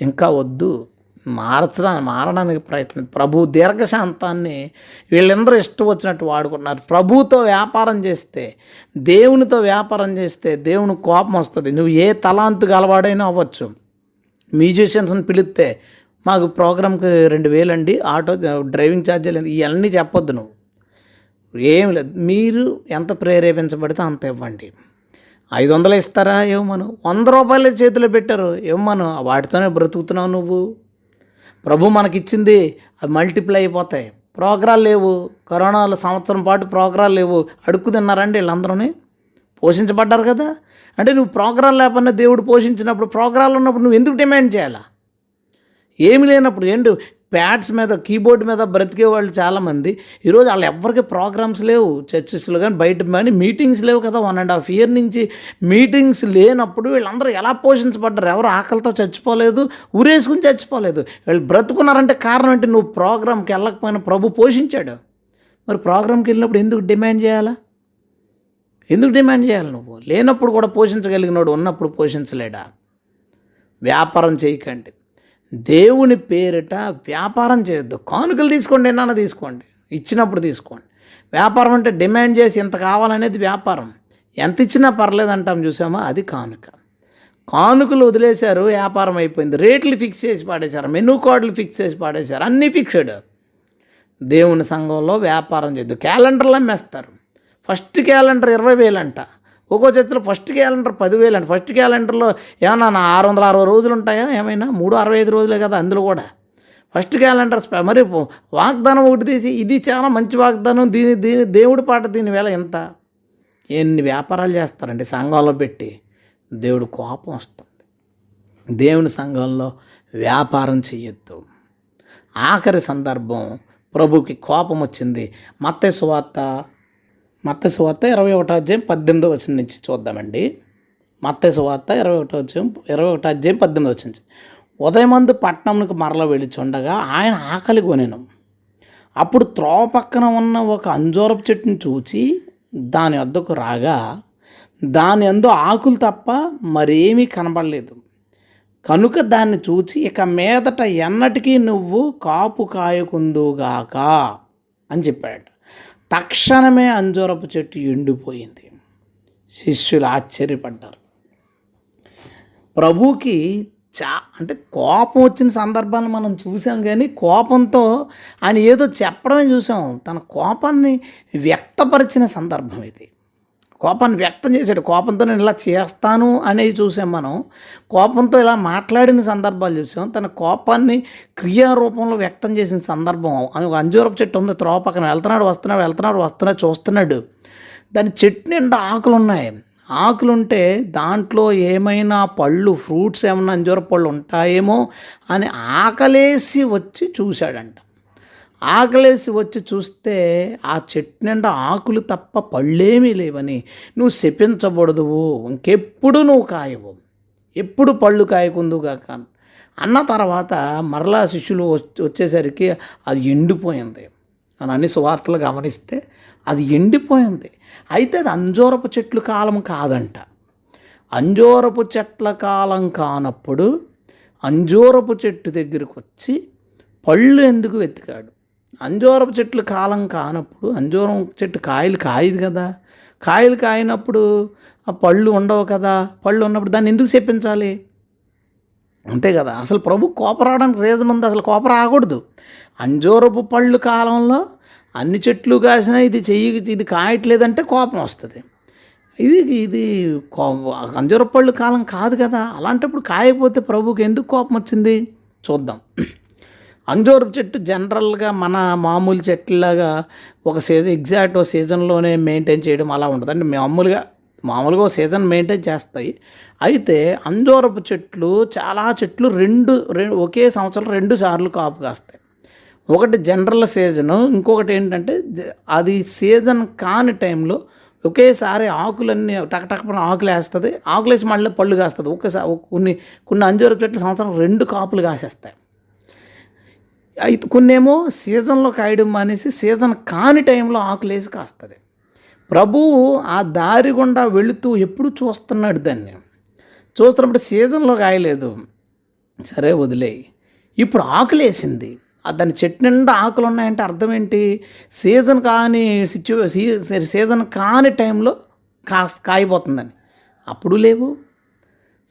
Speaker 1: ఇంకా వద్దు మార్చడానికి మారడానికి ప్రయత్నం ప్రభు దీర్ఘశాంతాన్ని వీళ్ళందరూ ఇష్టం వచ్చినట్టు వాడుకుంటున్నారు. ప్రభుతో వ్యాపారం చేస్తే దేవునితో వ్యాపారం చేస్తే దేవుని కోపం వస్తుంది. నువ్వు ఏ తలాంతు గలవాడైనా అవ్వచ్చు. మ్యూజిషియన్స్ని పిలిస్తే మాకు ప్రోగ్రామ్కి రెండు వేలండి ఆటో డ్రైవింగ్ ఛార్జీలు ఇవన్నీ చెప్పొద్దు నువ్వు. ఏం లేదు. మీరు ఎంత ప్రేరేపించబడితే అంత ఇవ్వండి. ఐదు వందలు ఇస్తారా? ఇవ్వమను వంద రూపాయలు చేతిలో పెట్టారు. ఇవ్వమను వాటితోనే బ్రతుకుతున్నావు నువ్వు. ప్రభు మనకిచ్చింది అవి మల్టిప్లై అయిపోతాయి. ప్రోగ్రాలు లేవు. కరోనాలో సంవత్సరం పాటు ప్రోగ్రాలు లేవు. అడుక్కు తిన్నారండి వీళ్ళందరూ పోషించబడ్డారు కదా. అంటే నువ్వు ప్రోగ్రాలు లేకపోయినా దేవుడు పోషించినప్పుడు ప్రోగ్రాలు ఉన్నప్పుడు నువ్వు ఎందుకు డిమాండ్ చేయాలా? ఏమి లేనప్పుడు ఏంటి? ప్యాడ్స్ మీద కీబోర్డ్ మీద బ్రతికే వాళ్ళు చాలామంది. ఈరోజు వాళ్ళు ఎవరికి ప్రోగ్రామ్స్ లేవు. చర్చెస్లో కానీ బయట కానీ మీటింగ్స్ లేవు కదా. వన్ అండ్ హాఫ్ ఇయర్ నుంచి మీటింగ్స్ లేనప్పుడు వీళ్ళందరూ ఎలా పోషించబడ్డారు? ఎవరు ఆకలితో చచ్చిపోలేదు ఊరేసుకుని చచ్చిపోలేదు. వీళ్ళు బ్రతుకున్నారంటే కారణం ఏంటి? నువ్వు ప్రోగ్రామ్కి వెళ్ళకపోయినా ప్రభు పోషించాడు. మరి ప్రోగ్రామ్కి వెళ్ళినప్పుడు ఎందుకు డిమాండ్ చేయాలా? ఎందుకు డిమాండ్ చేయాలి నువ్వు? లేనప్పుడు కూడా పోషించగలిగినోడు ఉన్నప్పుడు పోషించలేడా? వ్యాపారం చేయకండి. దేవుని పేరిట వ్యాపారం చేయొద్దు. కానుకలు తీసుకోండి ఎన్న తీసుకోండి? ఇచ్చినప్పుడు తీసుకోండి. వ్యాపారం అంటే డిమాండ్ చేసి ఎంత కావాలనేది వ్యాపారం. ఎంత ఇచ్చినా పర్లేదు అంటాం చూసామా? అది కానుక. కానుకలు వదిలేశారు వ్యాపారం అయిపోయింది. రేట్లు ఫిక్స్ చేసి పాడేశారు మెనూ కార్డులు ఫిక్స్ చేసి పాడేశారు అన్నీ ఫిక్స్డ్. దేవుని సంఘంలో వ్యాపారం చేయొద్దు. క్యాలెండర్లు అమ్మేస్తారు. ఫస్ట్ క్యాలెండర్ ఇరవై వేలంట. ఒక్కో చేతిలో ఫస్ట్ క్యాలెండర్ పదివేలు అండి. ఫస్ట్ క్యాలెండర్లో ఏమన్నా నా ఆరు వందల అరవై రోజులు ఉంటాయా ఏమైనా? మూడు అరవై ఐదు రోజులే కదా అందులో కూడా. ఫస్ట్ క్యాలెండర్ మరి వాగ్దానం ఒకటి తీసి ఇది చాలా మంచి వాగ్దానం దీని దీని దేవుడి పాట దీని వేళ ఎంత? ఎన్ని వ్యాపారాలు చేస్తారండి సంఘంలో పెట్టి. దేవుడు కోపం వస్తుంది. దేవుని సంఘంలో వ్యాపారం చెయ్యొద్దు. ఆఖరి సందర్భం ప్రభుకి కోపం వచ్చింది. మత్స్య సువార్త మత్త సువార్త ఇరవై ఒకటో అధ్యాయం పద్దెనిమిదో వచ్చిన నుంచి చూద్దామండి. మత్త సువార్త ఇరవై ఒకటో అధ్యాయం ఇరవై ఒకటో అధ్యాయం పద్దెనిమిది వచ్చిన నుంచి. ఉదయమందు పట్టణంకి మరల వెళ్ళిచుండగా ఆయన ఆకలి కొనేను. అప్పుడు త్రోవ పక్కన ఉన్న ఒక అంజోరపు చెట్టుని చూచి దాని వద్దకు రాగా దాని అందు ఆకులు తప్ప మరేమీ కనబడలేదు. కనుక దాన్ని చూచి ఇక మీదట ఎన్నటికీ నువ్వు కాపు కాయకుందుగాక అని చెప్పాడట. తక్షణమే అంజూరపు చెట్టు ఎండిపోయింది. శిష్యులు ఆశ్చర్యపడ్డారు. ప్రభుకి చా అంటే కోపం వచ్చిన సందర్భాన్ని మనం చూసాం కానీ కోపంతో ఆయన ఏదో చెప్పడమే చూసాం. తన కోపాన్ని వ్యక్తపరిచిన సందర్భం ఇది. కోపాన్ని వ్యక్తం చేశాడు. కోపంతో నేను ఇలా చేస్తాను అనేది చూసాం మనం. కోపంతో ఇలా మాట్లాడిన సందర్భాలు చూసాం. తన కోపాన్ని క్రియారూపంలో వ్యక్తం చేసిన సందర్భం. అని ఒక అంజూరపు చెట్టు ఉంది. త్రోవ పక్కన వెళ్తున్నాడు వస్తున్నాడు వెళ్తున్నాడు వస్తున్నాడు చూస్తున్నాడు. దాని చెట్టు నిండా ఆకులు ఉన్నాయి. ఆకులుంటే దాంట్లో ఏమైనా పళ్ళు ఫ్రూట్స్ ఏమైనా అంజూర పళ్ళు ఉంటాయేమో అని ఆకలేసి వచ్చి చూశాడంట. ఆకలేసి వచ్చి చూస్తే ఆ చెట్టు నిండా ఆకులు తప్ప పళ్ళేమీ లేవని నువ్వు శపించబడదువు ఇంకెప్పుడు నువ్వు కాయవు ఎప్పుడు పళ్ళు కాయకుందుగాక అన్న తర్వాత మరలా శిష్యులు వచ్చేసరికి అది ఎండిపోయింది. అని అన్ని సువార్తలు గమనిస్తే అది ఎండిపోయింది. అయితే అది అంజూరపు చెట్లు కాలం కాదంట. అంజూరపు చెట్ల కాలం కానప్పుడు అంజూరపు చెట్టు దగ్గరకు వచ్చి పళ్ళు ఎందుకు వెతికాడు? అంజూరపు చెట్లు కాలం కానప్పుడు అంజూరం చెట్టు కాయలు కాయదు కదా. కాయలు కాయనప్పుడు ఆ పళ్ళు ఉండవు కదా. పళ్ళు ఉన్నప్పుడు దాన్ని ఎందుకు చెప్పించాలి? అంతే కదా. అసలు ప్రభు కోప రావడానికి రీజన్ ఉంది. అసలు కోప రాకూడదు. అంజూరపు పళ్ళు కాలంలో అన్ని చెట్లు కాసినా ఇది చెయ్యి ఇది కాయట్లేదంటే కోపం వస్తుంది. ఇది ఇది కో- అంజూరపు పళ్ళు కాలం కాదు కదా. అలాంటప్పుడు కాయపోతే ప్రభుకి ఎందుకు కోపం వచ్చింది? చూద్దాం. అంజూరపు చెట్టు జనరల్గా మన మామూలు చెట్లలాగా ఒక సీజన్ ఎగ్జాక్ట్ ఒక సీజన్లోనే మెయింటైన్ చేయడం అలా ఉంటుంది అంటే మామూలుగా మామూలుగా ఒక సీజన్ మెయింటైన్ చేస్తాయి. అయితే అంజూరపు చెట్లు చాలా చెట్లు రెండు రెండు ఒకే సంవత్సరం రెండు సార్లు కాపు కాస్తాయి. ఒకటి జనరల్ సీజను ఇంకొకటి ఏంటంటే అది సీజన్ కాని టైంలో ఒకేసారి ఆకులన్నీ టకటకపన ఆకులు వేస్తుంది. ఆకులు వేసి మళ్ళీ పళ్ళు కాస్తుంది. ఒకేసారి కొన్ని కొన్ని అంజూరపు చెట్లు సంవత్సరం రెండు కాపులు కాసేస్తాయి. అయితే కొన్నేమో సీజన్లో కాయడం మానేసి సీజన్ కాని టైంలో ఆకులేసి కాస్తుంది. ప్రభువు ఆ దారి గుండా వెళుతూ ఎప్పుడు చూస్తున్నాడు దాన్ని? చూస్తున్నప్పుడు సీజన్లో కాయలేదు. సరే వదిలేయి ఇప్పుడు ఆకులేసింది. దాని చెట్టు నిండా ఆకులు ఉన్నాయంటే అర్థం ఏంటి సీజన్ కాని సిచ్యువే సీజన్ కాని టైంలో కాస్త కాయిపోతుందని అప్పుడు లేవు.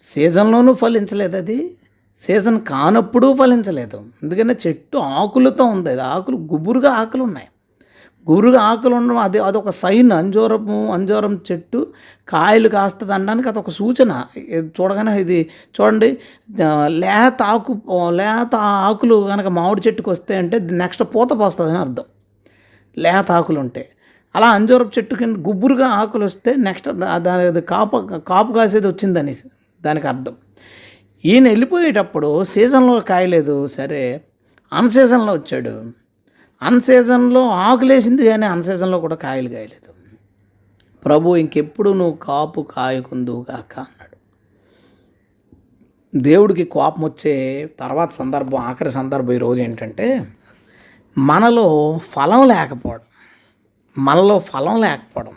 Speaker 1: సీజన్లోనూ ఫలించలేదు అది. సీజన్ కానప్పుడు ఫలించలేదు. ఎందుకంటే చెట్టు ఆకులతో ఉంది. అది ఆకులు గుబురుగా ఆకులు ఉన్నాయి గుబురుగా ఆకులు ఉండడం అది అదొక సైన్ అంజోరము అంజోరం చెట్టు కాయలు కాస్తుంది అనడానికి అదొక సూచన. చూడగానే ఇది చూడండి లేత ఆకు లేత ఆకులు కనుక మామిడి చెట్టుకు వస్తే అంటే నెక్స్ట్ పూత పోస్తుంది అని అర్థం. లేత ఆకులు ఉంటాయి అలా అంజూరపు చెట్టు కింద గుబురుగా ఆకులు వస్తే నెక్స్ట్ దాని కాపు కాపు కాసేది వచ్చిందని దానికి అర్థం. ఈయన వెళ్ళిపోయేటప్పుడు సీజన్లో కాయలేదు. సరే అన్ సీజన్లో వచ్చాడు. అన్ సీజన్లో ఆకులేసింది కానీ అన్ సీజన్లో కూడా కాయలు కాయలేదు. ప్రభు ఇంకెప్పుడు నువ్వు కాపు కాయకుందు కాక అన్నాడు. దేవుడికి కోపం వచ్చే తర్వాత సందర్భం ఆఖరి సందర్భం ఈరోజు ఏంటంటే మనలో ఫలం లేకపోవడం మనలో ఫలం లేకపోవడం.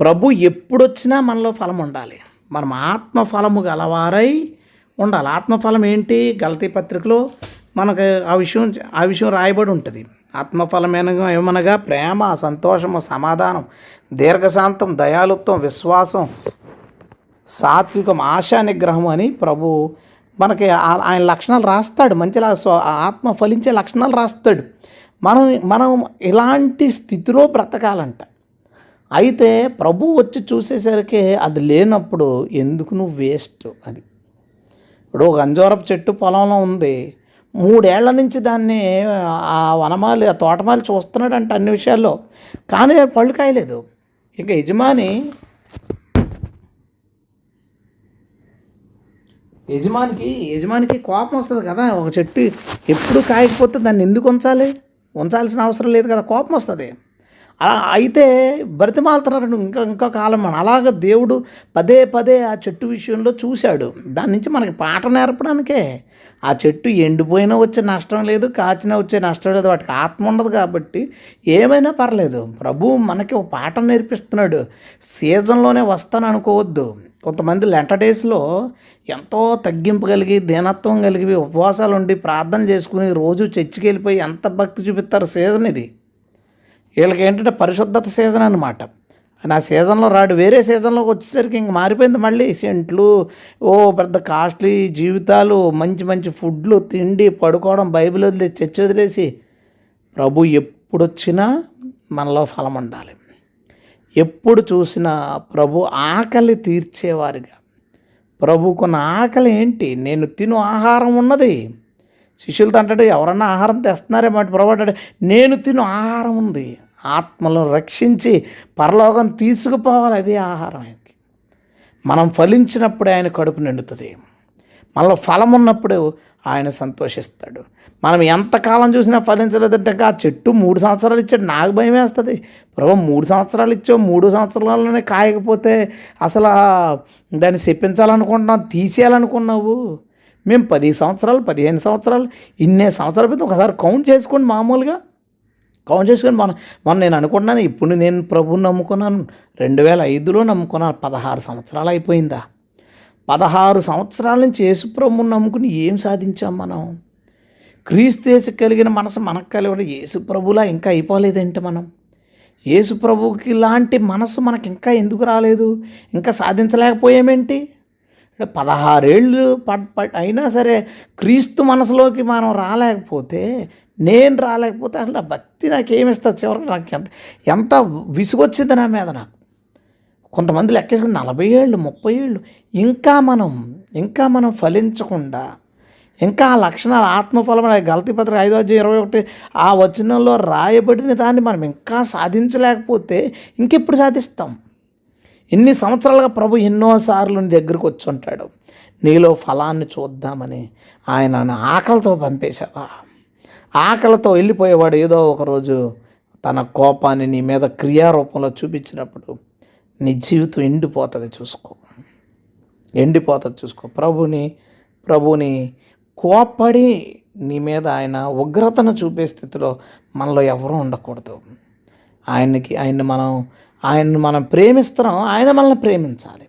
Speaker 1: ప్రభు ఎప్పుడొచ్చినా మనలో ఫలం ఉండాలి. మనం ఆత్మ ఫలము గలవారై ఉండాలి. ఆత్మఫలం ఏంటి? గలతీ పత్రికలో మనకు ఆ విషయం ఆ విషయం రాయబడి ఉంటుంది. ఆత్మఫలమైన ఏమనగా ప్రేమ సంతోషము సమాధానం దీర్ఘశాంతం దయాలుత్వం విశ్వాసం సాత్వికం ఆశా నిగ్రహం అని ప్రభు మనకి ఆ- ఆయన లక్షణాలు రాస్తాడు. మంచి స్వ- ఆత్మ ఫలించే లక్షణాలు రాస్తాడు. మనం మనం ఇలాంటి స్థితిలో బ్రతకాలంట. అయితే ప్రభు వచ్చి చూసేసరికి అది లేనప్పుడు ఎందుకు నువ్వు వేస్ట్ అది? ఇప్పుడు ఒక అంజూరపు చెట్టు పొలంలో ఉంది. మూడేళ్ళ నుంచి దాన్ని ఆ వనమాలి ఆ తోటమాలి చూస్తున్నాడంట అన్ని విషయాల్లో. కానీ పళ్ళు కాయలేదు. ఇంకా యజమాని యజమానికి యజమానికి కోపం వస్తుంది కదా. ఒక చెట్టు ఎప్పుడు కాయకపోతే దాన్ని ఎందుకు ఉంచాలి? ఉంచాల్సిన అవసరం లేదు కదా కోపం వస్తుంది. అలా అయితే బ్రతిమాలుతున్నారు ఇంకా ఇంకా కాలం మనం. అలాగ దేవుడు పదే పదే ఆ చెట్టు విషయంలో చూశాడు. దాని నుంచి మనకి పాట నేర్పడానికే. ఆ చెట్టు ఎండిపోయినా వచ్చే నష్టం లేదు కాచినా వచ్చే నష్టం లేదు. వాటికి ఆత్మ ఉండదు కాబట్టి ఏమైనా పర్లేదు. ప్రభు మనకి ఒక పాఠ నేర్పిస్తున్నాడు. సీజన్లోనే వస్తాను అనుకోవద్దు. కొంతమంది లెంట డేస్లో ఎంతో తగ్గింపు కలిగి దీనత్వం కలిగి ఉపవాసాలు ఉండి ప్రార్థన చేసుకుని రోజు చర్చికి వెళ్ళిపోయి ఎంత భక్తి చూపిస్తారు సీజన్ ఇది. వీళ్ళకి ఏంటంటే పరిశుద్ధత సీజన్ అనమాట నా సీజన్లో రాడు వేరే సీజన్లోకి వచ్చేసరికి ఇంక మారిపోయింది మళ్ళీ. సెంట్లు ఓ పెద్ద కాస్ట్లీ జీవితాలు మంచి మంచి ఫుడ్లు తిండి పడుకోవడం బైబిల్ వదిలేసి చర్చ వదిలేసి. ప్రభు ఎప్పుడు వచ్చినా మనలో ఫలం ఉండాలి. ఎప్పుడు చూసినా ప్రభు ఆకలి తీర్చేవారిగా. ప్రభుకున్న ఆకలి ఏంటి? నేను తిను ఆహారం ఉన్నది. శిష్యులతో అంటాడు ఎవరన్నా ఆహారం తెస్తున్నారేమో మాట ప్రభు నేను తిను ఆహారం ఉంది. ఆత్మలను రక్షించి పరలోకం తీసుకుపోవాలి. అదే ఆహారం ఆయనకి. మనం ఫలించినప్పుడే ఆయన కడుపు నిండుతుంది. మనలో ఫలం ఉన్నప్పుడు ఆయన సంతోషిస్తాడు. మనం ఎంతకాలం చూసినా ఫలించలేదంటే ఆ చెట్టు మూడు సంవత్సరాలు ఇచ్చాడు. నాకు భయం వేస్తుంది. ప్రభు మూడు సంవత్సరాలు ఇచ్చావు. మూడు సంవత్సరాలలోనే కాయకపోతే అసలు దాన్ని చెప్పించాలనుకుంటున్నావు తీసేయాలనుకున్నావు. మేము పది సంవత్సరాలు పదిహేను సంవత్సరాలు ఇన్నే సంవత్సరాల క్రితం ఒకసారి కౌంట్ చేసుకోండి మామూలుగా. కౌంట్ చేసుకొని మన మొన్న నేను అనుకుంటున్నాను ఇప్పుడు నేను ప్రభుని నమ్ముకున్నాను రెండు వేల ఐదులో నమ్ముకున్నాను పదహారు సంవత్సరాలు అయిపోయిందా? పదహారు సంవత్సరాల నుంచి యేసు ప్రభుని నమ్ముకుని ఏం సాధించాం మనం? క్రీస్తు కలిగిన మనసు మనకు కలిగిన యేసు ప్రభులా ఇంకా అయిపోలేదేంటి మనం? యేసు ప్రభుకి లాంటి మనసు మనకి ఇంకా ఎందుకు రాలేదు? ఇంకా సాధించలేకపోయామేంటి? పదహారేళ్ళు పడ్ పడ్ అయినా సరే క్రీస్తు మనసులోకి మనం రాలేకపోతే నేను రాలేకపోతే అసలు ఆ భక్తి నాకేమిస్తుంది చివరికి నాకు ఎంత ఎంత విసుగొచ్చింది నా మీద నాకు. కొంతమంది లెక్కేసుకుని నలభై ఏళ్ళు ముప్పై ఏళ్ళు ఇంకా మనం ఇంకా మనం ఫలించకుండా ఇంకా ఆ లక్షణాలు ఆత్మఫలం గలతీ పత్రిక ఐదో అధ్యాయం ఇరవై ఒకటి ఆ వచనంలో రాయబడిన దాన్ని మనం ఇంకా సాధించలేకపోతే ఇంకెప్పుడు సాధిస్తాం? ఎన్ని సంవత్సరాలుగా ప్రభు ఎన్నోసార్లు నీ దగ్గరకు వచ్చి ఉంటాడు? నీలో ఫలాన్ని చూద్దామని ఆయన ఆకలితో పంపేశావా? ఆకలితో వెళ్ళిపోయేవాడు ఏదో ఒకరోజు తన కోపాన్ని నీ మీద క్రియారూపంలో చూపించినప్పుడు నీ జీవితం ఎండిపోతుంది చూసుకో. ఎండిపోతుంది చూసుకో. ప్రభుని ప్రభుని కోపడి నీ మీద ఆయన ఉగ్రతను చూపే స్థితిలో మనలో ఎవరూ ఉండకూడదు. ఆయనకి ఆయన్ని మనం ఆయన్ని మనం ప్రేమిస్తున్నాం ఆయన మనల్ని ప్రేమించాలి.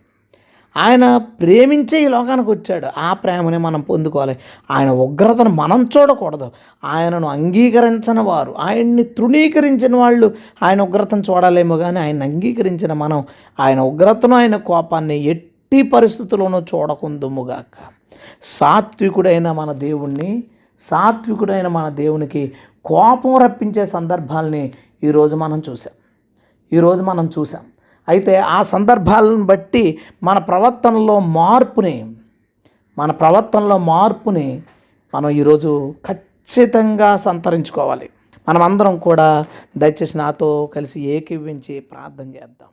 Speaker 1: ఆయన ప్రేమించే ఈ లోకానికి వచ్చాడు. ఆ ప్రేమని మనం పొందుకోవాలి. ఆయన ఉగ్రతను మనం చూడకూడదు. ఆయనను అంగీకరించని వారు ఆయన్ని తృణీకరించిన వాళ్ళు ఆయన ఉగ్రతను చూడాలేమో కానీ ఆయన అంగీకరించిన మనం ఆయన ఉగ్రతను ఆయన కోపాన్ని ఎట్టి పరిస్థితుల్లోనూ చూడకుందుముగాక సాత్వికుడైన మన దేవుణ్ణి సాత్వికుడైన మన దేవునికి కోపం రప్పించే సందర్భాల్ని ఈరోజు మనం చూసాం ఈరోజు మనం చూసాం అయితే ఆ సందర్భాలను బట్టి మన ప్రవర్తనలో మార్పుని మన ప్రవర్తనలో మార్పుని మనం ఈరోజు ఖచ్చితంగా సంతరించుకోవాలి. మనమందరం కూడా దయచేసి నాతో కలిసి ఏకీవించి ప్రార్థన చేద్దాం.